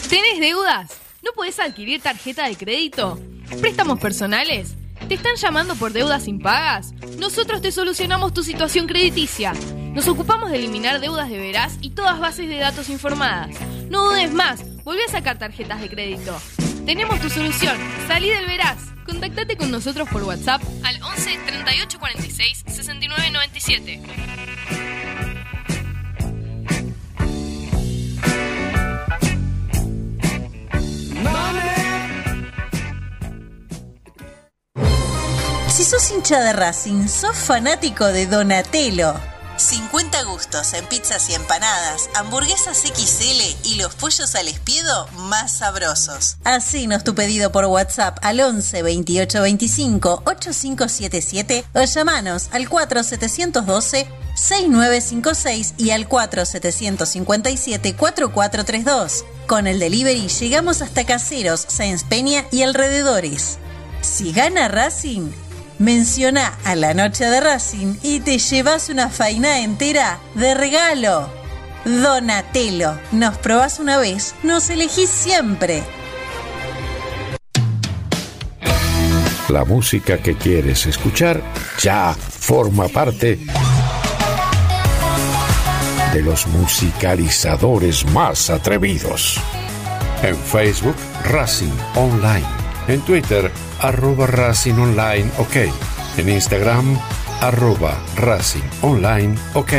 ¿Tenés deudas? ¿No podés adquirir tarjeta de crédito? ¿Préstamos personales? ¿Te están llamando por deudas impagas? Nosotros te solucionamos tu situación crediticia. Nos ocupamos de eliminar deudas de veraz y todas bases de datos informadas. No dudes más, volví a sacar tarjetas de crédito. Tenemos tu solución. Salí del veraz. Contactate con nosotros por WhatsApp al 11 38 46 Si sos hincha de Racing, sos fanático de Donatello. 50 gustos en pizzas y empanadas, hamburguesas XL y los pollos al espiedo más sabrosos. Hacenos tu pedido por WhatsApp al 11 28 25 8577 o llamanos al 4712 6956 y al 4757 4432. Con el delivery llegamos hasta Caseros, Sáenz Peña y alrededores. Si gana Racing, menciona a la noche de Racing y te llevas una faina entera de regalo. Donatello, nos probás una vez, nos elegís siempre. La música que quieres escuchar ya forma parte de los musicalizadores más atrevidos. En Facebook, Racing Online. En Twitter, arroba Racing Online OK. En Instagram, arroba Racing Online OK.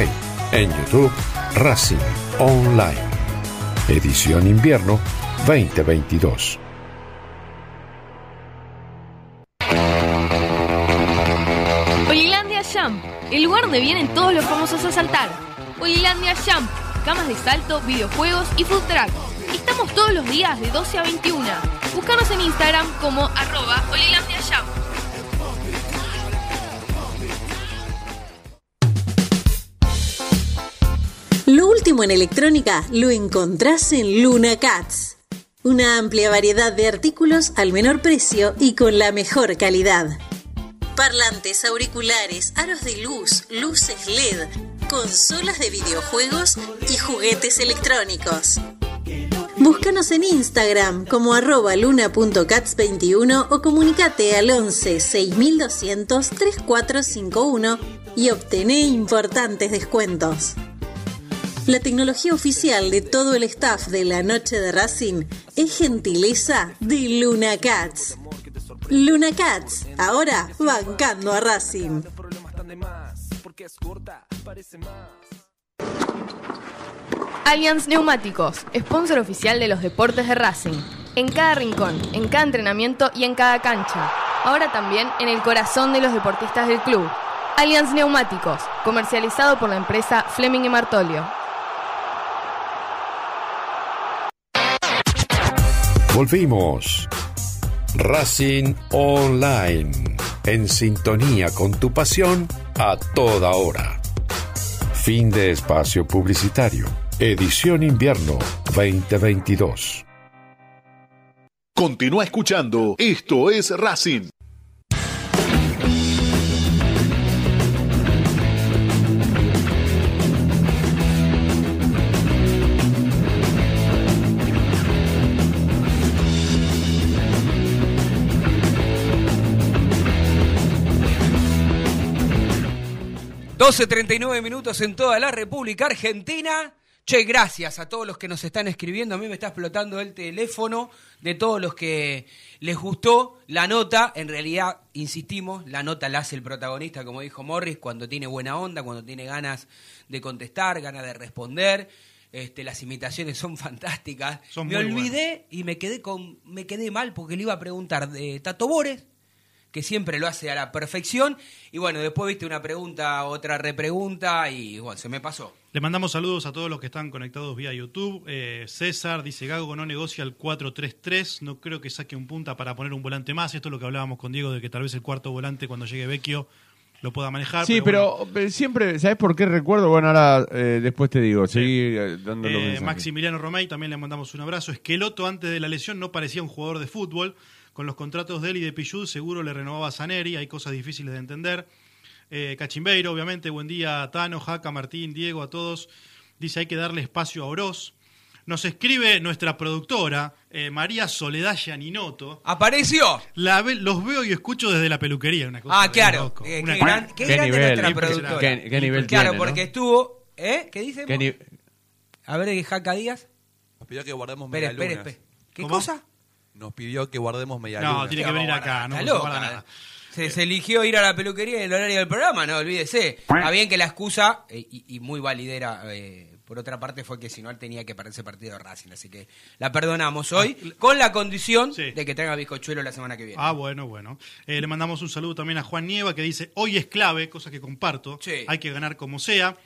En YouTube, Racing Online. Edición Invierno 2022. Olilandia Jump, el lugar donde vienen todos los famosos a saltar. Olilandia Jump, camas de salto, videojuegos y food truck. Estamos todos los días de 12 a 21. Búscanos en Instagram como arroba. Lo último en electrónica lo encontrás en Luna Cats. Una amplia variedad de artículos al menor precio y con la mejor calidad. Parlantes, auriculares, aros de luz, luces LED, consolas de videojuegos y juguetes electrónicos. Búscanos en Instagram como arroba luna.cats21 o comunicate al 11 6200 3451 y obtené importantes descuentos. La tecnología oficial de todo el staff de la noche de Racing es gentileza de Luna Cats. Luna Cats, ahora bancando a Racing. Allianz Neumáticos, sponsor oficial de los deportes de Racing. En cada rincón, en cada entrenamiento y en cada cancha. Ahora también en el corazón de los deportistas del club. Allianz Neumáticos, comercializado por la empresa Fleming y Martolio. Volvimos. Racing Online. En sintonía con tu pasión a toda hora. Fin de espacio publicitario. Edición Invierno 2022. Continúa escuchando. Esto es Racing. Argentina. 12.39 minutos en toda la República Argentina. Che, gracias a todos los que nos están escribiendo. A mí me está explotando el teléfono de todos los que les gustó la nota. En realidad, insistimos, la nota la hace el protagonista, como dijo Morris, cuando tiene buena onda, cuando tiene ganas de contestar, ganas de responder. Este, las imitaciones son fantásticas. Son me olvidé y me quedé con me quedé mal porque le iba a preguntar de Tato Bores, que siempre lo hace a la perfección. Y bueno, después viste una pregunta, otra repregunta y bueno, se me pasó. Le mandamos saludos a todos los que están conectados vía YouTube. Eh, César dice, Gago no negocia el 4-3-3, no creo que saque un punta para poner un volante más. Esto es lo que hablábamos con Diego, de que tal vez el cuarto volante cuando llegue Vecchio lo pueda manejar. Sí, pero, pero siempre, ¿sabes por qué recuerdo? Bueno, ahora eh, después te digo, seguí eh, dando Eh. Maximiliano Romay, también le mandamos un abrazo. Esqueloto antes de la lesión no parecía un jugador de fútbol. Con los contratos de él y de Pichud seguro le renovaba a Saneri. Hay cosas difíciles de entender. Eh, Cachimbeiro, obviamente. Buen día a Tano, Jaca, Martín, Diego, a todos. Dice hay que darle espacio a Oroz. Nos escribe nuestra productora, eh, María Soledad Gianinoto. ¡Apareció! La ve- los veo y escucho desde la peluquería. Una cosa Ah, claro. Eh, Una qué, gran- qué Qué grande nivel, nuestra productora. Qué- qué nivel Claro, tiene, porque ¿no? estuvo. ¿Eh? ¿Qué dice? ¿Qué ni- A ver, Jaca Díaz. Nos pidió que guardemos Espere, espere, medialunas. espere. ¿Qué ¿Cómo? cosa? Nos pidió que guardemos medialunas. No, tiene que venir acá. No Está se loca. nada. Se, se eligió ir a la peluquería en el horario del programa, no olvídese. Está bien que la excusa, eh, y, y muy validera, eh, por otra parte, fue que si no él tenía que perderse partido de Racing. Así que la perdonamos hoy, con la condición de que traiga bizcochuelo la semana que viene. Ah, bueno, bueno. Eh, le mandamos un saludo también a Juan Nieva que dice, hoy es clave, cosa que comparto, hay que ganar como sea.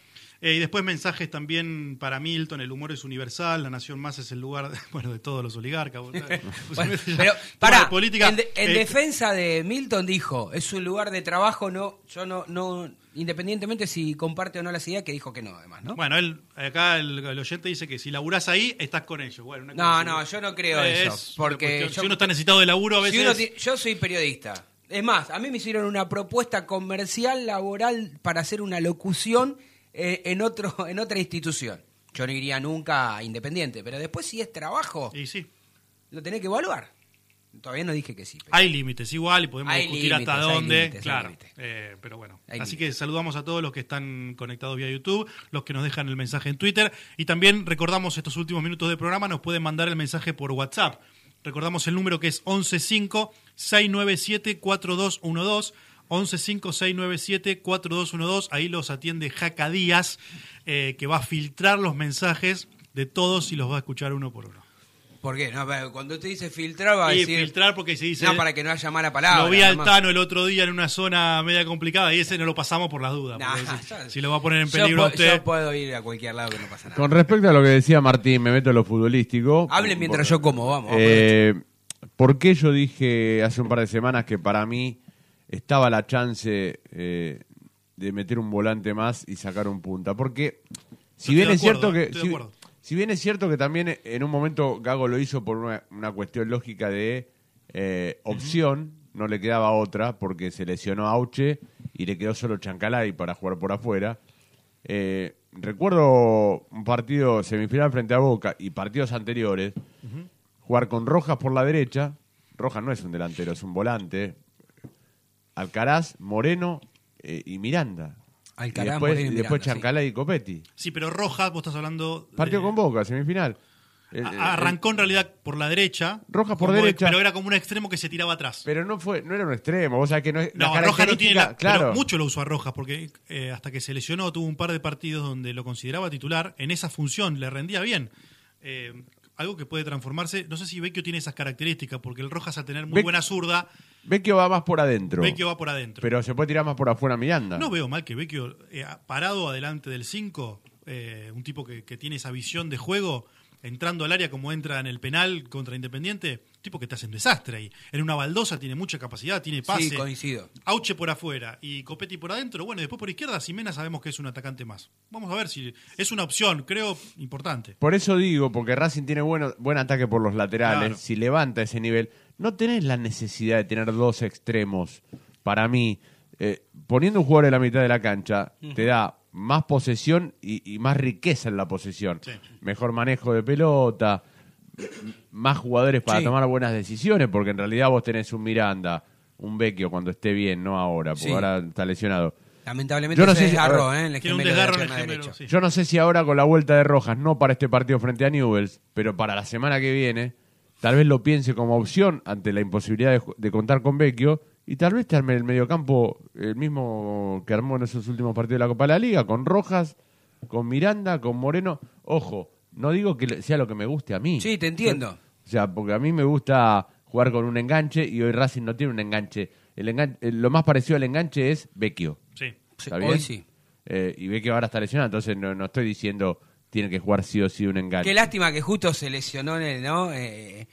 Eh, y después mensajes también para Milton, el humor es universal, la nación más es el lugar, de, bueno, de todos los oligarcas. Bueno, Ya, pero, de política. en, de- en eh, defensa de Milton dijo, es un lugar de trabajo, no, yo no, no, independientemente si comparte o no las ideas, que dijo que no, además, ¿no? Bueno, él, acá el, el oyente dice que si laburás ahí, estás con ellos. Bueno, una No, no, yo no creo Es eso, porque yo- si uno está necesitado de laburo a Si veces... uno yo soy periodista. Es más, a mí me hicieron una propuesta comercial, laboral, para hacer una locución eh, en, otro, en otra institución. Yo no iría nunca a Independiente, pero después si es trabajo, y sí. lo tenés que evaluar. Todavía no dije que sí. pero- Hay límites igual y podemos Hay discutir hasta dónde. límites, hay claro. Eh, pero bueno. Hay Así que saludamos a todos los que están conectados vía YouTube, los que nos dejan el mensaje en Twitter. Y también recordamos estos últimos minutos de programa, nos pueden mandar el mensaje por WhatsApp. Recordamos el número que es 115-697-4212. 115-697-4212. Ahí los atiende Jaca Díaz, eh, que va a filtrar los mensajes de todos y los va a escuchar uno por uno. ¿Por qué? No, cuando usted dice filtrar, va a Y decir. filtrar porque se dice. No, para que no haya mala palabra. Lo vi al. Tano el otro día en una zona media complicada y ese no lo pasamos por las dudas. Nah, si, yo- si lo va a poner en Yo peligro a po- usted. Yo puedo ir a cualquier lado que no pasa nada. Con respecto a lo que decía Martín, me meto en lo futbolístico. Hablen mientras yo como, vamos. vamos. Eh, ¿Por qué yo dije hace un par de semanas que para mí estaba la chance eh, de meter un volante más y sacar un punta? Porque si bien es acuerdo, cierto que de si, bien es cierto que también en un momento Gago lo hizo por una, una cuestión lógica de eh, opción, no le quedaba otra porque se lesionó Auche y le quedó solo Chancalay para jugar por afuera. Eh, recuerdo un partido semifinal frente a Boca y partidos anteriores jugar con Rojas por la derecha. Rojas no es un delantero, es un volante. Alcaraz, Moreno eh, y Miranda. Alcaraz, y después, Moreno y después Miranda, sí. Chancalay y Copetti. Sí, pero Rojas, vos estás hablando. de- Partido con Boca, semifinal. El- el- a- arrancó en realidad por la derecha. Rojas por derecha. Pero era como un extremo que se tiraba atrás. Pero no fue, no era un extremo, vos sabés que no es. No, la Rojas no tiene la, claro. pero mucho lo usó a Rojas porque eh, hasta que se lesionó tuvo un par de partidos donde lo consideraba titular en esa función, le rendía bien. Eh, algo que puede transformarse, no sé si Vecchio tiene esas características porque el Rojas al tener muy buena zurda, Vecchio va más por adentro. Vecchio va por adentro. Pero se puede tirar más por afuera Miranda. No veo mal que Vecchio, eh, parado adelante del 5, un tipo que, que tiene esa visión de juego, entrando al área como entra en el penal contra Independiente, tipo que te hace un desastre ahí. En una baldosa tiene mucha capacidad, tiene pase. Sí, coincido. Auche por afuera y Copetti por adentro. Bueno, y después por izquierda, Simena sabemos que es un atacante más. Vamos a ver si es una opción, creo, importante. Por eso digo, porque Racing tiene bueno, buen ataque por los laterales, Claro. si levanta ese nivel, no tenés la necesidad de tener dos extremos. Para mí, eh, poniendo un jugador en la mitad de la cancha, te da más posesión y, y más riqueza en la posesión. Mejor manejo de pelota, más jugadores para Sí. tomar buenas decisiones, porque en realidad vos tenés un Miranda, un Vecchio cuando esté bien, no ahora, porque Sí. ahora está lesionado. Lamentablemente Yo no se sé si- desgarró, a ver, ¿eh? El Tiene un gemelo de la desgarro en el pierna gemelo, derecha. sí. Yo no sé si ahora con la vuelta de Rojas, no para este partido frente a Newells, pero para la semana que viene, tal vez lo piense como opción ante la imposibilidad de, de contar con Vecchio y tal vez te arme el mediocampo el mismo que armó en esos últimos partidos de la Copa de la Liga, con Rojas, con Miranda, con Moreno. Ojo, no digo que le- sea lo que me guste a mí. Sí, te entiendo. O sea, porque a mí me gusta jugar con un enganche y hoy Racing no tiene un enganche. El engan- eh, lo más parecido al enganche es Vecchio. Sí. ¿Está Sí, bien? hoy sí. Eh, y Vecchio ahora está lesionado, entonces no, no estoy diciendo tiene que jugar sí o sí un enganche. Qué lástima que justo se lesionó en el, ¿no? Eh,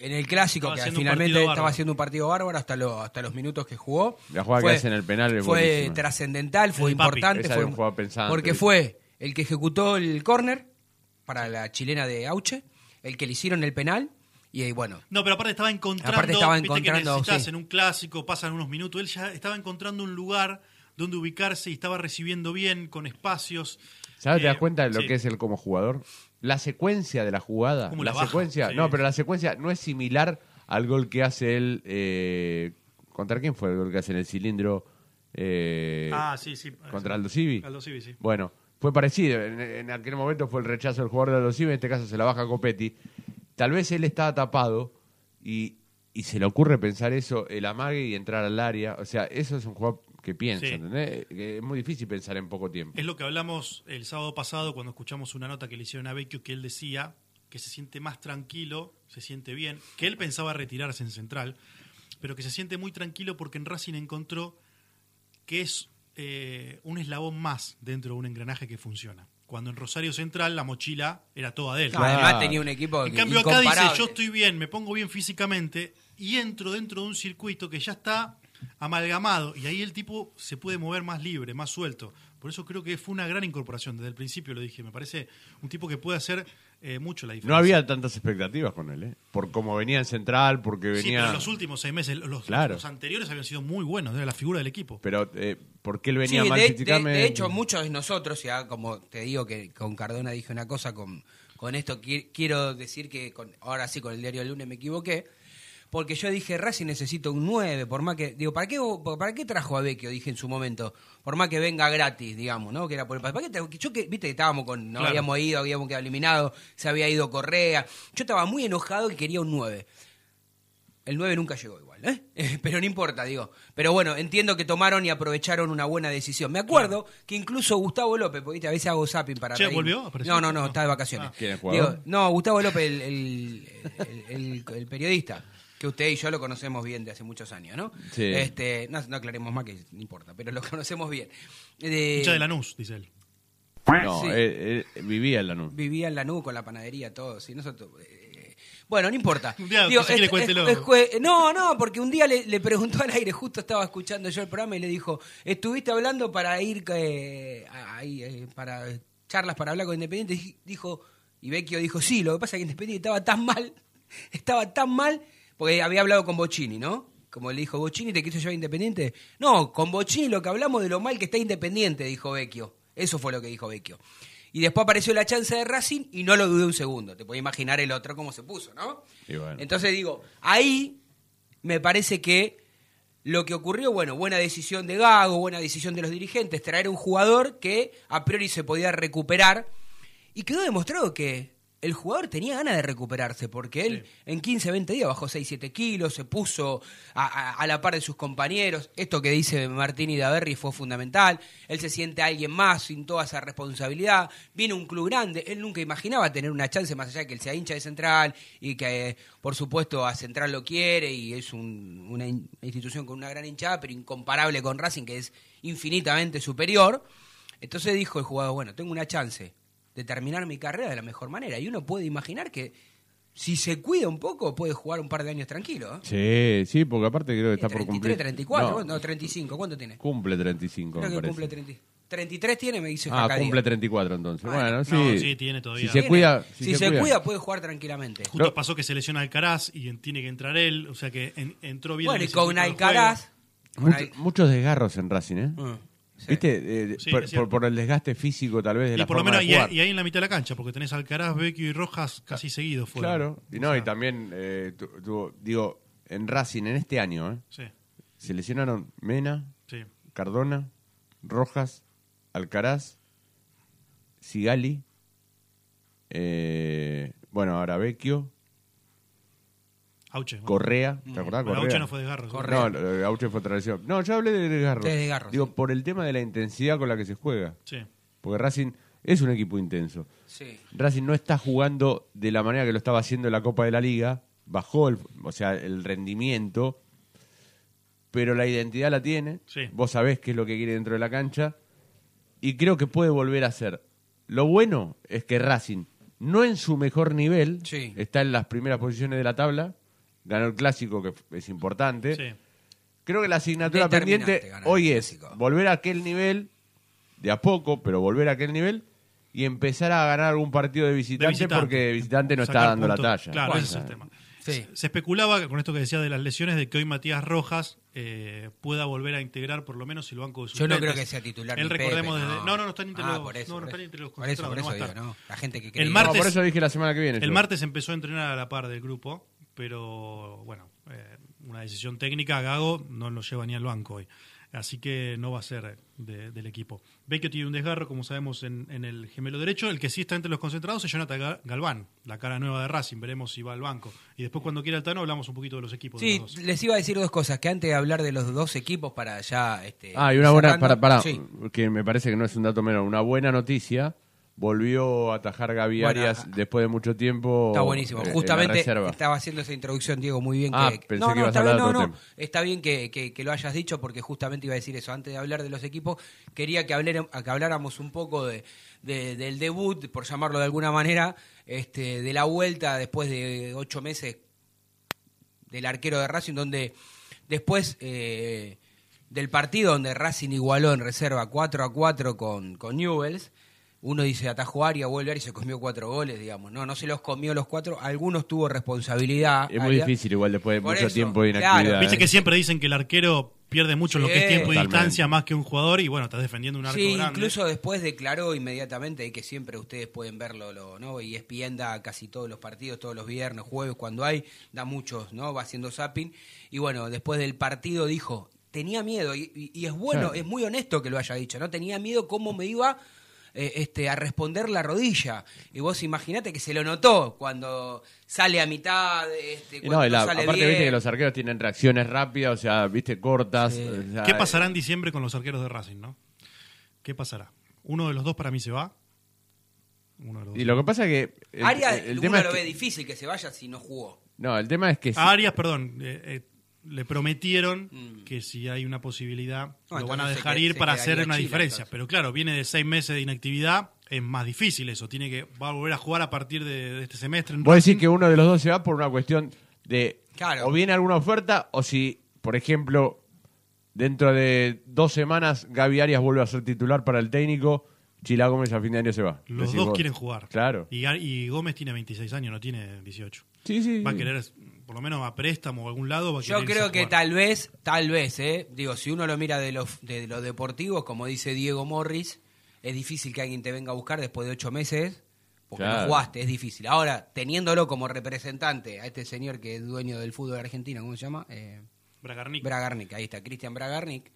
en el clásico, Estaba que finalmente estaba bárbaro. haciendo un partido bárbaro hasta, lo- hasta los minutos que jugó. La jugada que hace en el penal es Fue trascendental, fue importante. Fue, porque fue el que ejecutó el córner para la chilena de Auche, el que le hicieron el penal, y bueno, No, pero aparte estaba encontrando. Aparte estaba viste que encontrando, necesitas sí. en un clásico, pasan unos minutos. Él ya estaba encontrando un lugar donde ubicarse y estaba recibiendo bien, con espacios. ¿Sabes? ¿Te das Eh, cuenta de lo sí. que es él como jugador? La secuencia de la jugada. ¿Cómo La la baja? secuencia. Sí. No, pero la secuencia no es similar al gol que hace él. eh, ¿Contra quién fue el gol que hace en el cilindro? Eh, Ah, sí, sí. ¿Contra Aldo Civi? Aldo Civi, sí. Bueno, fue parecido. En, en aquel momento fue el rechazo del jugador de Aldo Civi, en este caso se la baja Copetti. Tal vez él estaba tapado y, y se le ocurre pensar eso, el amague y entrar al área. O sea, eso es un jugador que piensa, Sí. ¿entendés? Es muy difícil pensar en poco tiempo. Es lo que hablamos el sábado pasado cuando escuchamos una nota que le hicieron a Vecchio que él decía que se siente más tranquilo, se siente bien, que él pensaba retirarse en Central, pero que se siente muy tranquilo porque en Racing encontró que es eh, un eslabón más dentro de un engranaje que funciona. Cuando en Rosario Central la mochila era toda de él. Claro, además tenía un equipo En que- cambio acá dice, yo estoy bien, me pongo bien físicamente y entro dentro de un circuito que ya está amalgamado y ahí el tipo se puede mover más libre, más suelto. Por eso creo que fue una gran incorporación, desde el principio lo dije, me parece un tipo que puede hacer eh, mucho la diferencia. No había tantas expectativas con él, ¿eh? Por cómo venía en Central, porque Sí, venía... pero los últimos seis meses, los, Claro. los anteriores habían sido muy buenos, era la figura del equipo. Pero, eh, porque él venía Sí, mal de, de- físicamente. de hecho, muchos de nosotros, ya como te digo que con Cardona dije una cosa, con, con esto qui- quiero decir que con, ahora sí con el diario del lunes me equivoqué, porque yo dije, Racing necesito un 9, por más que, digo, ¿para qué, ¿para qué trajo a Vecchio? Dije en su momento, por más que venga gratis, digamos, ¿no? Que era por el ¿para qué tra- Yo que, viste que estábamos con, no Claro. habíamos ido, habíamos quedado eliminados, se había ido Correa, yo estaba muy enojado y quería un 9. El 9 nunca llegó igual, ¿eh? Pero no importa, digo. Pero bueno, entiendo que tomaron y aprovecharon una buena decisión. Me acuerdo que incluso Gustavo López, porque ¿viste? a veces hago zapping para... Che, reírme. ¿volvió? ¿Apareció? No, no, no, está de vacaciones. ¿Quién es jugador? Digo, no, Gustavo López, el, el- el- el- el periodista, que usted y yo lo conocemos bien de hace muchos años, ¿no? Sí. Este, no, no aclaremos más que no importa, pero lo conocemos bien. De- Hincha de Lanús, dice él. No, Sí. él, él vivía en Lanús. Vivía en la con la panadería, todo, sí, nosotros... eh, bueno, no importa. Un día, Digo, si es- cuéntelo. es- es jue- no, no, porque un día le, le preguntó al aire, justo estaba escuchando yo el programa y le dijo, ¿estuviste hablando para ir eh, ahí, eh, para charlas para hablar con Independiente? Y Dijo, y Vecchio dijo, sí, lo que pasa es que Independiente estaba tan mal, estaba tan mal, porque había hablado con Bocini, ¿no? Como le dijo, ¿Bocini te quiso llevar Independiente? No, con Bocini lo que hablamos de lo mal que está Independiente, dijo Vecchio. Eso fue lo que dijo Vecchio. Y después apareció la chance de Racing y no lo dudé un segundo. Te puedes imaginar el otro cómo se puso, ¿no? Y bueno. Entonces digo, ahí me parece que lo que ocurrió, bueno, buena decisión de Gago, buena decisión de los dirigentes, traer un jugador que a priori se podía recuperar y quedó demostrado que el jugador tenía ganas de recuperarse porque él en 15, 20 días bajó 6, 7 kilos, se puso a, a- a la par de sus compañeros. Esto que dice Martín y Daverri fue fundamental. Él se siente alguien más sin toda esa responsabilidad. Viene un club grande. Él nunca imaginaba tener una chance más allá de que él sea hincha de Central y que, eh, por supuesto, a Central lo quiere y es un- una in- institución con una gran hinchada, pero incomparable con Racing, que es infinitamente superior. Entonces dijo el jugador, bueno, tengo una chance de terminar mi carrera de la mejor manera. Y uno puede imaginar que si se cuida un poco puede jugar un par de años tranquilo. ¿eh? Sí, sí, porque aparte creo que está por 33, cumplir. 34, No, no, 35, ¿cuánto tiene? cumple 35, Creo me que parece. cumple 30. 33 tiene, me dice Ah, Jacadía. cumple 34 entonces. Bueno, Bueno, sí. no, sí, tiene todavía. Si se Tiene. cuida, si, Si, se, cuida. puede jugar tranquilamente. Justo pasó que se lesiona Alcaraz y en- tiene que entrar él, o sea que en- entró bien. Bueno, en y con Alcaraz. Mucho- muchos desgarros en Racing, ¿eh? Sí. ¿Viste? Eh, Sí, por, por- por el desgaste físico, tal vez, de Y la por lo menos y, ahí en la mitad de la cancha, porque tenés Alcaraz, Vecchio y Rojas casi seguidos fuera. Claro, y no, y también, eh, tu- tuvo- digo, en Racing en este año, ¿eh? Sí, se lesionaron Mena, sí. Cardona, Rojas, Alcaraz, Sigali, eh, bueno, ahora Vecchio, Auche. bueno. Correa, ¿te acordás? Bueno, Correa? Auche no fue desgarro. Correa. No, de Auche fue otra lesión. No, yo hablé de desgarro. De desgarro, Digo, sí. por el tema de la intensidad con la que se juega. Sí. Porque Racing es un equipo intenso. Sí. Racing no está jugando de la manera que lo estaba haciendo en la Copa de la Liga, bajó, el, o sea, el rendimiento, pero la identidad la tiene. Sí. Vos sabés qué es lo que quiere dentro de la cancha y creo que puede volver a ser. Lo bueno es que Racing, no en su mejor nivel, Sí. está en las primeras posiciones de la tabla, ganó el clásico, que es importante. Sí. Creo que la asignatura pendiente hoy es volver a aquel nivel, de a poco, pero volver a aquel nivel y empezar a ganar algún partido de visitante, visitante. porque de visitante no está Sacar dando puntos. la talla. Claro, ese es el tema. Se, se especulaba con esto que decía de las lesiones de que hoy Matías Rojas eh, pueda volver a integrar por lo menos el banco de Yo suplentes. no creo que sea titular. Él recordemos Pepe, desde- no, no, no está ni entre Ah, los- por eso, no, no está eso. entre los Por eso, por eso no digo, no. La gente que El martes, No, por eso dije la semana que viene. El yo. martes empezó a entrenar a la par del grupo, pero bueno, eh, una decisión técnica, Gago no lo lleva ni al banco hoy. Así que no va a ser de- del equipo. Vecchio tiene un desgarro, como sabemos, en, en el gemelo derecho. El que sí está entre los concentrados es Jonathan Ga- Galván, la cara nueva de Racing. Veremos si va al banco. Y después, cuando quiera el Tano, hablamos un poquito de los equipos. de Sí, los dos. les iba a decir dos cosas. Que antes de hablar de los dos equipos para ya... Este, Ah, y una buena, para, para, Sí. que me parece que no es un dato menor, una buena noticia. Volvió a atajar Gaby Bueno, Arias ah, después de mucho tiempo. Está buenísimo. eh, Justamente estaba haciendo esa introducción, Diego, muy bien. Ah, que, pensé no, que no, ibas a está hablar no, no. Está bien que, que- que lo hayas dicho porque justamente iba a decir eso. Antes de hablar de los equipos, quería que, hablera- que habláramos un poco de, de- del debut, por llamarlo de alguna manera, este, de la vuelta después de ocho meses del arquero de Racing, donde después eh, del partido donde Racing igualó en reserva 4 a 4 con, con Newells, uno dice atajó Aria, vuelve Aria y se comió cuatro goles, digamos. No, no se los comió los cuatro, algunos tuvo responsabilidad. Es muy Aria. difícil, igual después de Por mucho eso, tiempo de claro. inactividad. Viste ¿eh? que siempre dicen que el arquero pierde mucho en lo que es Sí. tiempo y distancia más que un jugador. Y bueno, estás defendiendo un arco Sí, grande. incluso después declaró inmediatamente y que siempre ustedes pueden verlo, lo, ¿no? Y ESPN da casi todos los partidos, todos los viernes, jueves, cuando hay, da muchos, ¿no? Va haciendo zapping. Y bueno, después del partido dijo, tenía miedo, y, y- y es bueno, Claro. es muy honesto que lo haya dicho, ¿no? Tenía miedo cómo me iba eh, este, a responder la rodilla. Y vos imaginate que se lo notó cuando sale a mitad, este, cuando no, la- sale aparte bien. viste que los arqueros tienen reacciones rápidas, o sea, viste, cortas. o sea, ¿Qué pasará en diciembre con los arqueros de Racing, no? ¿Qué pasará? Uno de los dos para mí se va. Uno de los dos. Y lo que pasa es que... el- Arias, el uno tema es lo que- ve difícil que se vaya si no jugó. No, el tema es que... si- A Arias, perdón, eh, eh, le prometieron que si hay una posibilidad No, lo van a dejar ir para hacer una diferencia. entonces. Pero claro, viene de seis meses de inactividad, es más difícil eso. Tiene que va a volver a jugar a partir de, de este semestre. Vos Racing. decís que uno de los dos se va por una cuestión de Claro. o viene alguna oferta o si, por ejemplo, dentro de dos semanas Gaby Arias vuelve a ser titular para el técnico, Chila Gómez a fin de año se va. Los Decís dos vos. quieren jugar. Claro. Y, y Gómez tiene 26 años, no tiene 18. Sí, sí. Va a querer, por lo menos a préstamo o a algún lado. Va a Yo creo a que tal vez, tal vez, ¿eh? Digo, si uno lo mira de los de los deportivos, como dice Diego Morris, es difícil que alguien te venga a buscar después de ocho meses, porque Claro. no jugaste, es difícil. Ahora, teniéndolo como representante a este señor que es dueño del fútbol argentino, ¿cómo se llama? Eh, Bragarnik. Bragarnik, ahí está, Cristian Bragarnik.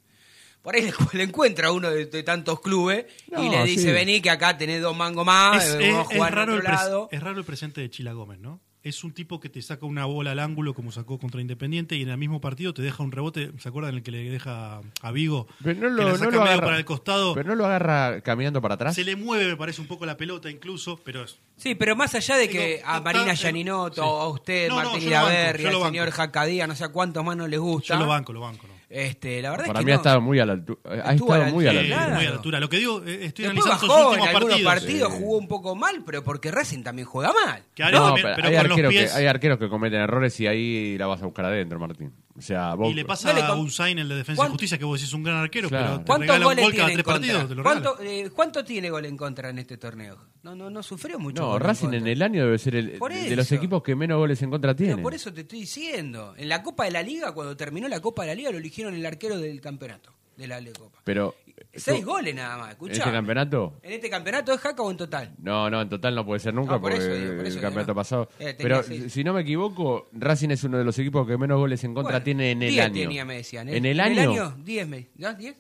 Por ahí le, encuentra a uno de, de tantos clubes y le dice, sí. vení que acá tenés dos mangos más, Es, es- vamos a es jugar en raro otro lado. es raro el presente de Chila Gómez, ¿no? Es un tipo que te saca una bola al ángulo como sacó contra Independiente y en el mismo partido te deja un rebote. ¿Se acuerdan el que le deja a Vigo? Pero no que lo, la no saca lo medio agarra, para el costado. pero no lo agarra caminando para atrás. Se le mueve, me parece, un poco la pelota incluso, pero es, Sí, pero más allá de que Digo, a está- Marina Yaninoto, sí. a usted, No, Martín yo al señor. Jacadía, no sé a cuántos más no les gusta. yo lo banco, lo banco. Este, la verdad Para es que mí ha no. estado muy a la altura. Ha Estuvo a estado la muy a la Sí, altura. altura. muy a la altura. Lo que digo, eh, estoy Después analizando bajó sus en últimos algunos partidos. partidos, Sí. jugó un poco mal, pero porque Racing también juega mal. Que No, también- pero pero hay, con los arqueros pies. que, hay arqueros que cometen errores y ahí la vas a buscar adentro, Martín. O sea, vos, Y le pasa No le a Unzain, el de Defensa y ¿Cuánto- Justicia, que vos decís un gran arquero, Claro. pero te ¿Cuántos regala un goles gol cada tiene en tres contra? partidos. Te lo regala. ¿Cuánto, eh, ¿Cuánto tiene gol en contra en este torneo? No, no, no sufrió mucho. no, gol Racing en contra. el año debe ser el, Por de los eso. equipos que menos goles en contra tiene. Pero por eso te estoy diciendo. En la Copa de la Liga, cuando terminó la Copa de la Liga, lo eligieron el arquero del campeonato, de la Copa. Pero Seis tú- goles nada más, ¿En escuchá. este campeonato? ¿En este campeonato es Jaca o en total? No, no, en total no puede ser nunca No, por porque eso digo, por eso el campeonato no. pasado. Eh, Pero seis. si no me equivoco, Racing es uno de los equipos que menos goles en contra Bueno, tiene en el 10 año. tenía, me decían. ¿eh? ¿En el año? 10, me... ¿no? ¿10?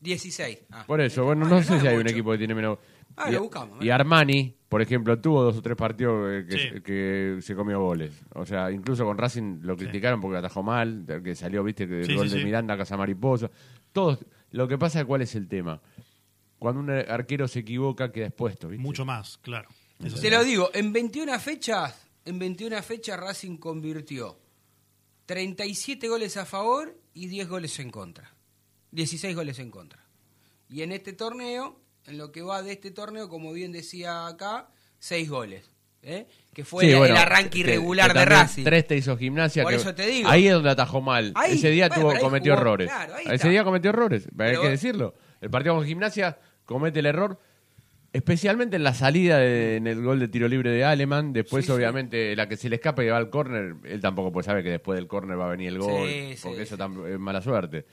16. Ah. Por eso, bueno, no sé si hay un equipo que tiene menos. Ah, y, lo buscamos, y ¿eh? Armani, por ejemplo, tuvo dos o tres partidos que, Sí. que se comió goles. O sea, incluso con Racing lo criticaron porque atajó mal, que salió, viste, que el Sí, gol sí, de sí. Miranda, Casa Mariposa. Todos. Lo que pasa es cuál es el tema. Cuando un arquero se equivoca, queda expuesto, ¿viste? Mucho más, claro. Eso Te sí. lo digo, en 21 fechas en 21 fechas Racing convirtió 37 goles a favor y 10 goles en contra. 16 goles en contra. Y en este torneo, en lo que va de este torneo, como bien decía acá, 6 goles. ¿eh? Que fue Sí, el- bueno, el arranque que- irregular que de Racing. Tres te hizo gimnasia. Por que- eso te digo. Ahí es donde atajó mal. Ahí, Ese día bueno, tuvo, cometió jugó- errores. claro, Ese día cometió errores. Hay Pero- que decirlo. El partido con gimnasia comete el error. Especialmente en la salida de- en el gol de tiro libre de Aleman. Después, Sí, sí. obviamente, la que se le escapa y va al córner. Él tampoco puede saber que después del córner va a venir el gol. Porque eso es mala suerte.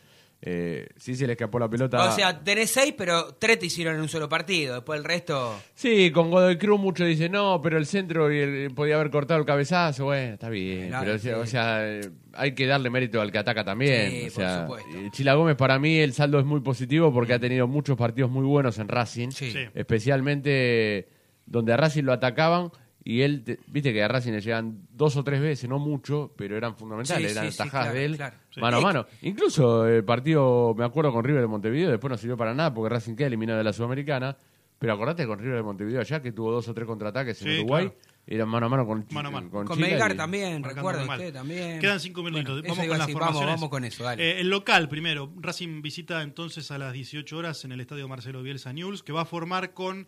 Eh, sí se le escapó la pelota. O sea, tenés 6, pero 3 te hicieron en un solo partido. Después el resto. Sí, con Godoy Cruz muchos dicen, no, pero el centro y el- podía haber cortado el cabezazo. Bueno, está bien. Claro, pero, o sea, o sea, eh, hay que darle mérito al que ataca también. Sí, o sea, por supuesto. Chila Gómez, para mí, el saldo es muy positivo porque ha tenido muchos partidos muy buenos en Racing. Sí. Sí. Especialmente donde a Racing lo atacaban. Y él, te- viste que a Racing le llegan dos o tres veces, no mucho, pero eran fundamentales, Sí, eran sí, sí, tajadas claro, de él, claro. Sí. mano a mano. Incluso el partido, me acuerdo con River de Montevideo, después no sirvió para nada porque Racing queda eliminado de la Sudamericana. Pero acordate con River de Montevideo allá que tuvo dos o tres contraataques en Uruguay. claro. Eran mano a mano con, Mano a mano. con, Con Melgar y- también, usted también. Quedan cinco minutitos. Bueno, vamos con las decir, vamos, formaciones. vamos con eso, dale. Eh, el local primero. Racing visita entonces a las 18 horas en el estadio Marcelo Bielsa News, que va a formar con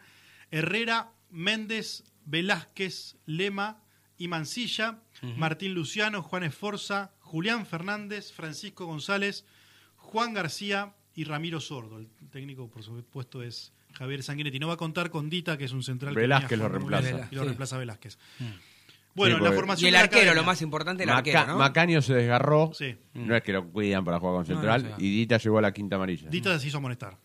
Herrera, Méndez, Velázquez, Lema y Mancilla. Martín Luciano, Juan Esforza, Julián Fernández, Francisco González, Juan García y Ramiro Sordo. El técnico, por supuesto, es Javier Sanguinetti. No va a contar con Dita, que es un central. que Velázquez lo reemplaza. Y lo Sí. reemplaza Velázquez. Mm. Bueno, Sí, la formación Y el arquero, lo más importante, el Maca- arquero, ¿no? Macaño se desgarró. Sí. No es que lo cuidan para jugar con No, no, Central. se va. y Dita llegó a la quinta amarilla. Dita se hizo amonestar.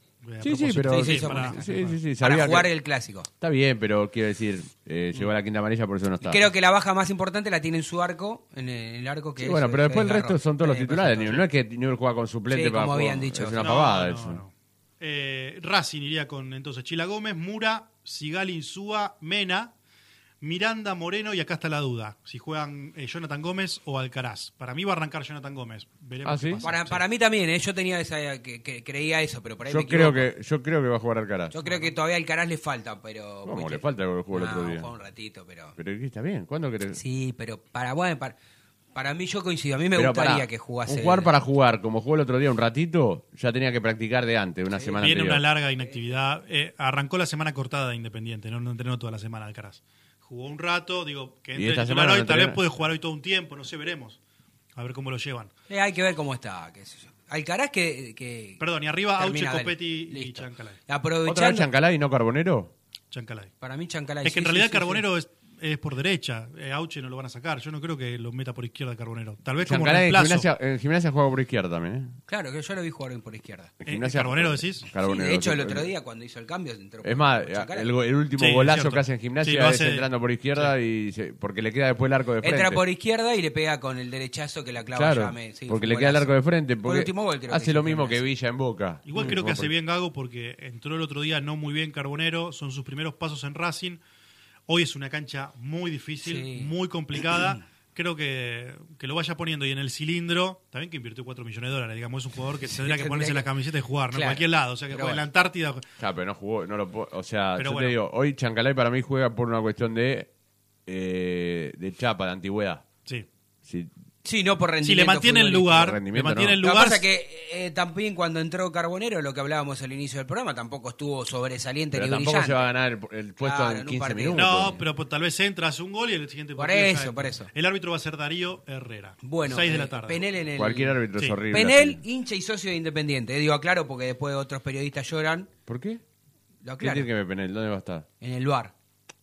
Sí, sí, pero- Sí, sí, para- para- Sí, sí, sí, Para sabía jugar que- el clásico. Está bien, pero quiero decir, eh, llegó a la quinta amarilla, por eso no está. Creo que la baja más importante la tiene en su arco, en el, arco que Sí, es- bueno, pero después el resto son todos los Sí, titulares. Newell. supuesto. No es que Newell juega con suplente Sí, para como jugar. habían dicho. Es una No, pavada no, eso. no. Eh, Racing iría con entonces Chila Gómez, Mura, Sigal Insúa, Mena, Miranda, Moreno y acá está la duda. Si juegan eh, Jonathan Gómez o Alcaraz. Para mí va a arrancar Jonathan Gómez. Veremos Ah, qué ¿sí? pasa. Para, Sí. para mí también, ¿eh? yo tenía esa, que, que creía eso, pero por ahí Yo me creo, equivoco. que, yo creo que va a jugar Alcaraz. Yo creo que todavía al Caraz le falta, pero... ¿Cómo le falta que jugó el no, otro día? fue un ratito, pero... Pero ¿qué está bien. ¿Cuándo querés? Sí, pero para, bueno, para, para mí yo coincido. A mí me Pero gustaría pará, que jugase... Un jugar para jugar, como jugó el otro día un ratito, ya tenía que practicar de antes, una semana Viene anterior. una larga inactividad. Eh, arrancó la semana cortada de Independiente, no, no entrenó toda la semana Alcaraz. Jugó un rato, digo, que ¿Y entre esta titular semana hoy, no tal vez puede jugar hoy todo un tiempo, no sé, veremos. A ver cómo lo llevan. Eh, hay que ver cómo está, qué sé yo. Alcaraz que... que Perdón, y arriba Auche. Copetti y. Chancalay. Aprovechando... ¿Otra vez Chancalay y no Carbonero? Chancalay. Para mí Chancalay... Es que en sí, sí, realidad sí, Carbonero Es, es por derecha. Eh, Auche no lo van a sacar. Yo no creo que lo meta por izquierda Carbonero. Tal vez como en reemplazo. gimnasia, en gimnasia juega por izquierda también, ¿eh? Claro, que yo lo vi jugar por izquierda. En Eh, gimnasia- ¿Carbonero decís? Carbonero, Sí, de hecho, el otro día cuando hizo el cambio entró Es más, por el, el último Sí, golazo que hace en Sí, gimnasia es entrando por izquierda y se- porque le queda después el arco de frente. Entra por izquierda y le pega con el derechazo que la clava Claro, Llame. Sí, porque le queda el arco de frente. El Porque último gol, creo hace lo mismo que. Villa en Boca. Igual Mm, creo que hace por- bien Gago porque entró el otro día no muy bien Carbonero, son sus primeros pasos en Racing. Hoy es una cancha muy difícil, Sí. muy complicada. Creo que, que lo vaya poniendo y en el cilindro, también que invirtió 4 millones de dólares, digamos, es un jugador que tendría que tendría ponerse que- la camiseta y jugar, ¿no? En Claro. cualquier lado, o sea, que juegue en la. Antártida. Claro, pero no jugó, no lo o sea, Pero yo bueno. te digo, hoy Chancalay para mí juega por una cuestión de eh, de chapa, de antigüedad. Sí. Si, Sí, no por rendimiento. Si le mantiene el lugar, le mantiene no. el Lo que lugar. pasa es que eh, también cuando entró Carbonero, lo que hablábamos al inicio del programa, tampoco estuvo sobresaliente pero ni tampoco brillante. se va a ganar el, el puesto Claro, en en un 15 partido. minutos. No, pero pues, tal vez entra, hace un gol y el siguiente Por partido eso, ya por eso. El árbitro va a ser Darío Herrera. Bueno, 6 de eh, la tarde. Penel en el... Cualquier árbitro Sí. es horrible. Penel, así. hincha y socio de Independiente. Eh, digo, aclaro porque después otros periodistas lloran. ¿Por qué? Lo ¿Qué aclaro. tiene que ver Penel? ¿Dónde va a estar? En el bar.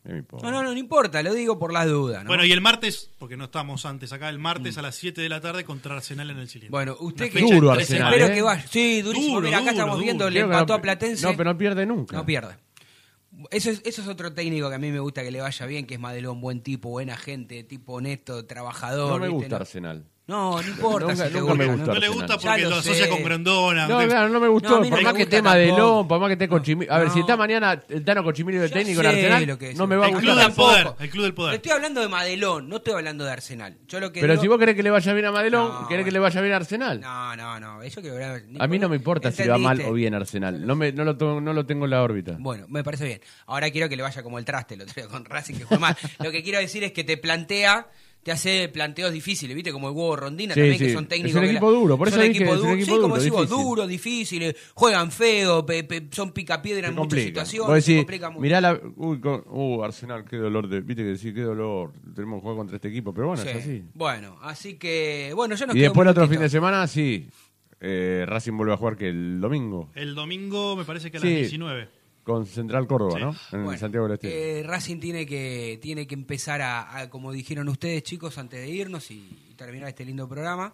No. No, no, no, importa, lo digo por las dudas. ¿no? Bueno, y el martes, porque no estamos antes acá, el martes a las 7 de la tarde contra Arsenal en el cilindro. Bueno, usted que Duro. Arsenal, espero ¿eh? que vaya. Sí, durísimo. Duro, Mira, acá duro, estamos duro. viendo, le empató no- a Platense. No, pero no pierde nunca. No pierde. Eso es, eso es otro técnico que a mí me gusta que le vaya bien, que es Madelón, buen tipo, buena gente, tipo honesto, trabajador. No me ¿viste? gusta No- Arsenal. No, no importa. Nunca- si te nunca me gustó No le gusta porque lo lo asocia sé. con Grandona. No, de- claro, no me gustó. No, por más que esté Madelón, tampoco. por más que esté Cochimilio. A ver, si está mañana el Tano Cochimilio de técnico en Arsenal, lo que no me va a El gustar. club del tampoco. poder. El club del poder. estoy hablando de Madelón, no estoy hablando de Arsenal. Yo lo que Pero digo- si vos querés que le vaya bien a Madelón, No, querés que le vaya bien a Arsenal. No, no, no. Eso que A mí no me importa si le va mal o bien Arsenal. No, me, no, lo, no lo tengo en la órbita. Bueno, me parece bien. Ahora quiero que le vaya como el traste otro día con Racing, que fue mal. Lo que quiero decir es que te plantea, te hace planteos difíciles, ¿viste? Como el huevo Rondina Sí, también, sí. que son técnicos. Es un equipo duro, por son eso dije, equipo es un duro. equipo sí, como duro, decimos, difícil. duro, difíciles, juegan feo, pe- pe- son picapiedra en muchas situaciones. Vos se decís, complica mucho. mirá la... Uy, con- uh, Arsenal, qué dolor de... Viste que decís, qué dolor. Tenemos que jugar contra este equipo, pero bueno, Sí. es así. Bueno, así que, bueno, ya nos Y después el otro fin de semana, sí. Eh, Racing vuelve a jugar que el domingo. El domingo me parece que a Sí. las 19. Con Central Córdoba, Sí. ¿no? En Bueno, Santiago del Estero. eh, Racing tiene que, tiene que empezar a, a, como dijeron ustedes, chicos, antes de irnos y, y terminar este lindo programa,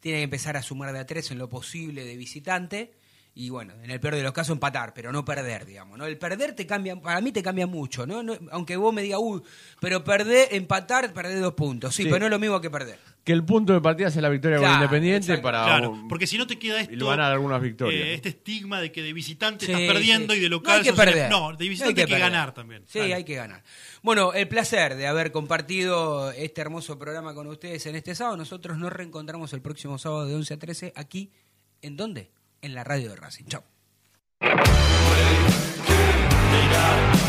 tiene que empezar a sumar de a tres en lo posible de visitante y bueno, en el peor de los casos empatar, pero no perder, digamos, ¿no? El perder te cambia, para mí te cambia mucho, ¿no? No- aunque vos me digas, uy, pero perder, empatar, perder dos puntos, sí, Sí. pero no es lo mismo que perder. Que el punto de partida sea la victoria con Claro, Independiente exacto. para Claro, porque si no te queda y esto. van a dar algunas victorias. eh, este estigma de que de visitante Sí, estás perdiendo sí. y de No local hay que sos perder. No, de visitante hay que, perder. ganar también. Sí, Dale. hay que ganar. Bueno, el placer de haber compartido este hermoso programa con ustedes en este sábado. Nosotros nos reencontramos el próximo sábado de 11 a 13 aquí. ¿En dónde? En la radio de Racing. Chao.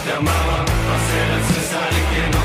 Te amaba, hacer el César y que no